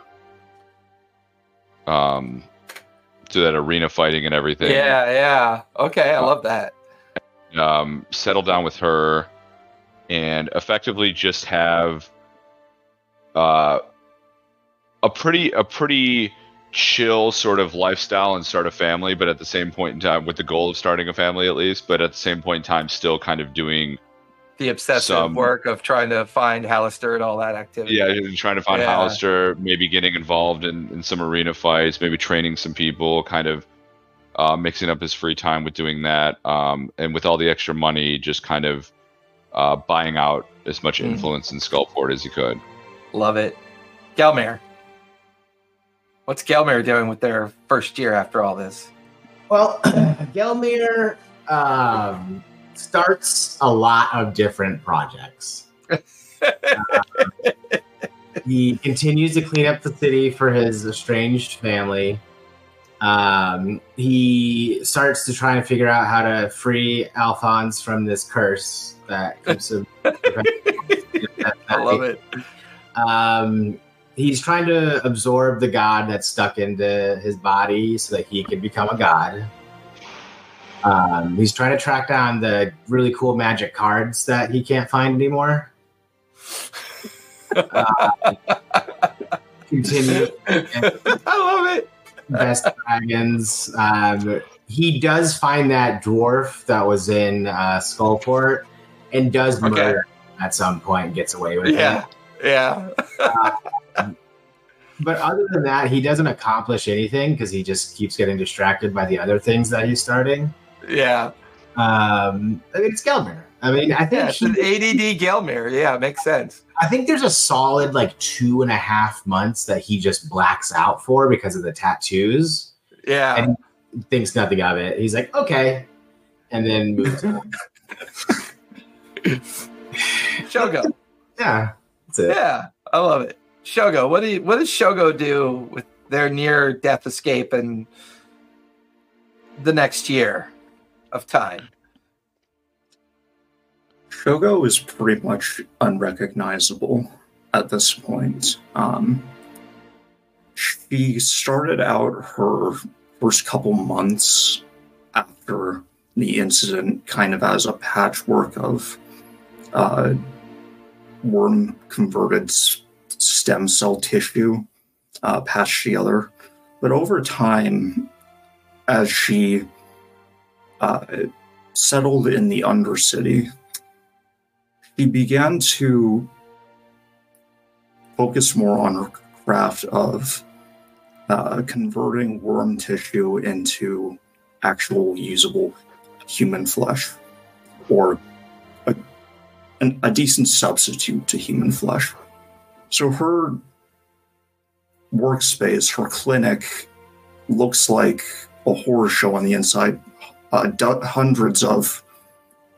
um to that arena fighting and everything. Yeah, yeah. Okay, I Uh, love that. Um, settle down with her and effectively just have uh a pretty a pretty chill sort of lifestyle and start a family, but at the same point in time with the goal of starting a family at least, but at the same point in time still kind of doing The obsessive some- work of trying to find Halaster and all that activity. Yeah, trying to find Yeah. Halaster, maybe getting involved in, in some arena fights, maybe training some people, kind of uh, mixing up his free time with doing that. Um, and with all the extra money, just kind of uh, buying out as much Mhm. influence in Skullport as he could. Love it. Gelmir. What's Gelmir doing with their first year after all this? Well, Gelmir um, starts a lot of different projects. Uh, he continues to clean up the city for his estranged family. Um, he starts to try and figure out how to free Alphonse from this curse that keeps him. I love it. Um, he's trying to absorb the god that's stuck into his body so that he can become a god. Um, he's trying to track down the really cool magic cards that he can't find anymore. Uh, continue I love it. best dragons. Um, he does find that dwarf that was in uh, Skullport and does Okay. murder at some point and gets away with Yeah. it. Yeah. But other than that, he doesn't accomplish anything because he just keeps getting distracted by the other things that he's starting. Yeah. Um, I mean, it's Gelmir. I mean, I think Yeah. It's an ADD Gelmir. Yeah. Makes sense. I think there's a solid like two and a half months that he just blacks out for because of the tattoos. Yeah. And thinks nothing of it. He's like, okay, and then moves on. Shogo. Yeah, that's it. Yeah. I love it. Shogo. What do you, what does Shogo do with their near death escape and the next year of time? Shogo is pretty much unrecognizable at this point. Um, she started out her first couple months after the incident kind of as a patchwork of uh, worm converted stem cell tissue uh, patched together. But over time, as she uh, settled in the Undercity, she began to focus more on her craft of uh, converting worm tissue into actual usable human flesh or a, an, a decent substitute to human flesh. So her workspace, her clinic, looks like a horror show on the inside. Uh, do- hundreds of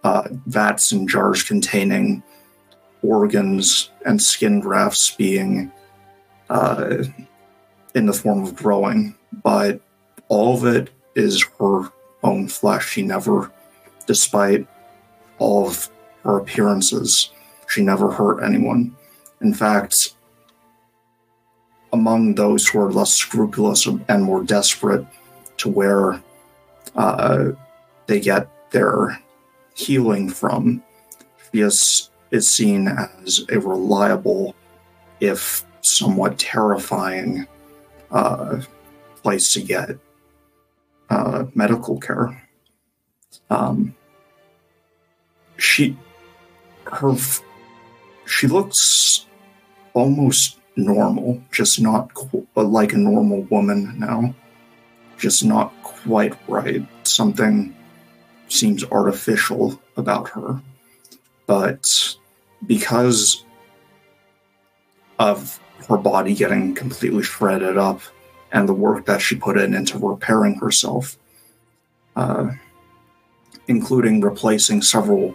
uh, vats and jars containing organs and skin grafts being uh, in the form of growing, but all of it is her own flesh. She never, despite all of her appearances, she never hurt anyone. In fact, among those who are less scrupulous and more desperate to where uh, they get their healing from, is, is seen as a reliable, if somewhat terrifying, uh, place to get uh, medical care. Um, she, her, she looks almost normal, just not qu- like a normal woman now. Just not quite right. Something seems artificial about her. But because of her body getting completely shredded up and the work that she put in into repairing herself, uh, including replacing several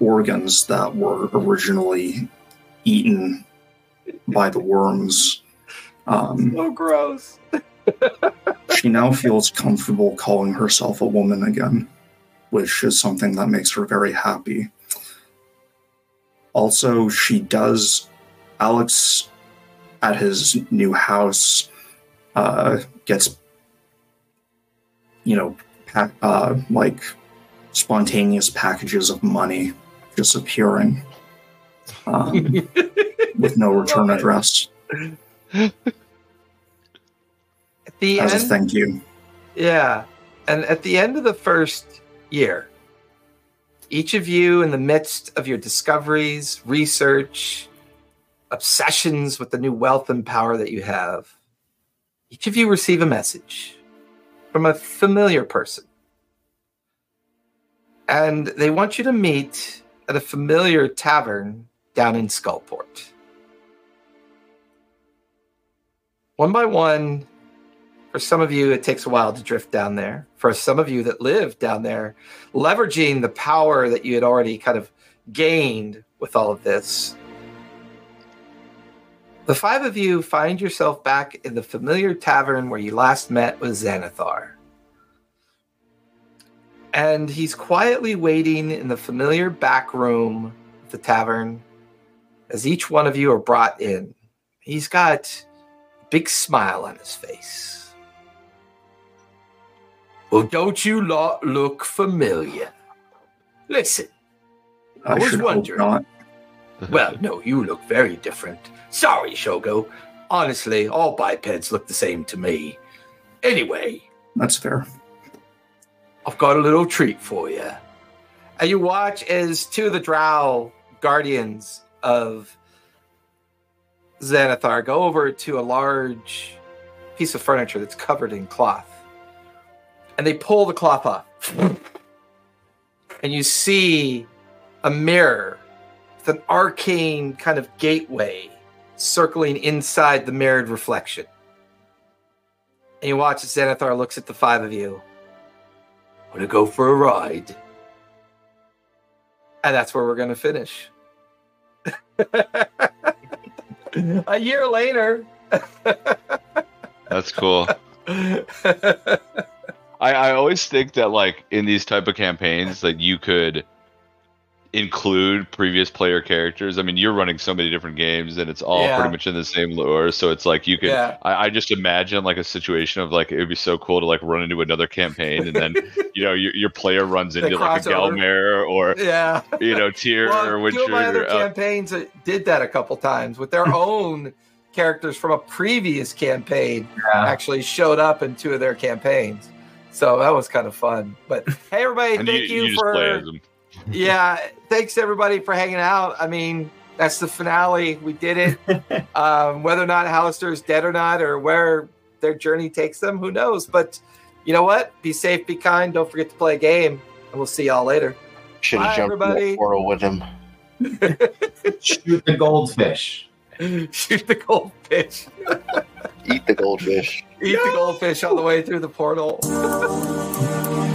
organs that were originally eaten by the worms. Um, So gross. she now feels comfortable calling herself a woman again, which is something that makes her very happy. Also, she does, Alex at his new house uh, gets, you know, uh, like spontaneous packages of money just appearing um, with no return address the as end, thank you. Yeah. And at the end of the first year, each of you, in the midst of your discoveries, research, obsessions with the new wealth and power that you have, each of you receive a message from a familiar person. And they want you to meet at a familiar tavern down in Skullport. One by one, For some of you, it takes a while to drift down there. For some of you that live down there, leveraging the power that you had already kind of gained with all of this, the five of you find yourself back in the familiar tavern where you last met with Xanathar. And he's quietly waiting in the familiar back room of the tavern as each one of you are brought in. He's got a big smile on his face. Well, don't you lot look familiar? Listen, I was should hope wondering. well, no, you look very different. Sorry, Shogo. Honestly, all bipeds look the same to me. Anyway, That's fair. I've got a little treat for you. And you watch as two of the drow guardians of Xanathar go over to a large piece of furniture that's covered in cloth. And they pull the cloth off. And you see a mirror with an arcane kind of gateway circling inside the mirrored reflection. And you watch as Xanathar looks at the five of you. Want to go for a ride? And that's where we're going to finish. a year later. That's cool. I, I always think that like in these type of campaigns that you could include previous player characters. I mean, you're running so many different games and it's all Yeah. pretty much in the same lore. So it's like you could yeah. I, I just imagine like a situation of like it would be so cool to like run into another campaign and then you know your, your player runs into like a. Gelmir or Yeah. you know Tyr or Well, two of my other Windtrigger. Uh, campaigns did that a couple times with their own characters from a previous campaign actually showed up in two of their campaigns. So that was kind of fun. But hey, everybody, and thank you, you, you just play as for yeah, thanks everybody for hanging out. I mean, that's the finale. We did it. um, whether or not Halaster is dead or not, or where their journey takes them, who knows? But you know what? Be safe, be kind. Don't forget to play a game, and we'll see y'all later. Should have jumped in the portal with him. Shoot the goldfish. Shoot the goldfish. Eat the goldfish. Eat no! the goldfish on the way through the portal.